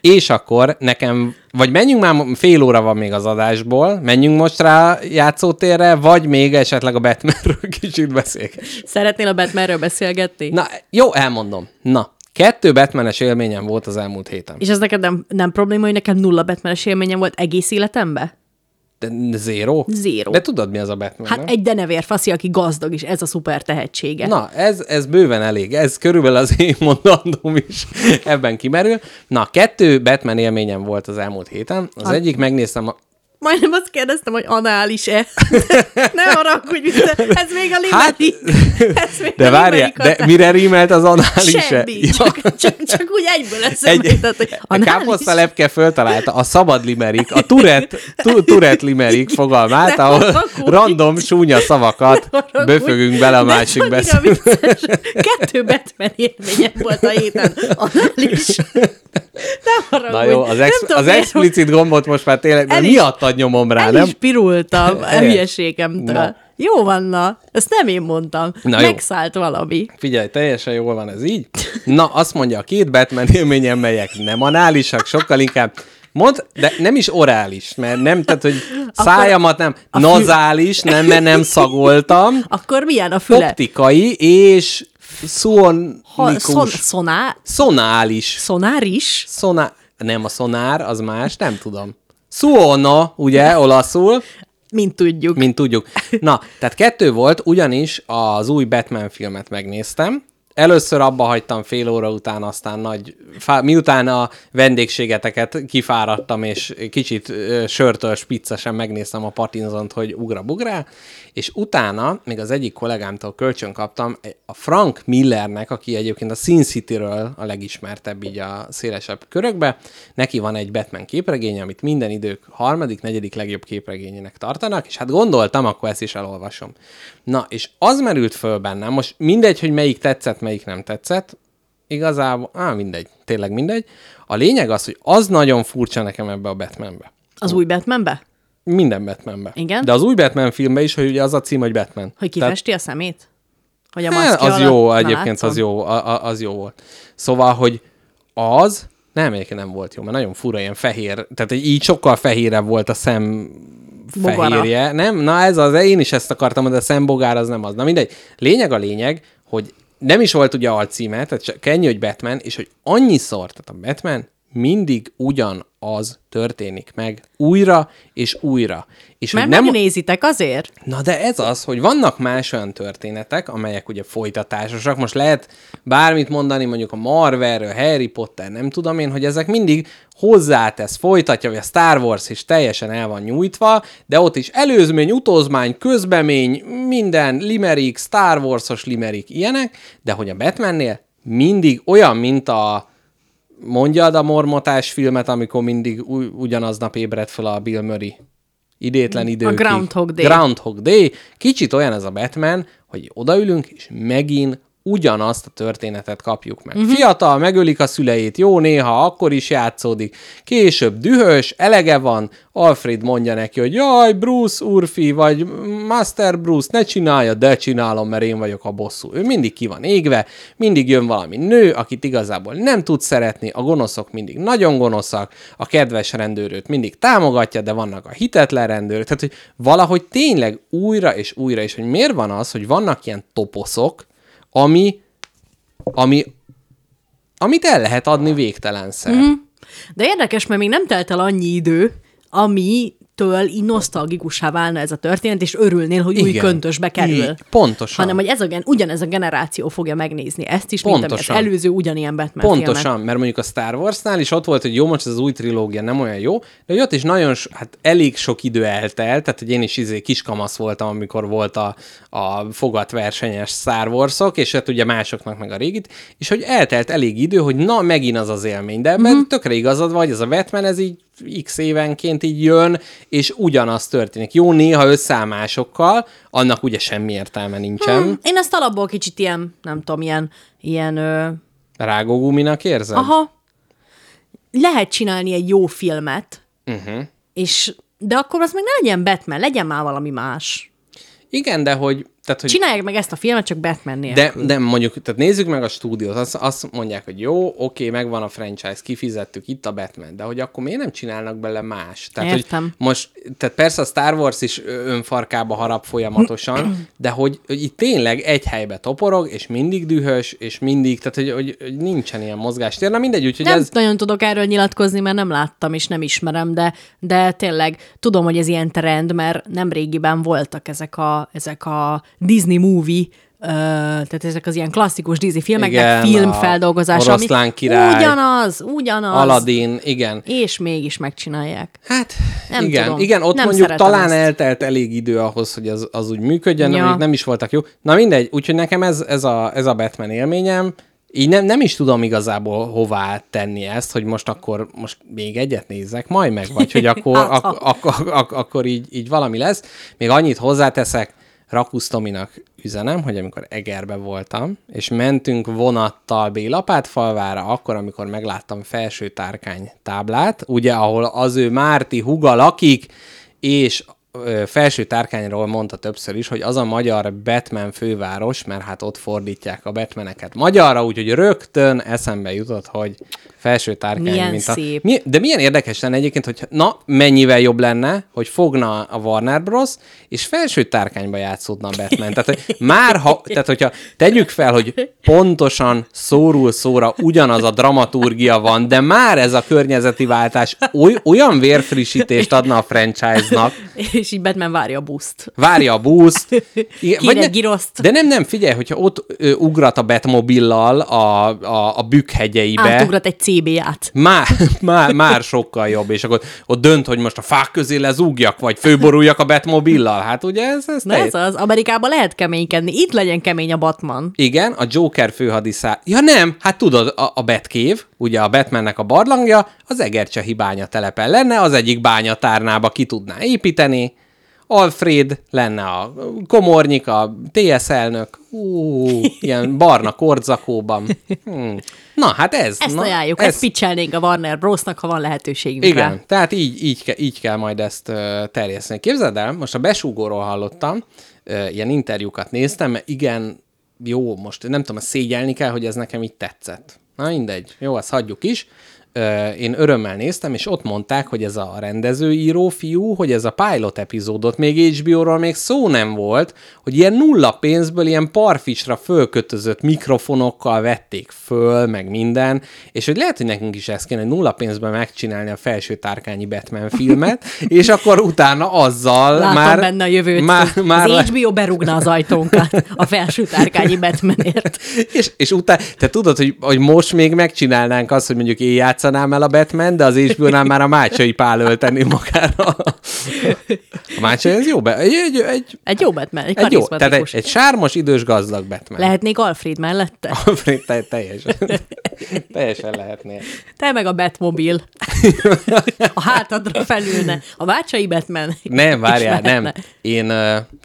és akkor nekem, vagy menjünk már, fél óra van még az adásból, menjünk most rá játszótérre, vagy még esetleg a Batmanről kicsit beszélgessünk. Szeretnél a Batmanről beszélgetni? Na, jó, elmondom. Na, kettő Batmanes élményem volt az elmúlt héten. És ez neked nem, nem probléma, hogy nekem nulla Batmanes élményem volt egész életemben? De zéro? Zéro. De tudod, mi az a Batman, Hát nem? egy denevér faszi, aki gazdag, és ez a szuper tehetsége. Na, ez, ez bőven elég. Ez körülbelül az én mondandóm is ebben kimerül. Na, kettő Batman élményem volt az elmúlt héten. Az A- egyik megnéztem a... Majdnem azt kérdeztem, hogy anális-e. ne haragudj ez még a Hát, limerick. Ez még de várjál, de mire rímelt az anális Semmi, csak, csak, csak úgy egyből eszembe Egy, jutott, hogy a anális. káposzta lepke föltalálta a szabad limerik, a turet, tu, turet limerik fogalmát, Ne ahol haragudj. random súnya szavakat böfögünk bele a másik vicces. Kettő Batman élményem volt a héten. Anális. Nem haragudj. Na jó, az, ex, tudom, az explicit gombot most már tényleg, de Miattad nyomom rá, El nem? is pirultam a hülyeségemtől. Na. Jó van, na. Ezt nem én mondtam. Na jó. Megszállt valami. Figyelj, teljesen jól van ez így. Na, azt mondja a két Batman élményem, melyek nem análisak, sokkal inkább Mond, de nem is orális, mert nem, tehát, hogy szájamat nem, nazális, nem, mert nem szagoltam, Akkor milyen a füle? optikai és Ha, szuonikus, szon, szoná, szonális. szonáris? Szoná... Nem a szonár, az más, nem tudom. Suona, ugye, olaszul, Mint tudjuk. mint tudjuk. Na, tehát kettő volt, ugyanis az új Batman filmet megnéztem. Először abba hagytam fél óra után, aztán nagy, miután a vendégségeteket kifáradtam, és kicsit sörtől spiccesen megnéztem a Partinzont, hogy ugra-bugrá, és utána még az egyik kollégámtól kölcsön kaptam egy- a Frank Millernek, aki egyébként a Sin City-ről a legismertebb így a szélesebb körökbe, neki van egy Batman képregénye, amit minden idők harmadik, negyedik legjobb képregényének tartanak, és hát gondoltam, akkor ezt is elolvasom. Na, és az merült föl bennem, most mindegy, hogy melyik tetszett, melyik nem tetszett, igazából, á, mindegy, tényleg mindegy. A lényeg az, hogy az nagyon furcsa nekem ebbe a Batmanbe. Az új Batmanbe? Minden Batmanbe. Igen? De az új Batman filmben is, hogy ugye az a cím, hogy Batman. Hogy kifesti a szemét? Hogy a maszkja az alatt jó, ne egyébként látszon? az jó, a, a, az jó volt. Szóval, hogy az, nem, egyébként nem volt jó, mert nagyon fura, ilyen fehér, tehát így sokkal fehérebb volt a szem Bogara. fehérje. Nem? Na ez az, én is ezt akartam, de a szembogár az nem az. Na mindegy. Lényeg a lényeg, hogy nem is volt ugye alcíme, tehát csak ennyi, hogy Batman, és hogy annyiszor, tehát a Batman mindig ugyanaz történik meg újra és újra. És Mert nem, megnézitek azért? Na de ez az, hogy vannak más olyan történetek, amelyek ugye folytatásosak. Most lehet bármit mondani, mondjuk a Marvelről, Harry Potter, nem tudom én, hogy ezek mindig hozzátesz, folytatja, vagy a Star Wars is teljesen el van nyújtva, de ott is előzmény, utózmány, közbemény, minden limerick, Star Wars-os limerick, ilyenek, de hogy a Batmannél mindig olyan, mint a mondjad a mormotás filmet, amikor mindig ugyanaznap ébred fel a Bill Murray idétlen időkig. Groundhog Day. Groundhog Day. Kicsit olyan ez a Batman, hogy odaülünk, és megint ugyanazt a történetet kapjuk meg. Uh-huh. Fiatal, megölik a szüleit, jó, néha akkor is játszódik. Később dühös, elege van, Alfred mondja neki, hogy jaj, Bruce, Urfi, vagy Master Bruce, ne csinálja, de csinálom, mert én vagyok a bosszú. Ő mindig ki van égve, mindig jön valami nő, akit igazából nem tud szeretni, a gonoszok mindig nagyon gonoszak, a kedves rendőrőt mindig támogatja, de vannak a hitetlen rendőrök. Tehát, hogy valahogy tényleg újra és újra, és hogy miért van az, hogy vannak ilyen toposzok, ami, ami, amit el lehet adni végtelenszer. Mm-hmm. De érdekes, mert még nem telt el annyi idő, ami től így nosztalgikussá válna ez a történet, és örülnél, hogy Igen. új köntösbe kerül. Igen. Pontosan. Hanem, hogy ez a gen- ugyanez a generáció fogja megnézni ezt is, Pontosan. mint az előző ugyanilyen Batman Pontosan, filmek. mert mondjuk a Star Warsnál is ott volt, hogy jó, most ez az új trilógia nem olyan jó, de ott is nagyon, hát elég sok idő eltelt, tehát hogy én is izé kiskamasz voltam, amikor volt a, a fogatversenyes Star Warsok, és hát ugye másoknak meg a régit, és hogy eltelt elég idő, hogy na, megint az az élmény, de ebben mm-hmm. tökre igazad vagy, ez a Batman, ez így x évenként így jön, és ugyanaz történik. Jó, néha összeállásokkal, annak ugye semmi értelme nincsen. Hmm, én ezt alapból kicsit ilyen, nem tudom, ilyen, ilyen... Ö... Rágóguminak érzed? Aha. Lehet csinálni egy jó filmet, uh-huh. és de akkor az meg ne legyen Batman, legyen már valami más. Igen, de hogy tehát, hogy... Csinálják meg ezt a filmet, csak Batman nélkül. De, de mondjuk, tehát nézzük meg a stúdiót, azt, azt mondják, hogy jó, oké, megvan a franchise, kifizettük itt a Batman, de hogy akkor miért nem csinálnak bele más? Tehát, Értem. Hogy most, tehát persze a Star Wars is önfarkába harap folyamatosan, de hogy, hogy itt tényleg egy helybe toporog, és mindig dühös, és mindig, tehát hogy, hogy, hogy nincsen ilyen mozgástér. Na mindegy, úgyhogy nem ez... nagyon tudok erről nyilatkozni, mert nem láttam, és nem ismerem, de, de tényleg tudom, hogy ez ilyen trend, mert nem régiben voltak ezek a, ezek a Disney movie, Uh, tehát ezek az ilyen klasszikus Disney filmeknek filmfeldolgozása, ami király, ugyanaz, ugyanaz. Aladdin, igen. És mégis megcsinálják. Hát, nem igen, tudom. igen, ott nem mondjuk talán ezt. eltelt elég idő ahhoz, hogy az, az úgy működjön, ja. nem is voltak jó. Na mindegy, úgyhogy nekem ez, ez, a, ez a Batman élményem, így nem, nem is tudom igazából hová tenni ezt, hogy most akkor most még egyet nézzek, majd meg, vagy hogy akkor, ak, ak, ak, ak, akkor így, így valami lesz. Még annyit hozzáteszek, Rakusz Tominak üzenem, hogy amikor Egerbe voltam, és mentünk vonattal Bélapátfalvára, akkor, amikor megláttam felső tárkány táblát, ugye, ahol az ő Márti huga lakik, és felső tárkányról mondta többször is, hogy az a magyar Batman főváros, mert hát ott fordítják a Batmaneket magyarra, úgyhogy rögtön eszembe jutott, hogy felső tárkány, milyen mint a... Szép. Mi, de milyen érdekes lenne egyébként, hogy na, mennyivel jobb lenne, hogy fogna a Warner Bros. és felső tárkányba játszódna a Batman. Tehát, hogy már ha, tehát hogyha tegyük fel, hogy pontosan szórul szóra ugyanaz a dramaturgia van, de már ez a környezeti váltás oly, olyan vérfrissítést adna a franchise-nak. És így Batman várja a buszt. Várja a buszt. Vagy ne, giroszt. De nem, nem, figyelj, hogyha ott ö, ugrat a Batmobillal a, a, a bükkhegyeibe. Átugrat egy CB-ját. Már, már, már sokkal jobb, és akkor ott dönt, hogy most a fák közé lezúgjak, vagy főboruljak a Batmobillal. Hát ugye ez... Ez, Na ez az, Amerikában lehet keménykedni. Itt legyen kemény a Batman. Igen, a Joker főhadiszár. Ja nem, hát tudod, a, a Batcave, ugye a Batmannek a barlangja, az Egercsehi bánya telepen lenne, az egyik bányatárnába ki tudná építeni, Alfred lenne a komornyik, a TS elnök, ú, ilyen barna kordzakóban. Hmm. Na, hát ez. Ezt na, ajánljuk, ez... ezt picselnénk a Warner Brosnak, ha van lehetőségünk Igen, rá. tehát így, így, így kell majd ezt uh, terjeszteni. Képzeld el, most a besúgóról hallottam, uh, ilyen interjúkat néztem, mert igen, jó, most nem tudom, szégyelni kell, hogy ez nekem így tetszett. Na mindegy, jó, azt hagyjuk is én örömmel néztem, és ott mondták, hogy ez a rendezőíró fiú, hogy ez a pilot epizódot még HBO-ról még szó nem volt, hogy ilyen nulla pénzből ilyen parfisra fölkötözött mikrofonokkal vették föl, meg minden, és hogy lehet, hogy nekünk is ezt kéne, nulla pénzből megcsinálni a felső tárkányi Batman filmet, és akkor utána azzal Látom már... benne a jövőt. Már, már az HBO berúgna az ajtónkat a felső tárkányi Batmanért. és, és utána, te tudod, hogy, hogy most még megcsinálnánk azt, hogy mondjuk én játszanám el a Batman, de az hbo már a Mácsai Pál ölteni magára. A Mácsai, ez jó be, egy, egy, egy, egy jó Batman, egy, egy jó, tehát egy, egy sármos, idős, gazdag Batman. Lehetnék Alfred mellette? Alfred te, teljesen. teljesen lehetnél. Te meg a Batmobil. A hátadra felülne. A Mácsai Batman. Nem, várjál, nem. Én,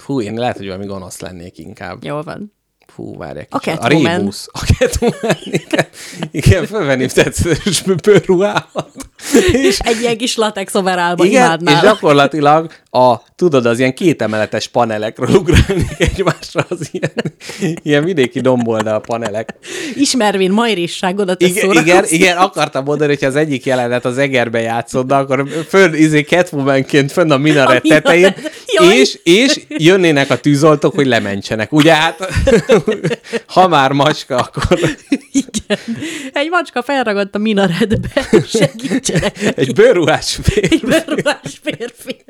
hú, én lehet, hogy valami gonosz lennék inkább. Jól van. Fú, várj egy A kicsit. A Catwoman. Rébusz. A Catwoman, igen. Igen, fölvenném tetszős bőrruhámat. És Egy ilyen kis latex overálba igen, imádnál. és gyakorlatilag a, tudod, az ilyen kétemeletes panelekről ugrálni egymásra az ilyen, ilyen vidéki domboldal panelek. Ismervén majrisságodat, ez Igen, igen, igen, akartam mondani, hogy az egyik jelenet az egerbe játszott, de akkor föl, izé Catwomanként fönn a minaret A tetején, és, és jönnének a tűzoltók, hogy lementsenek. Ugye hát, ha már macska, akkor Igen. Egy macska felragadt a minaretbe, segítsenek. egy bőrruhás férfi. Egy beruhás férfi.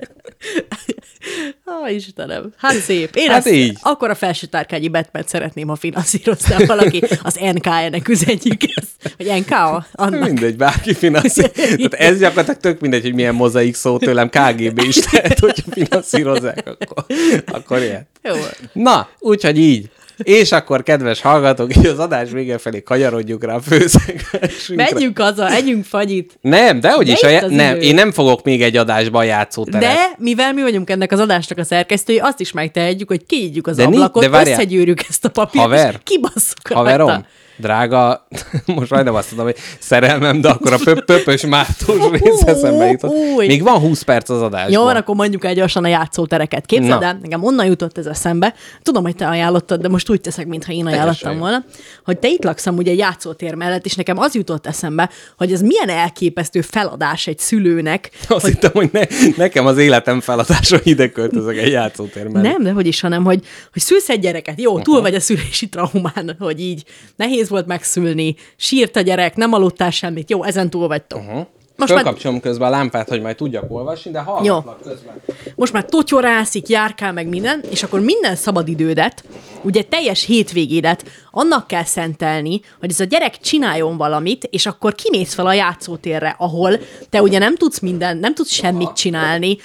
Ó, Istenem. Hát szép. Én Hát ezt, így. akkor a felsőtárkányi batman szeretném, ha finanszírozná valaki. Az NK-nek üzenjük ezt. Vagy NK annak. Mindegy, bárki finanszíroz. Tehát ez gyakorlatilag tök mindegy, hogy milyen mozaik szó tőlem, KGB is lehet, hogyha finanszírozzák, akkor, akkor ilyen. Jó. Na, úgyhogy így. És akkor, kedves hallgatók, így az adás vége felé kanyarodjuk rá a főszegmensünkre. Menjünk haza, együnk fagyit. Nem, de hogy is, a, já- nem, idő. én nem fogok még egy adásba játszóteret. De mivel mi vagyunk ennek az adásnak a szerkesztői, azt is megtehetjük, hogy kinyitjuk az De ablakot, de várjál. összegyűrjük ezt a papírt, Haver. és kibasszuk Haverom, rajta. Drága, most majdnem azt mondom, hogy szerelmem, de akkor a pöp pöpös mártós rész eszembe jutott. Még van 20 perc az adásban. Jó, van, akkor mondjuk el gyorsan a játszótereket. Képzeld el, nekem onnan jutott ez eszembe. Tudom, hogy te ajánlottad, de most úgy teszek, mintha én ajánlottam volna, hogy te itt laksz amúgy egy játszótér mellett, és nekem az jutott eszembe, hogy ez milyen elképesztő feladás egy szülőnek, Azt hittem, hogy ne, nekem az életem feladása ide költözök egy játszótér mellé. Nem, de hogy is, hanem, hogy, hogy szülsz egy gyereket. Jó, túl vagy a szülési traumán, hogy így nehéz volt megszülni, sírt a gyerek, nem aludtál semmit. Jó, ezen túl vagytok. Uh-huh. Most már, Fölkapcsolom közben a lámpát, hogy majd tudjak olvasni, de hallgatlak közben. most már totyorászik, járkál meg minden, és akkor minden szabadidődet, ugye teljes hétvégédet annak kell szentelni, hogy ez a gyerek csináljon valamit, és akkor kimész fel a játszótérre, ahol te ugye nem tudsz minden, nem tudsz semmit csinálni,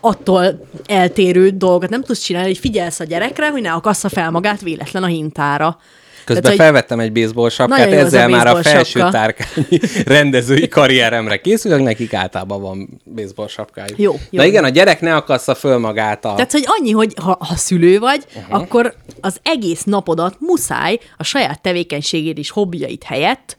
attól eltérő dolgot nem tudsz csinálni, hogy figyelsz a gyerekre, hogy ne akassza fel magát véletlen a hintára. Közben Tehát, felvettem egy baseball sapkát, az a ezzel már a felső sapka. tárkányi rendezői karrieremre készülök, nekik általában van baseball sapkájuk. Jó, jó. De igen, a gyerek ne akassza föl magát a... Tehát, hogy annyi, hogy ha, ha szülő vagy, uh-huh. akkor az egész napodat muszáj a saját tevékenységét és hobbijait helyett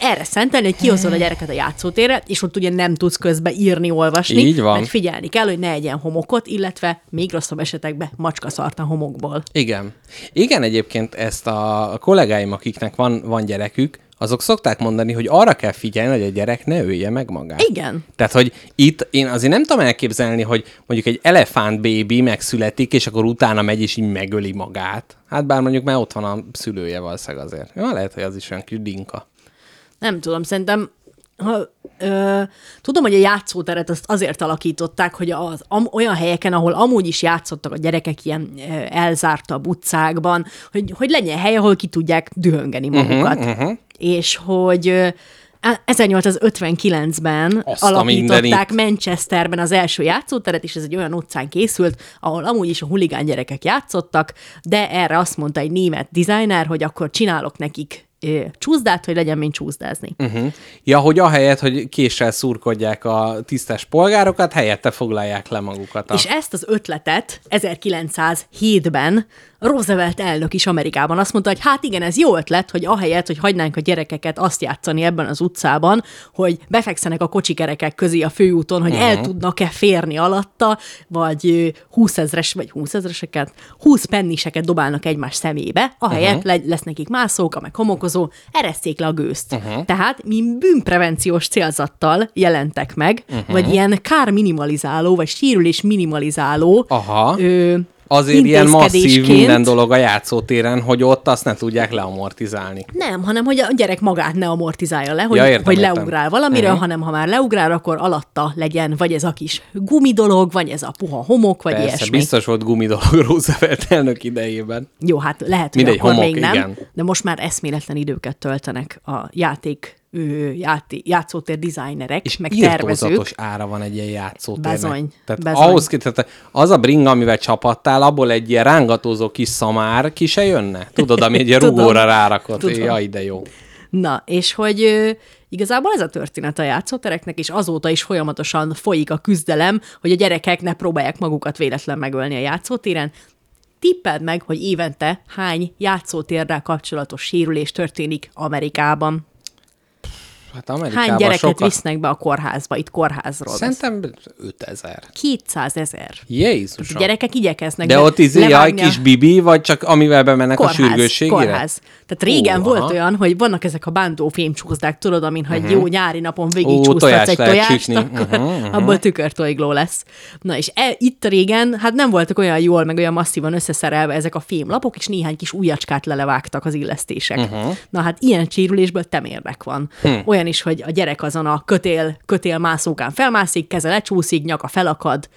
erre szentelni, hogy kihozod a gyereket a játszótérre, és ott ugye nem tudsz közbe írni, olvasni. Így van. Mert figyelni kell, hogy ne egyen homokot, illetve még rosszabb esetekben macska szart a homokból. Igen. Igen, egyébként ezt a, kollégáim, akiknek van, van gyerekük, azok szokták mondani, hogy arra kell figyelni, hogy a gyerek ne ölje meg magát. Igen. Tehát, hogy itt én azért nem tudom elképzelni, hogy mondjuk egy elefánt baby megszületik, és akkor utána megy, és így megöli magát. Hát bár mondjuk már ott van a szülője valószínűleg azért. Jó, lehet, hogy az is olyan kis dinka. Nem tudom, szerintem ha, ö, tudom, hogy a játszóteret azt azért alakították, hogy az am, olyan helyeken, ahol amúgy is játszottak a gyerekek ilyen ö, elzártabb utcákban, hogy, hogy legyen hely, ahol ki tudják dühöngeni magukat. Uh-huh, uh-huh. És hogy ö, á- 1859-ben Azt a alapították. Manchesterben az első játszóteret, és ez egy olyan utcán készült, ahol amúgy is a huligán gyerekek játszottak, de erre azt mondta egy német designer, hogy akkor csinálok nekik ö, csúszdát, hogy legyen mint csúszdázni. Uh-huh. Ja, hogy ahelyett, hogy késsel szurkodják a tisztes polgárokat, helyette foglalják le magukat. A... És ezt az ötletet 1907-ben Roosevelt elnök is Amerikában azt mondta, hogy hát igen, ez jó ötlet, hogy ahelyett, hogy hagynánk a gyerekeket azt játszani ebben az utcában, hogy befekszenek a kocsikerekek közé a főúton, hogy el tudnak-e férni alatta, vagy ö, 20 ezres, vagy 20 ezreseket, 20 penniseket dobálnak egymás szemébe, ahelyett uh-huh. lesz nekik mászóka, meg homokozó, ereszték le a gőzt. Uh-huh. Tehát mi bűnprevenciós célzattal jelentek meg, uh-huh. vagy ilyen kár minimalizáló, vagy sérülés minimalizáló Aha. ö, Azért ilyen masszív minden dolog a játszótéren, hogy ott azt ne tudják leamortizálni. Nem, hanem hogy a gyerek magát ne amortizálja le, hogy, Ja, értem, hogy értem. leugrál valamiről, uh-huh. hanem ha már leugrál, akkor alatta legyen vagy ez a kis gumi dolog, vagy ez a puha homok, vagy Persze, ilyesmi. biztos volt gumidolog Roosevelt elnök idejében. Jó, hát lehet, Mindegy, hogy akkor homok, még nem, igen. de most már eszméletlen időket töltenek a játék, játé, játszótér designerek, És meg tervezők. ára van egy ilyen játszótérnek. Bizony, Tehát bizony. ahhoz tehát az a bringa, amivel csapattál, abból egy ilyen rángatózó kis szamár ki se jönne? Tudod, ami egy ilyen rugóra rárakott. Tudom. Jaj, de jó. Na, és hogy ö, igazából ez a történet a játszótereknek, és azóta is folyamatosan folyik a küzdelem, hogy a gyerekek ne próbálják magukat véletlen megölni a játszótéren. Tippeld meg, hogy évente hány játszótérrel kapcsolatos sérülés történik Amerikában. Hát Amerikában Hány gyereket sokat... visznek be a kórházba? Itt kórházról. Szerintem 5000. 200 ezer. Jézusom. A gyerekek igyekeznek De ott izé, jaj, a- kis bibi, vagy csak amivel bemennek a kórház, sürgősségére? kórház. Tehát régen Ó, volt aha. olyan, hogy vannak ezek a bántó fémcsúszdák, tudod, amin ha egy jó nyári napon végig Mhm. Ó, csúsztatsz tojást egy tojást, sütni. akkor Mhm, mhm. abból tükörtoigló lesz. Na és e, itt régen, hát nem voltak olyan jól, meg olyan masszívan összeszerelve ezek a fémlapok, és néhány kis ujjacskát lelevágtak az illesztések. Uh-huh. Na hát ilyen sérülésből temérdek van. Hm. Olyan is, hogy a gyerek azon a kötél, kötél mászókán felmászik, keze lecsúszik, nyaka felakad,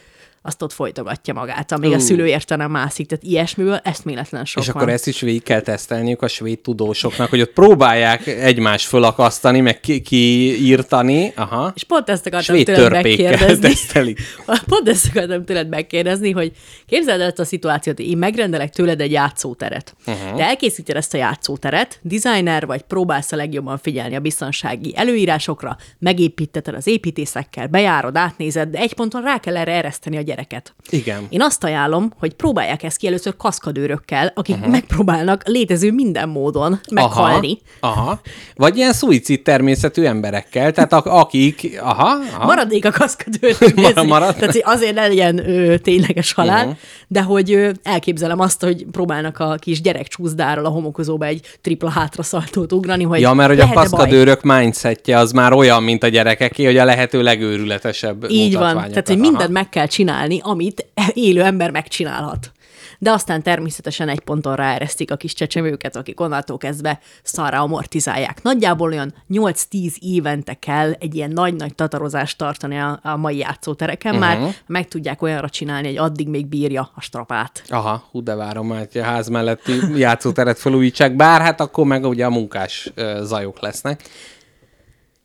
azt ott folytogatja magát, amíg a Ú. szülő érte nem mászik. Tehát ilyesmiből eszméletlen sok És van. akkor ezt is végig kell tesztelniük a svéd tudósoknak, hogy ott próbálják egymást fölakasztani, meg ki- kiírtani. Aha. És pont ezt akartam Svéd tőled megkérdezni. tesztelik. Pont ezt akartam tőled megkérdezni, hogy képzeld el ezt a szituációt, én megrendelek tőled egy játszóteret. Uh-huh. Te elkészíted ezt a játszóteret, designer vagy, próbálsz a legjobban figyelni a biztonsági előírásokra, megépíteted az építészekkel, bejárod, átnézed, de egy ponton rá kell erre ereszteni a gyereket. Igen. Én azt ajánlom, hogy próbálják ezt ki először kaszkadőrökkel, akik uh-huh. megpróbálnak létező minden módon meghalni. Aha, aha. Vagy ilyen szuicid természetű emberekkel, tehát ak- akik, aha, aha. Maradék a kaszkadőr. Mar- marad. Tehát azért ne legyen ö, tényleges halál, uh-huh. de hogy ö, elképzelem azt, hogy próbálnak a kis gyerek csúszdáról a homokozóba egy tripla hátraszaltót ugrani, hogy Ja, mert hogy a lehet-e baj? kaszkadőrök mindsetje az már olyan, mint a gyerekeké, hogy a lehető legőrületesebb Így van. Tehát, hogy mindent meg kell csinálni, amit élő ember megcsinálhat. De aztán természetesen egy ponton ráeresztik a kis csecsemőket, akik onnantól kezdve szarra amortizálják. Nagyjából olyan 8-10 évente kell egy ilyen nagy-nagy tatarozást tartani a, a mai játszótereken, uh-huh. már meg tudják olyanra csinálni, hogy addig még bírja a strapát. Aha, hú, de várom már, hogy a ház melletti játszóteret felújítsák, bár hát akkor meg ugye a munkás zajok lesznek.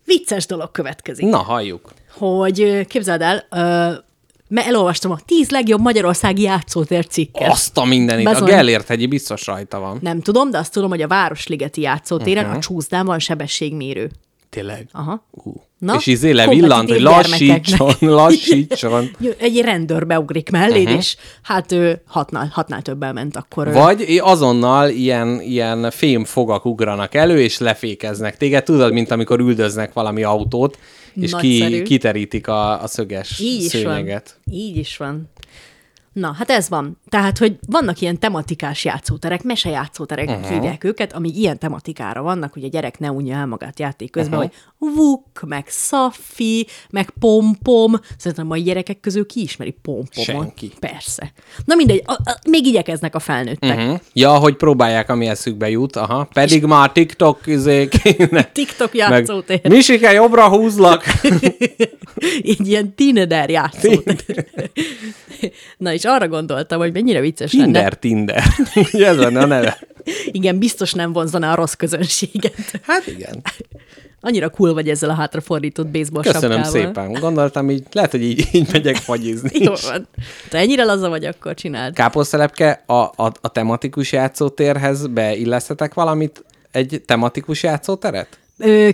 Vicces dolog következik. Na, halljuk. hogy képzeld el, mert elolvastam a 10 legjobb magyarországi játszótér cikket. Azt a mindenit. A Bezony. Gellért hegyi biztos rajta van. Nem tudom, de azt tudom, hogy a Városligeti játszótéren Mhm. uh-huh. a csúszdán van sebességmérő. Tényleg. Aha. Uh. Na, és izé levillant, hogy lassítson, lassítson. Egy rendőr beugrik melléd, uh-huh. és hát ő hatnál, hatnál többel ment akkor. ő. Vagy i- azonnal ilyen, ilyen fémfogak ugranak elő, és lefékeznek téged. Tudod, mint amikor üldöznek valami autót, és Nagyszerű. ki, kiterítik a, a szöges Így is szőnyeget. van. Így is van. Na, hát ez van. Tehát, hogy vannak ilyen tematikás játszóterek, mesejátszóterek uh-huh. hívják őket, amíg ilyen tematikára vannak, hogy a gyerek ne unja el magát játék közben, uh-huh. hogy vuk, meg szaffi, meg pompom. Szerintem a mai gyerekek közül ki ismeri pompomot? Senki. Persze. Na mindegy, a, a, még igyekeznek a felnőttek. Uh-huh. Ja, hogy próbálják, ami eszükbe jut, aha. Pedig már TikTok izé kéne. TikTok Meg, játszótér. Misike, jobbra húzlak. Így ilyen teenager játszótér. Na és arra gondoltam, hogy mennyire vicces lenne. Tinder, Tinder. Ez lenne a neve. Igen, biztos nem vonzaná a rossz közönséget. Hát igen. Annyira cool vagy ezzel a hátrafordított baseball Köszönöm sapkával. szépen. Gondoltam így, lehet, hogy így, így megyek fagyizni Jó van. Te ennyire laza vagy, akkor csináld. Káposztelepke, a, a, a tematikus játszótérhez beillesztetek valamit? Egy tematikus játszóteret?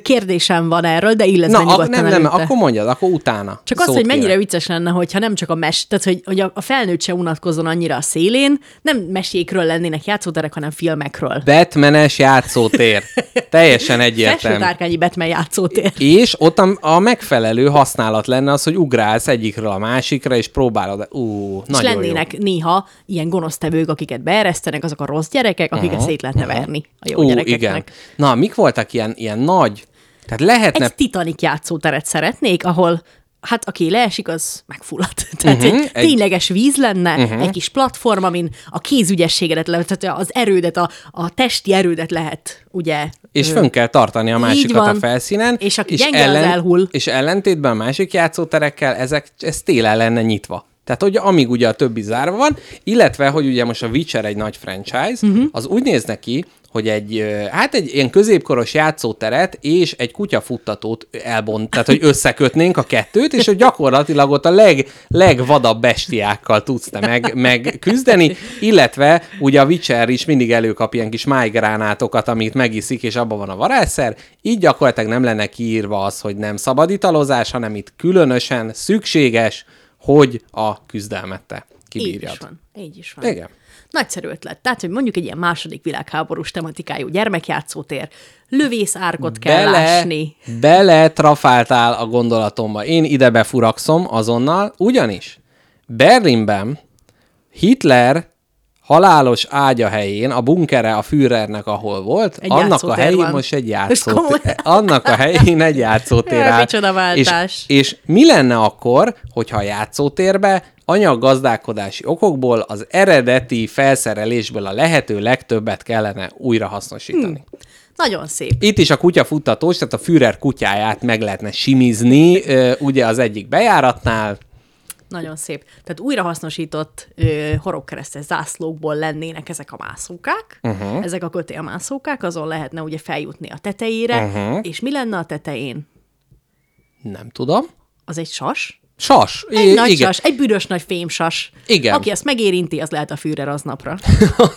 Kérdésem van erről, de illeszd Na, nyugodtan nem, nem, előtte. akkor mondjad, akkor utána. Csak az, hogy mennyire kérek. vicces lenne, hogyha nem csak a mes, tehát hogy, hogy a, felnőtt se unatkozzon annyira a szélén, nem mesékről lennének játszóterek, hanem filmekről. Batmanes játszótér. Teljesen egyértelmű. Felsőtárkányi Batman játszótér. És ott a, a megfelelő használat lenne az, hogy ugrálsz egyikről a másikra, és próbálod. Ú, És nagyon lennének jó. néha ilyen gonosztevők, akiket beeresztenek, azok a rossz gyerekek, akiket uh-huh. szét lehetne verni a jó Ú, gyerekeknek. igen. Na, mik voltak ilyen, ilyen nagy? Tehát lehetne Egy Titanic játszóteret szeretnék, ahol hát aki leesik, az megfullad. Tehát uh-huh, egy, egy- tényleges víz lenne, uh-huh. egy kis platform, amin a kézügyességedet tehát az erődet, a, a testi erődet lehet, ugye... És ö, fönn kell tartani a másikat a van. felszínen. És aki gyenge, az elhull. És ellentétben a másik játszóterekkel ezek, ez télen lenne nyitva. Tehát, hogy amíg ugye a többi zárva van, illetve, hogy ugye most a Witcher egy nagy franchise, uh-huh. az úgy néz neki, hogy egy, hát egy ilyen középkoros játszóteret és egy kutyafuttatót elbont, tehát hogy összekötnénk a kettőt, és hogy gyakorlatilag ott a leg, legvadabb bestiákkal tudsz te meg, meg küzdeni, illetve ugye a Witcher is mindig előkap ilyen kis májgránátokat, amit megiszik, és abban van a varázsszer, így gyakorlatilag nem lenne kiírva az, hogy nem szabad italozás, hanem itt különösen szükséges, hogy a küzdelmet te Így is kibírjad. van. Így is van. Igen. Nagyszerű ötlet. Tehát, hogy mondjuk egy ilyen második világháborús tematikájú gyermekjátszótér, lövész árkot kell bele, lásni. bele trafáltál a gondolatomba. Én ide befurakszom azonnal, ugyanis Berlinben Hitler halálos ágya helyén, a bunkere a Führernek, ahol volt, Egy annak a helyén van. most egy játszótér. Annak a helyén egy játszótér áll. micsoda váltás. És, és mi lenne akkor, hogyha a játszótérbe anyaggazdálkodási okokból az eredeti felszerelésből a lehető legtöbbet kellene újra hasznosítani? Hmm. Nagyon szép. Itt is a kutyafuttatós, tehát a Führer kutyáját meg lehetne simizni, ugye az egyik bejáratnál, Nagyon szép. Tehát újrahasznosított ö, horogkeresztes zászlókból lennének ezek a mászókák, uh-huh. ezek a kötélmászókák, azon lehetne ugye feljutni a tetejére, uh-huh. és mi lenne a tetején? nem tudom, Az egy sas? Sas. Egy I- nagy igen. sas, egy büdös nagy fémsas. Igen. Aki ezt megérinti, az lehet a Führer aznapra.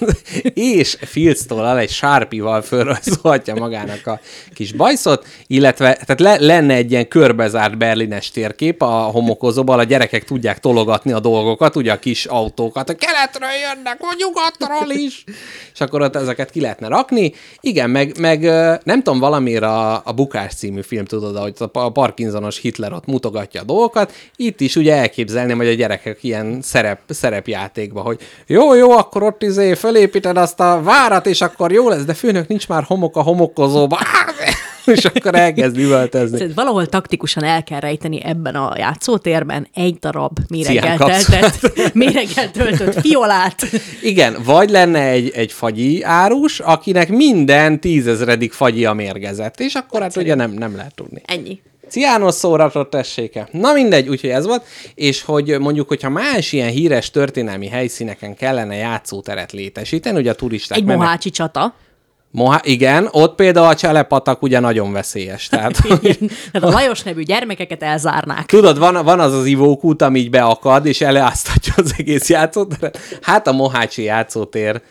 és filctollal, egy sárpival fölrajzolhatja magának a kis bajszot, illetve tehát le, lenne egy ilyen körbezárt berlines térkép a homokozóban, a gyerekek tudják tologatni a dolgokat, ugye a kis autókat, a keletről jönnek, vagy nyugatról is, és akkor ott ezeket ki lehetne rakni. Igen, meg, meg nem tudom, valamiért a, a Bukás című film, tudod, hogy a Parkinsonos Hitler ott mutogatja a dolgokat, itt is ugye elképzelném, hogy a gyerekek ilyen szerep, szerepjátékba, hogy jó, jó, akkor ott izé fölépíted azt a várat, és akkor jó lesz, de főnök nincs már homok a homokozóba. és akkor elkezd üvöltözni. Szóval valahol taktikusan el kell rejteni ebben a játszótérben egy darab méreggel töltött, méreggel töltött fiolát. Igen, vagy lenne egy, egy fagyi árus, akinek minden tízezredik fagyi a mérgezett, és akkor hát ugye nem, nem lehet tudni. Ennyi. Ciános szóratot tesséke. Na mindegy, úgyhogy ez volt, és hogy mondjuk, hogyha más ilyen híres történelmi helyszíneken kellene játszóteret létesíteni, ugye a turisták Egy mennek- mohácsi csata. Moha- igen, ott például a cselepatak ugye nagyon veszélyes. Tehát, Igen. Tehát a Lajos nevű gyermekeket elzárnák. tudod, van, van az az ivókút, ami így beakad, és eleáztatja az egész játszóteret. Hát a Mohácsi játszótér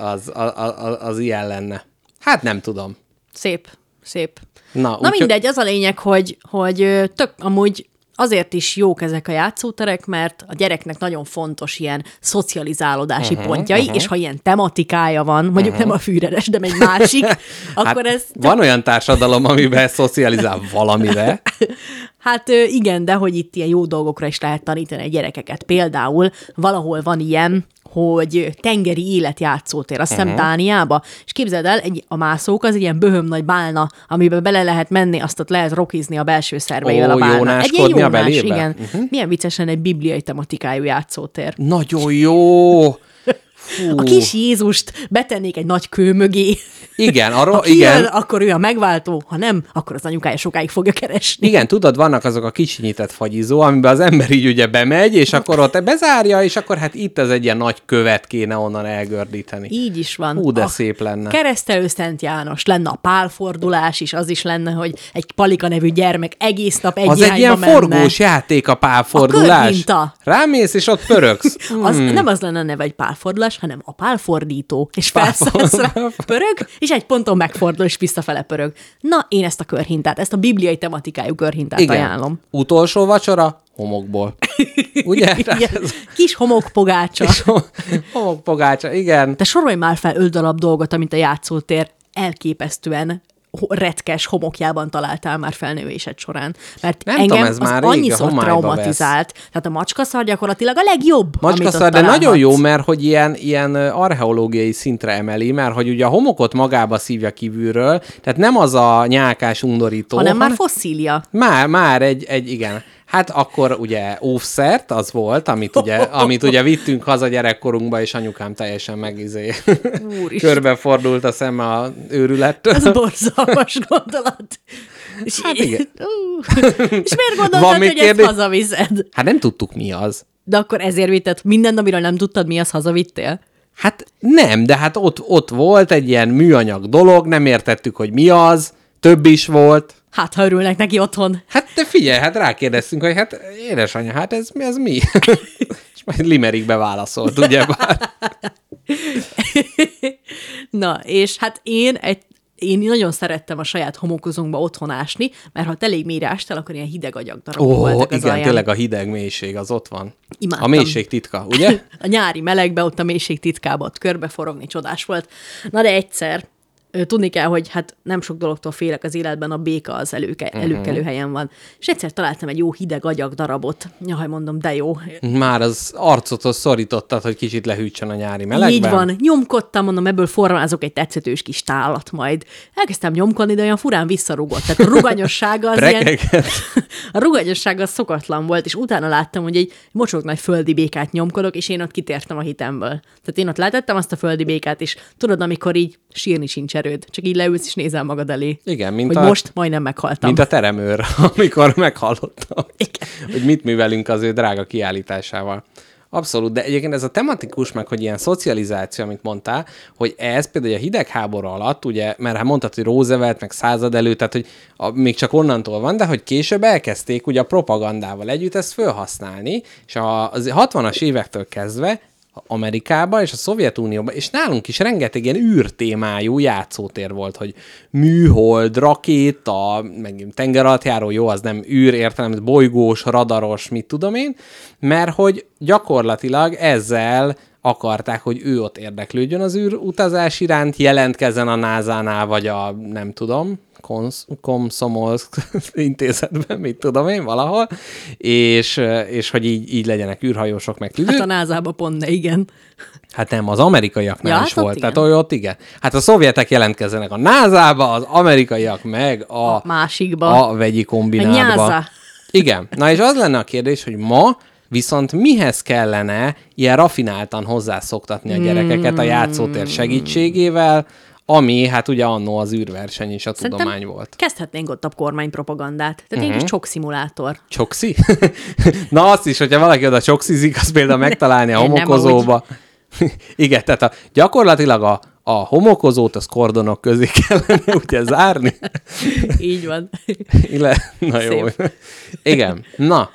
az, az, az, az ilyen lenne. Hát nem tudom. Szép, szép. Na, Na mindegy, az a lényeg, hogy, hogy tök amúgy azért is jók ezek a játszóterek, mert a gyereknek nagyon fontos ilyen szocializálódási uh-huh, pontjai, uh-huh. és ha ilyen tematikája van, mondjuk uh-huh. nem a fűreres, de egy másik, akkor ez... Van olyan társadalom, amiben szocializál valamire. Hát igen, de hogy itt ilyen jó dolgokra is lehet tanítani a gyerekeket. Például valahol van ilyen, hogy tengeri életjátszótér, azt hiszem uh-huh. Dániába, és képzeld el, egy, a mászók az egy ilyen böhöm nagy bálna, amiben bele lehet menni, azt ott lehet rokizni a belső szerveivel Ó, a bálna. Egy ilyen jónás, igen. Uh-huh. Milyen viccesen egy bibliai tematikájú játszótér. Nagyon jó! Fú. A kis Jézust betennék egy nagy kő mögé. Igen, arról, Ha kijön, igen. akkor ő a megváltó, ha nem, akkor az anyukája sokáig fogja keresni. Igen, tudod, vannak azok a kicsinyített fagyizó, amiben az ember így ugye bemegy, és akkor ott bezárja, és akkor hát itt ez egy ilyen nagy követ kéne onnan elgördíteni. Így is van. Hú, de A szép lenne. Keresztelő Szent János, lenne a pálfordulás is, az is lenne, hogy egy Palika nevű gyermek egész nap egy Az egy ilyen menne. forgós játék a pálfordulás. A körhinta. Rámész, és ott pörögsz. Az, Hmm. Nem az lenne a neve, egy pálfordulás, hanem a pálfordító. És Pálfordító. felszállsz rá, pörög, és egy ponton megfordul, és visszafele pörög. Na, én ezt a körhintát, ezt a bibliai tematikájú körhintát Igen. ajánlom. Utolsó vacsora? Homokból. Ugye? Igen. Kis homokpogácsa. Homokpogácsa, igen. De sorolj már fel öt darab dolgot, amit a játszótér elképesztően retkes homokjában találtál már felnővésed során. Mert Nem engem tudom, ez az már annyiszor traumatizált. Tehát a macskaszar gyakorlatilag a legjobb, Macskaszar, de nagyon jó, mert hogy ilyen, ilyen archeológiai szintre emeli, mert hogy ugye a homokot magába szívja kívülről, tehát nem az a nyálkás undorító, Hanem már fosszília. Már, már egy, egy, igen. Hát akkor ugye óvszert az volt, amit ugye, amit ugye vittünk haza gyerekkorunkba, és anyukám teljesen megizé körbefordult a szeme a őrülettől. Ez borzalmas gondolat. És, Hát igen. És miért gondoltad, Van hogy kérdés? ezt hazaviszed? Hát nem tudtuk mi az. De akkor ezért vitted minden, amiről nem tudtad, mi az hazavittél? Hát nem, de hát ott, ott volt egy ilyen műanyag dolog, nem értettük, hogy mi az, több is volt. Hát, ha örülnek neki otthon. Hát te figyelj, hát rákérdeztünk, hogy hát édesanyja, hát ez, ez mi? És majd Limerikbe válaszolt, ugye bár. Na, és hát én egy én nagyon szerettem a saját homokozónkba otthon ásni, mert ha elég mélyre ástál, akkor ilyen hideg agyag darabok Ó, voltak az igen, alján. tényleg a hideg mélység az ott van. Imádtam. A mélység titka, ugye? A nyári melegbe, ott a mélység titkába ott körbeforogni, csodás volt. Na de egyszer, tudni kell, hogy hát nem sok dologtól félek az életben, a béka az előke, Mhm. előkelő helyen van. És egyszer találtam egy jó hideg agyag darabot. Jaj, mondom, de jó. Már az arcothoz szorítottad, hogy kicsit lehűtsön a nyári melegben. Így van, nyomkodtam, mondom, ebből formázok egy tetszetős kis tálat majd. Elkezdtem nyomkodni, de olyan furán visszarugott. Tehát a ruganyossága az ilyen, a ruganyossága az szokatlan volt, és utána láttam, hogy egy mocsok nagy földi békát nyomkodok, és én ott kitértem a hitemből. Tehát én ott letettem azt a földi békát, és tudod, amikor így sírni sincs erőd, csak így leülsz, és nézel magad elé. Igen, mint hogy a- most majdnem meghaltam. Mint a teremőr, amikor meghallottam, Igen. hogy mit művelünk az ő drága kiállításával. Abszolút, de egyébként ez a tematikus, meg hogy ilyen szocializáció, amit mondtál, hogy ez például a hidegháború alatt, ugye, mert hát mondtad, hogy Roosevelt, meg század előtt, tehát hogy a, még csak onnantól van, de hogy később elkezdték ugye a propagandával együtt ezt felhasználni, és a, az 60-as évektől kezdve Amerikában és a Szovjetunióban, és nálunk is rengeteg ilyen űrtémájú játszótér volt, hogy műhold, rakéta, meg tengeralattjáró, jó, az nem űr értelem, bolygós, radaros, mit tudom én, mert hogy gyakorlatilag ezzel akarták, hogy ő ott érdeklődjön az űrutazás iránt, jelentkezzen a NASA-nál, vagy a, nem tudom, Konsz- Komszomolszk intézetben, mit tudom én, valahol, és, és hogy így, így legyenek űrhajósok, meg tüdők. Hát a názába pont ne, igen. Hát nem, az amerikaiaknál Ja, hát is volt. igen. Tehát ott igen. Hát a szovjetek jelentkezzenek a NASA-ba, az amerikaiak meg a, A másikba. a vegyi A kombinátba. nyáza. Igen. Na és az lenne a kérdés, hogy ma viszont mihez kellene ilyen rafináltan hozzászoktatni a gyerekeket a játszótér segítségével, ami hát ugye annó az űrverseny és a tudomány volt. Mhm. kezdhetnénk ott a kormánypropagandát. Tehát uh-huh. egy kis csok szimulátor. Csoxi? Na azt is, hogyha valaki oda csoxizik, az például megtalálni a homokozóba. Igen, tehát a, gyakorlatilag a, a homokozót az kordonok közé kellene ugye zárni. Így van. Ile, na jó. Szép. Igen, na,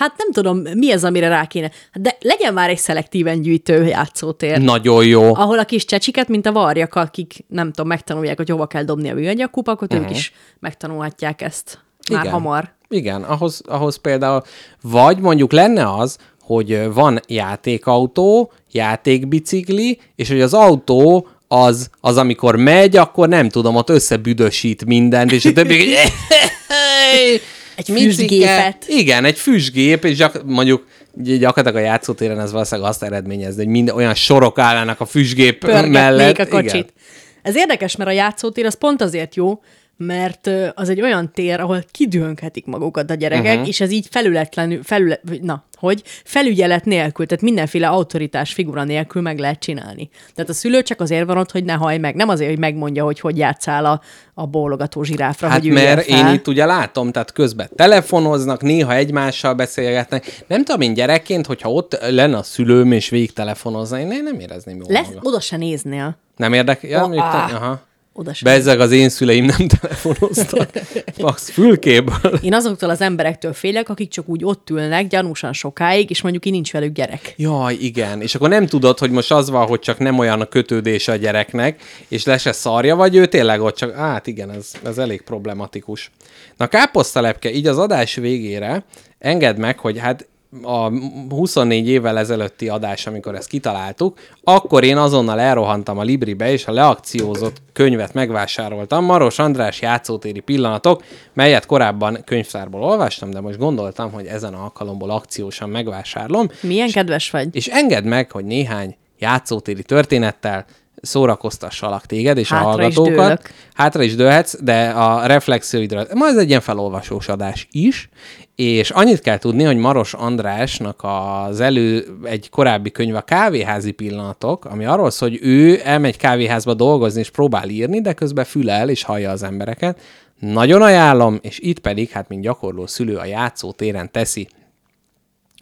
Hát nem tudom, mi az, amire rá kéne. De legyen már egy szelektíven gyűjtő játszótér. nagyon jó. ahol a kis csecsiket, mint a varjak, akik nem tudom, megtanulják, hogy hova kell dobni a műanyag kupakot, uh-huh. ők is megtanulhatják ezt már Igen. hamar. Igen, ahhoz, ahhoz például, vagy mondjuk lenne az, hogy van játékautó, játékbicikli, és hogy az autó az, az amikor megy, akkor nem tudom, ott összebüdösít mindent, és a többi Egy füstgépet. Igen, egy füstgép, és gyak, mondjuk gy- gyakorlatilag a játszótéren ez valószínűleg azt eredményez, hogy minden olyan sorok állnának a füstgép Pörgetnék mellett. a kocsit. Igen. Ez érdekes, mert a játszótér az pont azért jó, mert az egy olyan tér, ahol kidőnhetik magukat a gyerekek, uh-huh. és ez így felületlenül, felület, na, hogy felügyelet nélkül, tehát mindenféle autoritás figura nélkül meg lehet csinálni. Tehát a szülő csak azért van ott, hogy ne haj meg, nem azért, hogy megmondja, hogy hogy játszál a, a bólogató zsiráfra, Hát hogy mert fel. én itt ugye látom, tehát közben telefonoznak, néha egymással beszélgetnek. Nem tudom, én gyerekként, hogyha ott lenne a szülőm és végig telefonozna, én nem érezném jól Lesz, magam. oda se néznél. Nem érdekel? Ja, Oh, aha. Oda se. Bezzeg az én szüleim nem telefonoztak. Max fülkéből. Én azoktól az emberektől félek, akik csak úgy ott ülnek gyanúsan sokáig, és mondjuk így nincs velük gyerek. Jaj, igen. És akkor nem tudod, hogy most az van, hogy csak nem olyan a kötődés a gyereknek, és le se szarja, vagy ő tényleg ott csak, hát igen, ez, ez elég problematikus. Na káposztalepke, így az adás végére engedd meg, hogy hát a 24 évvel ezelőtti adás, amikor ezt kitaláltuk, akkor én azonnal elrohantam a Libribe, és a leakciózott könyvet megvásároltam, Maros András játszótéri pillanatok, melyet korábban könyvtárból olvastam, de most gondoltam, hogy ezen a alkalomból akciósan megvásárlom, Milyen kedves vagy. és engedd meg, hogy néhány játszótéri történettel szórakoztassalak téged és Hátra a is hallgatókat. dőlök. Hátra is dőlhetsz, de a reflexióidra, ma ez egy ilyen felolvasós adás is, és annyit kell tudni, hogy Maros Andrásnak az elő egy korábbi könyv a Kávéházi pillanatok, ami arról szól, hogy ő elmegy kávéházba dolgozni és próbál írni, de közben fülel és hallja az embereket. Nagyon ajánlom, és itt pedig, hát mint gyakorló szülő a játszótéren teszi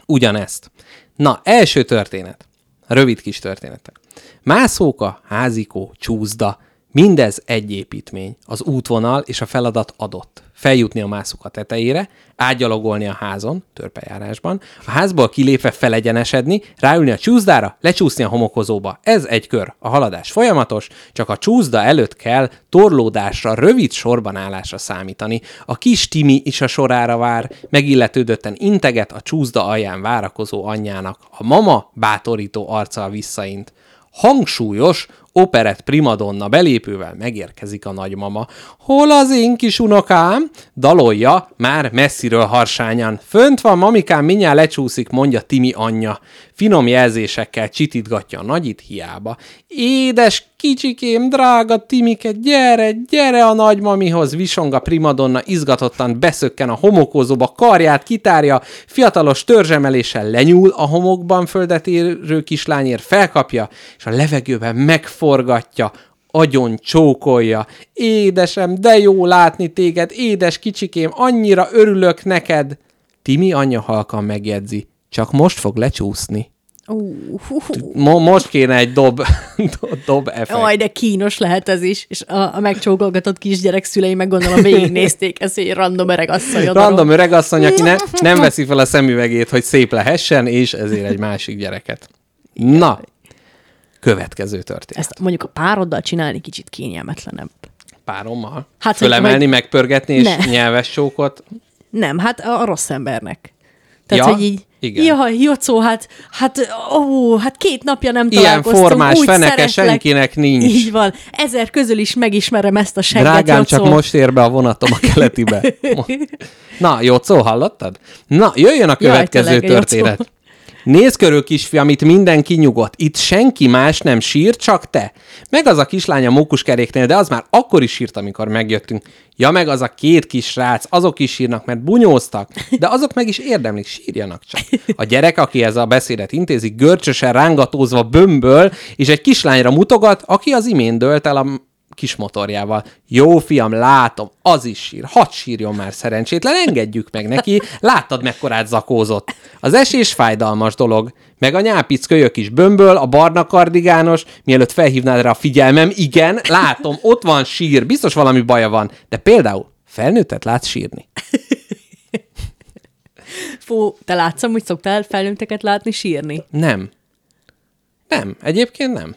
ugyanezt. Na, első történet. Rövid kis történetek. Mászóka, házikó, csúszda, Mindez egy építmény. Az útvonal és a feladat adott. Feljutni a mászuk tetejére, átgyalogolni a házon, törpejárásban, a házból kilépve felegyenesedni, ráülni a csúszdára, lecsúszni a homokozóba. Ez egy kör. A haladás folyamatos, csak a csúszda előtt kell torlódásra, rövid sorban állásra számítani. A kis Timi is a sorára vár, megilletődötten integet a csúszda alján várakozó anyjának. A mama bátorító arccal visszaint. Hangsúlyos, operett primadonna belépővel megérkezik a nagymama. Hol az én kis unokám? Dalolja, már messziről harsányan. Fönt van, mamikám, mindjárt lecsúszik, mondja Timi anyja. Finom jelzésekkel csitítgatja a nagyit hiába. Édes kicsikém, drága Timike, gyere, gyere a nagymamihoz, visong a primadonna, izgatottan beszökken a homokózóba, karját kitárja, fiatalos törzsemeléssel lenyúl a homokban földet érő kislányért, felkapja, és a levegőben megforgatja, agyon csókolja. Édesem, de jó látni téged, édes kicsikém, annyira örülök neked. Timi anyja halkan megjegyzi, csak most fog lecsúszni. Uh, most kéne egy dob, dob, effekt. Aj, de kínos lehet ez is. És a, a megcsókolgatott kisgyerek szülei meg gondolom végignézték ezt, hogy random öreg asszony oda Random öregasszony, aki ne, nem veszi fel a szemüvegét, hogy szép lehessen, és ezért egy másik gyereket. Na, következő történet. Ezt mondjuk a pároddal csinálni kicsit kényelmetlenebb. Párommal? Hát, Fölemelni, majd- megpörgetni, és Ne. nyelves csókot? Nem, hát a, a rossz embernek. Tehát, Ja, hogy így, igen. jaj, Jocó, hát, hát, ó, hát két napja nem Ilyen találkoztunk, formás úgy feneke szeretlek. senkinek nincs. Így van. Ezer közül is megismerem ezt a segget, Drágám, Jocó. csak most ér be a vonatom a keletibe. Na, Jocó, hallottad? Na, jöjjön a következő tényleg, történet. Jocó. Nézd körül, kisfiam, itt mindenki nyugodt. Itt senki más nem sír, csak te. Meg az a kislány a mókuskeréknél, de az már akkor is sírt, amikor megjöttünk. Ja, meg az a két kis srác, azok is sírnak, mert bunyóztak, de azok meg is érdemlik, sírjanak csak. A gyerek, aki ez a beszédet intézi, görcsösen rángatózva bömböl, és egy kislányra mutogat, aki az imént dölt el a kis motorjával. Jó fiam, látom, az is sír. Hadd sírjon már szerencsétlen, engedjük meg neki. Láttad, mekkorát zakózott. Az esés fájdalmas dolog. Meg a nyápic kölyök is bömböl, a barna kardigános, mielőtt felhívnád rá a figyelmem, igen, látom, ott van sír, biztos valami baja van. De például felnőttet látsz sírni. Fú, te látsz, hogy szoktál felnőtteket látni sírni? Nem. Nem, egyébként nem.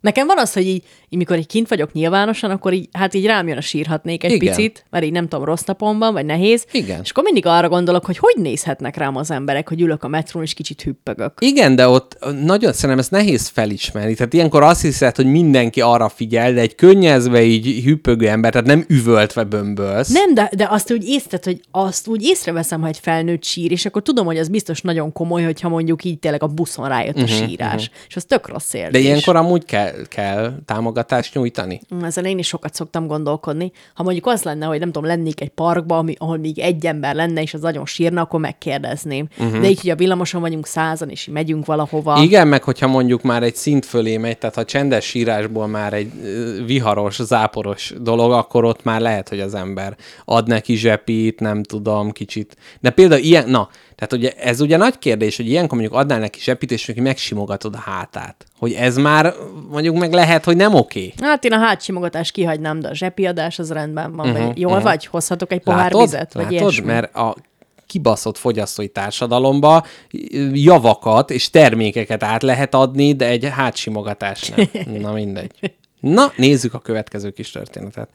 Nekem van az, hogy így, így mikor így kint vagyok nyilvánosan, akkor így, hát így rám jön a sírhatnék egy Igen. picit, mert így nem tudom, rossz napomban, vagy nehéz. Igen. És akkor mindig arra gondolok, hogy hogy nézhetnek rám az emberek, hogy ülök a metrón, és kicsit hüppögök. Igen, de ott nagyon szerintem ez nehéz felismerni. Tehát ilyenkor azt hiszed, hogy mindenki arra figyel, de egy könnyezve így hüppögő ember, tehát nem üvöltve bömbölsz. Nem, de, de azt úgy észre, hogy azt úgy észreveszem, ha egy felnőtt sír, és akkor tudom, hogy az biztos nagyon komoly, hogyha mondjuk így tényleg a buszon rájött a sírás. És az tök rossz érzés. Mhm, De ilyenkor amúgy kell, kell támogatást nyújtani. Mm, Ezen én is sokat szoktam gondolkodni. Ha mondjuk az lenne, hogy nem tudom, lennék egy parkba, ami, ahol még egy ember lenne, és az nagyon sírna, akkor megkérdezném. Uh-huh. De így, hogy a villamoson vagyunk százan, és megyünk valahova. Igen, meg hogyha mondjuk már egy szint fölé megy, tehát ha csendes sírásból már egy viharos, záporos dolog, akkor ott már lehet, hogy az ember ad neki zsepit, nem tudom, kicsit. De például ilyen, na, tehát ugye ez ugye nagy kérdés, hogy ilyenkor mondjuk adnál neki zsepit, és neki megsimogatod a hátát. Hogy ez már mondjuk meg lehet, hogy nem oké. Hát én a hátsimogatást kihagynám, de a zsepiadás az rendben van. Uh-huh, vagy jól uh-huh. vagy? Hozhatok egy pohár Látod? vizet? Vagy Látod? ilyesmi? Mert a kibaszott fogyasztói társadalomba javakat és termékeket át lehet adni, de egy hátsimogatás nem. Na mindegy. Na, nézzük a következő kis történetet.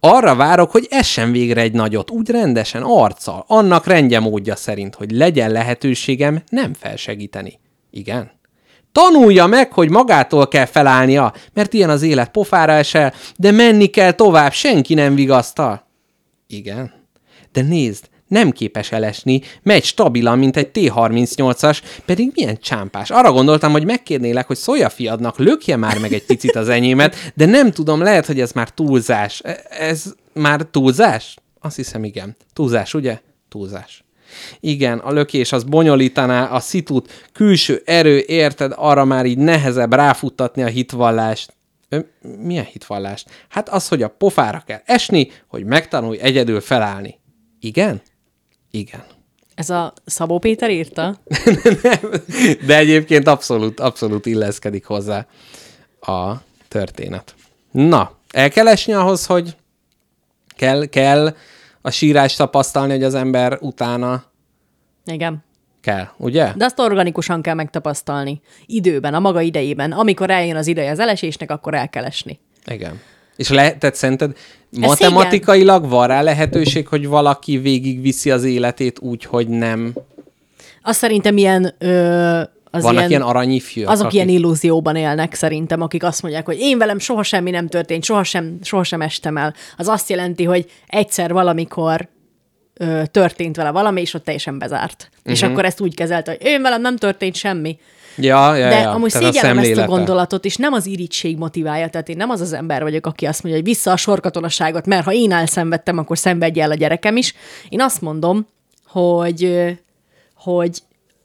Arra várok, hogy essen végre egy nagyot, úgy rendesen, arccal, annak rendje módja szerint, hogy legyen lehetőségem nem felsegíteni. Igen? Tanulja meg, hogy magától kell felállnia, mert ilyen az élet pofára esel, de menni kell tovább, senki nem vigasztal. Igen. De nézd, nem képes elesni, megy stabilan, mint egy T-38-as, pedig milyen csámpás. Arra gondoltam, hogy megkérnélek, hogy Szója fiadnak lökje már meg egy picit az enyémet, de nem tudom, lehet, hogy ez már túlzás. E- Ez már túlzás? Azt hiszem, igen. Túlzás, ugye? Túlzás. Igen, a lökés az bonyolítaná a szitut, külső erő, érted, arra már így nehezebb ráfuttatni a hitvallást. Ö, milyen hitvallást? Hát az, hogy a pofára kell esni, hogy megtanulj egyedül felállni. Igen? Igen. Ez a Szabó Péter írta? De egyébként abszolút, abszolút illeszkedik hozzá a történet. Na, El kell esni ahhoz, hogy kell, kell a sírást tapasztalni, hogy az ember utána Igen. kell, ugye? De azt organikusan kell megtapasztalni. Időben, a maga idejében. Amikor eljön az ideje az elesésnek, akkor el kell esni. Igen. És le, tehát szerinted matematikailag van rá lehetőség, hogy valaki végigviszi az életét úgy, hogy nem... Azt szerintem ilyen... Ö, az Vannak ilyen, ilyen aranyifjúak, Azok akik- ilyen illúzióban élnek szerintem, akik azt mondják, hogy én velem soha semmi nem történt, sohasem, sohasem estem el. Az azt jelenti, hogy egyszer valamikor ö, történt vele valami, és ott teljesen bezárt. Uh-huh. És akkor ezt úgy kezelte, hogy én velem nem történt semmi. Ja, ja, De ja. amúgy Tehát a szégyellem ezt a gondolatot, és nem az irítség motiválja, tehát én nem az az ember vagyok, aki azt mondja, hogy vissza a sorkatonaságot, mert ha én elszenvedtem, akkor szenvedje el a gyerekem is. Én azt mondom, hogy, hogy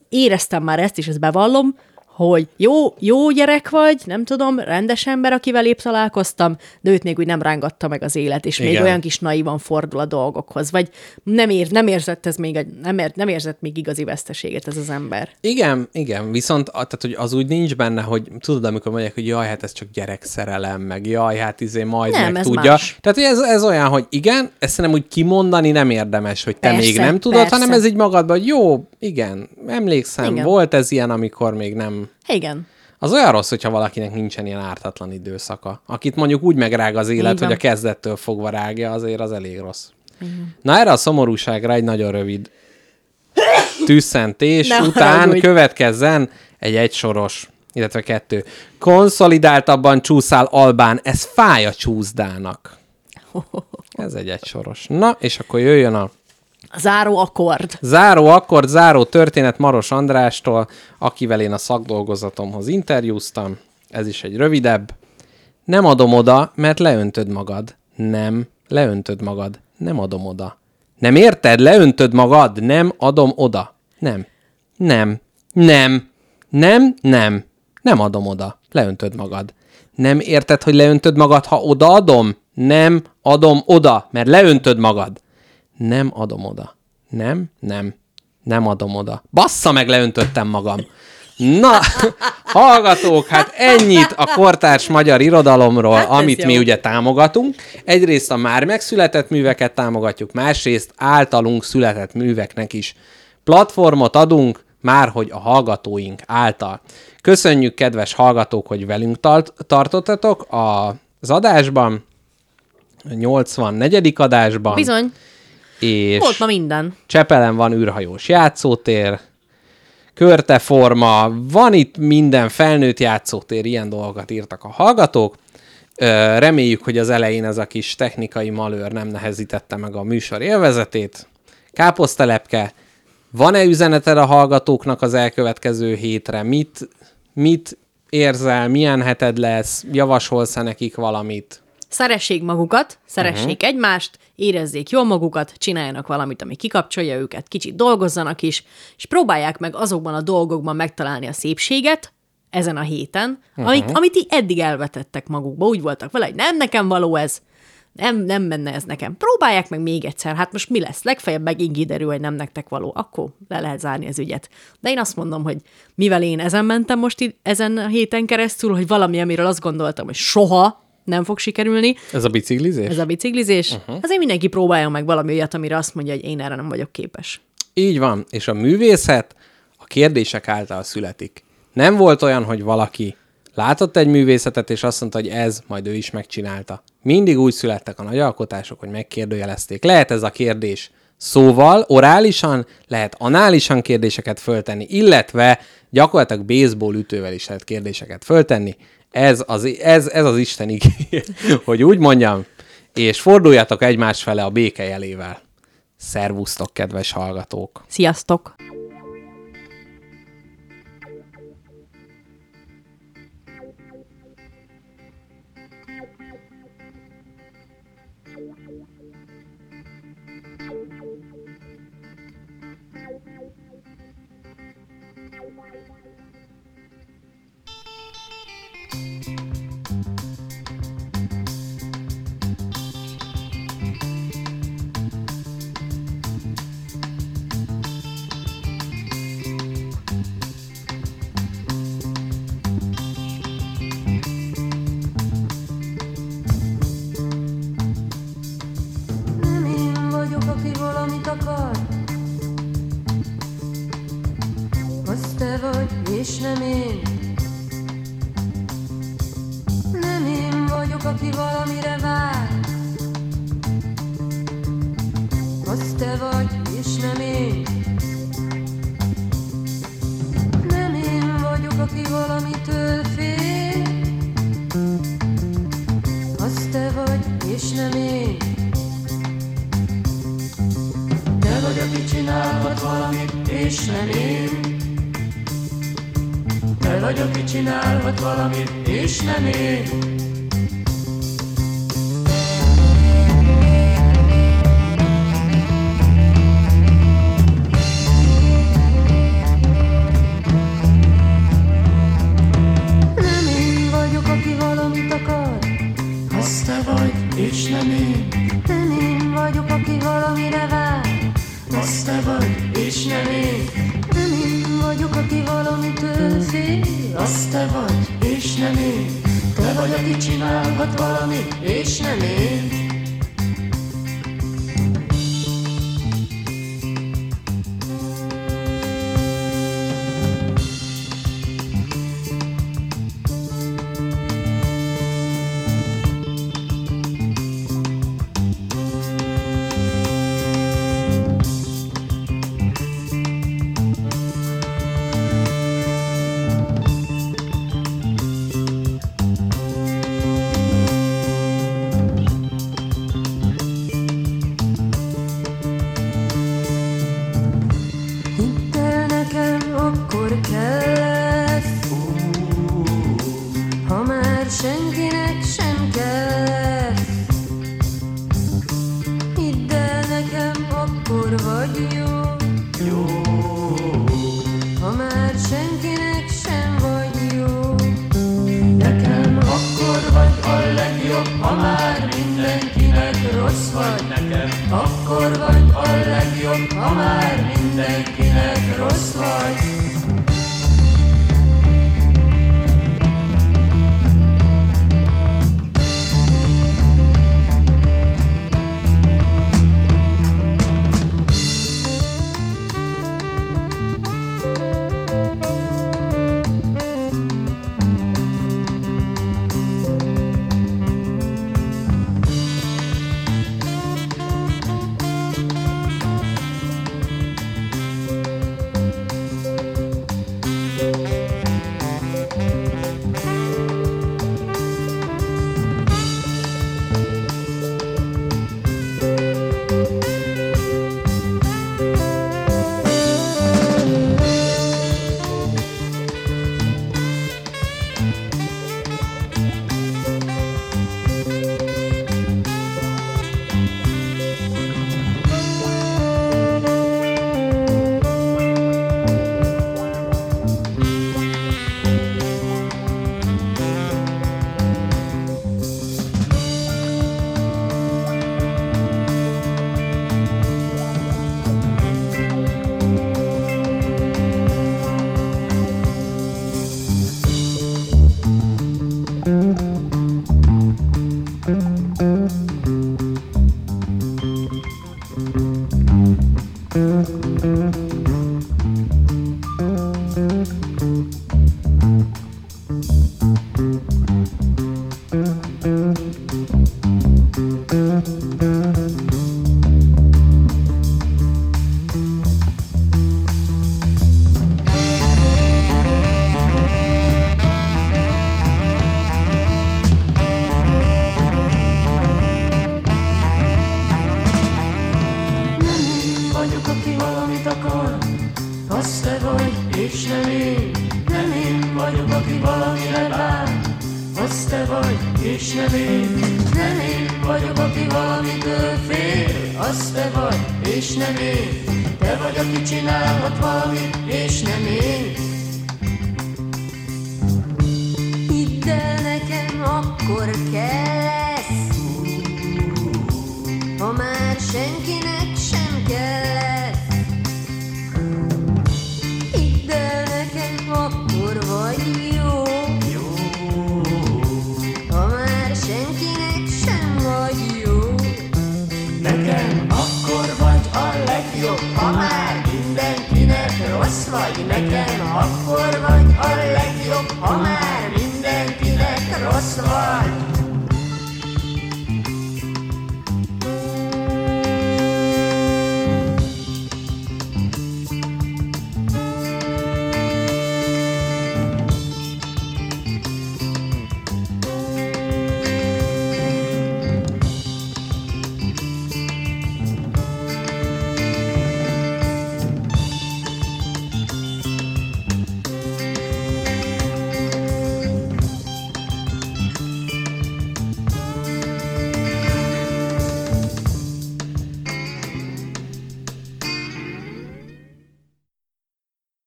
éreztem már ezt, és ezt bevallom, hogy jó, jó gyerek vagy, nem tudom, rendes ember, akivel épp találkoztam, de őt még úgy nem rángatta meg az élet, és még Igen. olyan kis naivan fordul a dolgokhoz, vagy nem, ér, nem érzett ez még, nem, ér, nem érzett még igazi veszteséget ez az ember. Igen, igen, viszont tehát, hogy az úgy nincs benne, hogy tudod, amikor mondják, hogy jaj, hát ez csak gyerekszerelem, meg jaj, hát izé majd Nem, meg tudja. más. Tehát ez, ez olyan, hogy igen, ezt nem úgy kimondani nem érdemes, hogy te Persze, még nem tudod, persze. hanem ez így magadban, hogy jó, igen, emlékszem, Igen. igen. volt ez ilyen, amikor még nem... Igen. Az olyan rossz, hogyha valakinek nincsen ilyen ártatlan időszaka. Akit mondjuk úgy megrág az élet, van. hogy a kezdettől fogva rágja, azért az elég rossz. Na erre a szomorúságra egy nagyon rövid tűzszentés Ne után haragudj. következzen egy egysoros, illetve kettő. Konszolidáltabban csúszál Albán, ez fáj a csúszdának. Ez egy egysoros. Na, és akkor jöjjön A záró akkord. Záró akkord, záró történet Maros Andrástól, akivel én a szakdolgozatomhoz interjúztam. Ez is egy rövidebb. Nem adom oda, mert leöntöd magad. Nem, leöntöd magad. Nem adom oda. Nem érted? Leöntöd magad. Nem adom oda. Nem. Nem. Nem. Nem, nem. Nem adom oda. Leöntöd magad. Nem érted, hogy leöntöd magad, ha odaadom? Nem adom oda, mert leöntöd magad. Nem adom oda. Nem, nem. Nem adom oda. Bassza meg, leöntöttem magam. Na, hallgatók, hát ennyit a kortárs magyar irodalomról, Hát amit jó. mi ugye támogatunk. Egyrészt a már megszületett műveket támogatjuk, másrészt általunk született műveknek is platformot adunk, már hogy a hallgatóink által. Köszönjük, kedves hallgatók, hogy velünk tart- tartottatok az adásban, a 84. adásban. Bizony, És volt ma minden. Csepelen van űrhajós játszótér, körteforma, van itt minden felnőtt játszótér, ilyen dolgokat írtak a hallgatók. Reméljük, hogy az elején ez a kis technikai malőr nem nehezítette meg a műsor élvezetét. Káposztelepke, van-e üzeneted a hallgatóknak az elkövetkező hétre? Mit, mit érzel, milyen heted lesz, javasolsz-e nekik valamit? Szeressék magukat, szeressék uh-huh. egymást, érezzék jól magukat, csináljanak valamit, ami kikapcsolja őket, kicsit dolgozzanak is, és próbálják meg azokban a dolgokban megtalálni a szépséget, ezen a héten, uh-huh. amit, amit így eddig elvetettek magukba. Úgy voltak vele, hogy nem nekem való ez, nem, nem menne ez nekem. Próbálják meg még egyszer, hát most mi lesz? Legfeljebb megint kiderül, hogy nem nektek való. Akkor le lehet zárni az ügyet. De én azt mondom, hogy mivel én ezen mentem most itt, ezen a héten keresztül, hogy valami, amiről azt gondoltam, hogy soha nem fog sikerülni, Ez a biciklizés? ez a biciklizés, uh-huh. azért mindenki próbáljon meg valami olyat, amire azt mondja, hogy én erre nem vagyok képes. Így van, és a művészet a kérdések által születik. Nem volt olyan, hogy valaki látott egy művészetet, és azt mondta, hogy ez, majd ő is megcsinálta. Mindig úgy születtek a nagy alkotások, hogy megkérdőjelezték. Lehet ez a kérdés szóval, orálisan, lehet análisan kérdéseket föltenni, illetve gyakorlatilag baseball ütővel is lehet kérdéseket föltenni. Ez az, ez, ez az Isten igény, hogy úgy mondjam, és forduljatok egymás fele a béke jelével. Szervusztok, kedves hallgatók! Sziasztok! te vagy, és nem én. Nem én vagyok, aki valamitől fél, az te vagy, és nem én. Te vagy, aki csinálhat valamit, és nem én. Te vagy, aki csinálhat valamit, és nem én.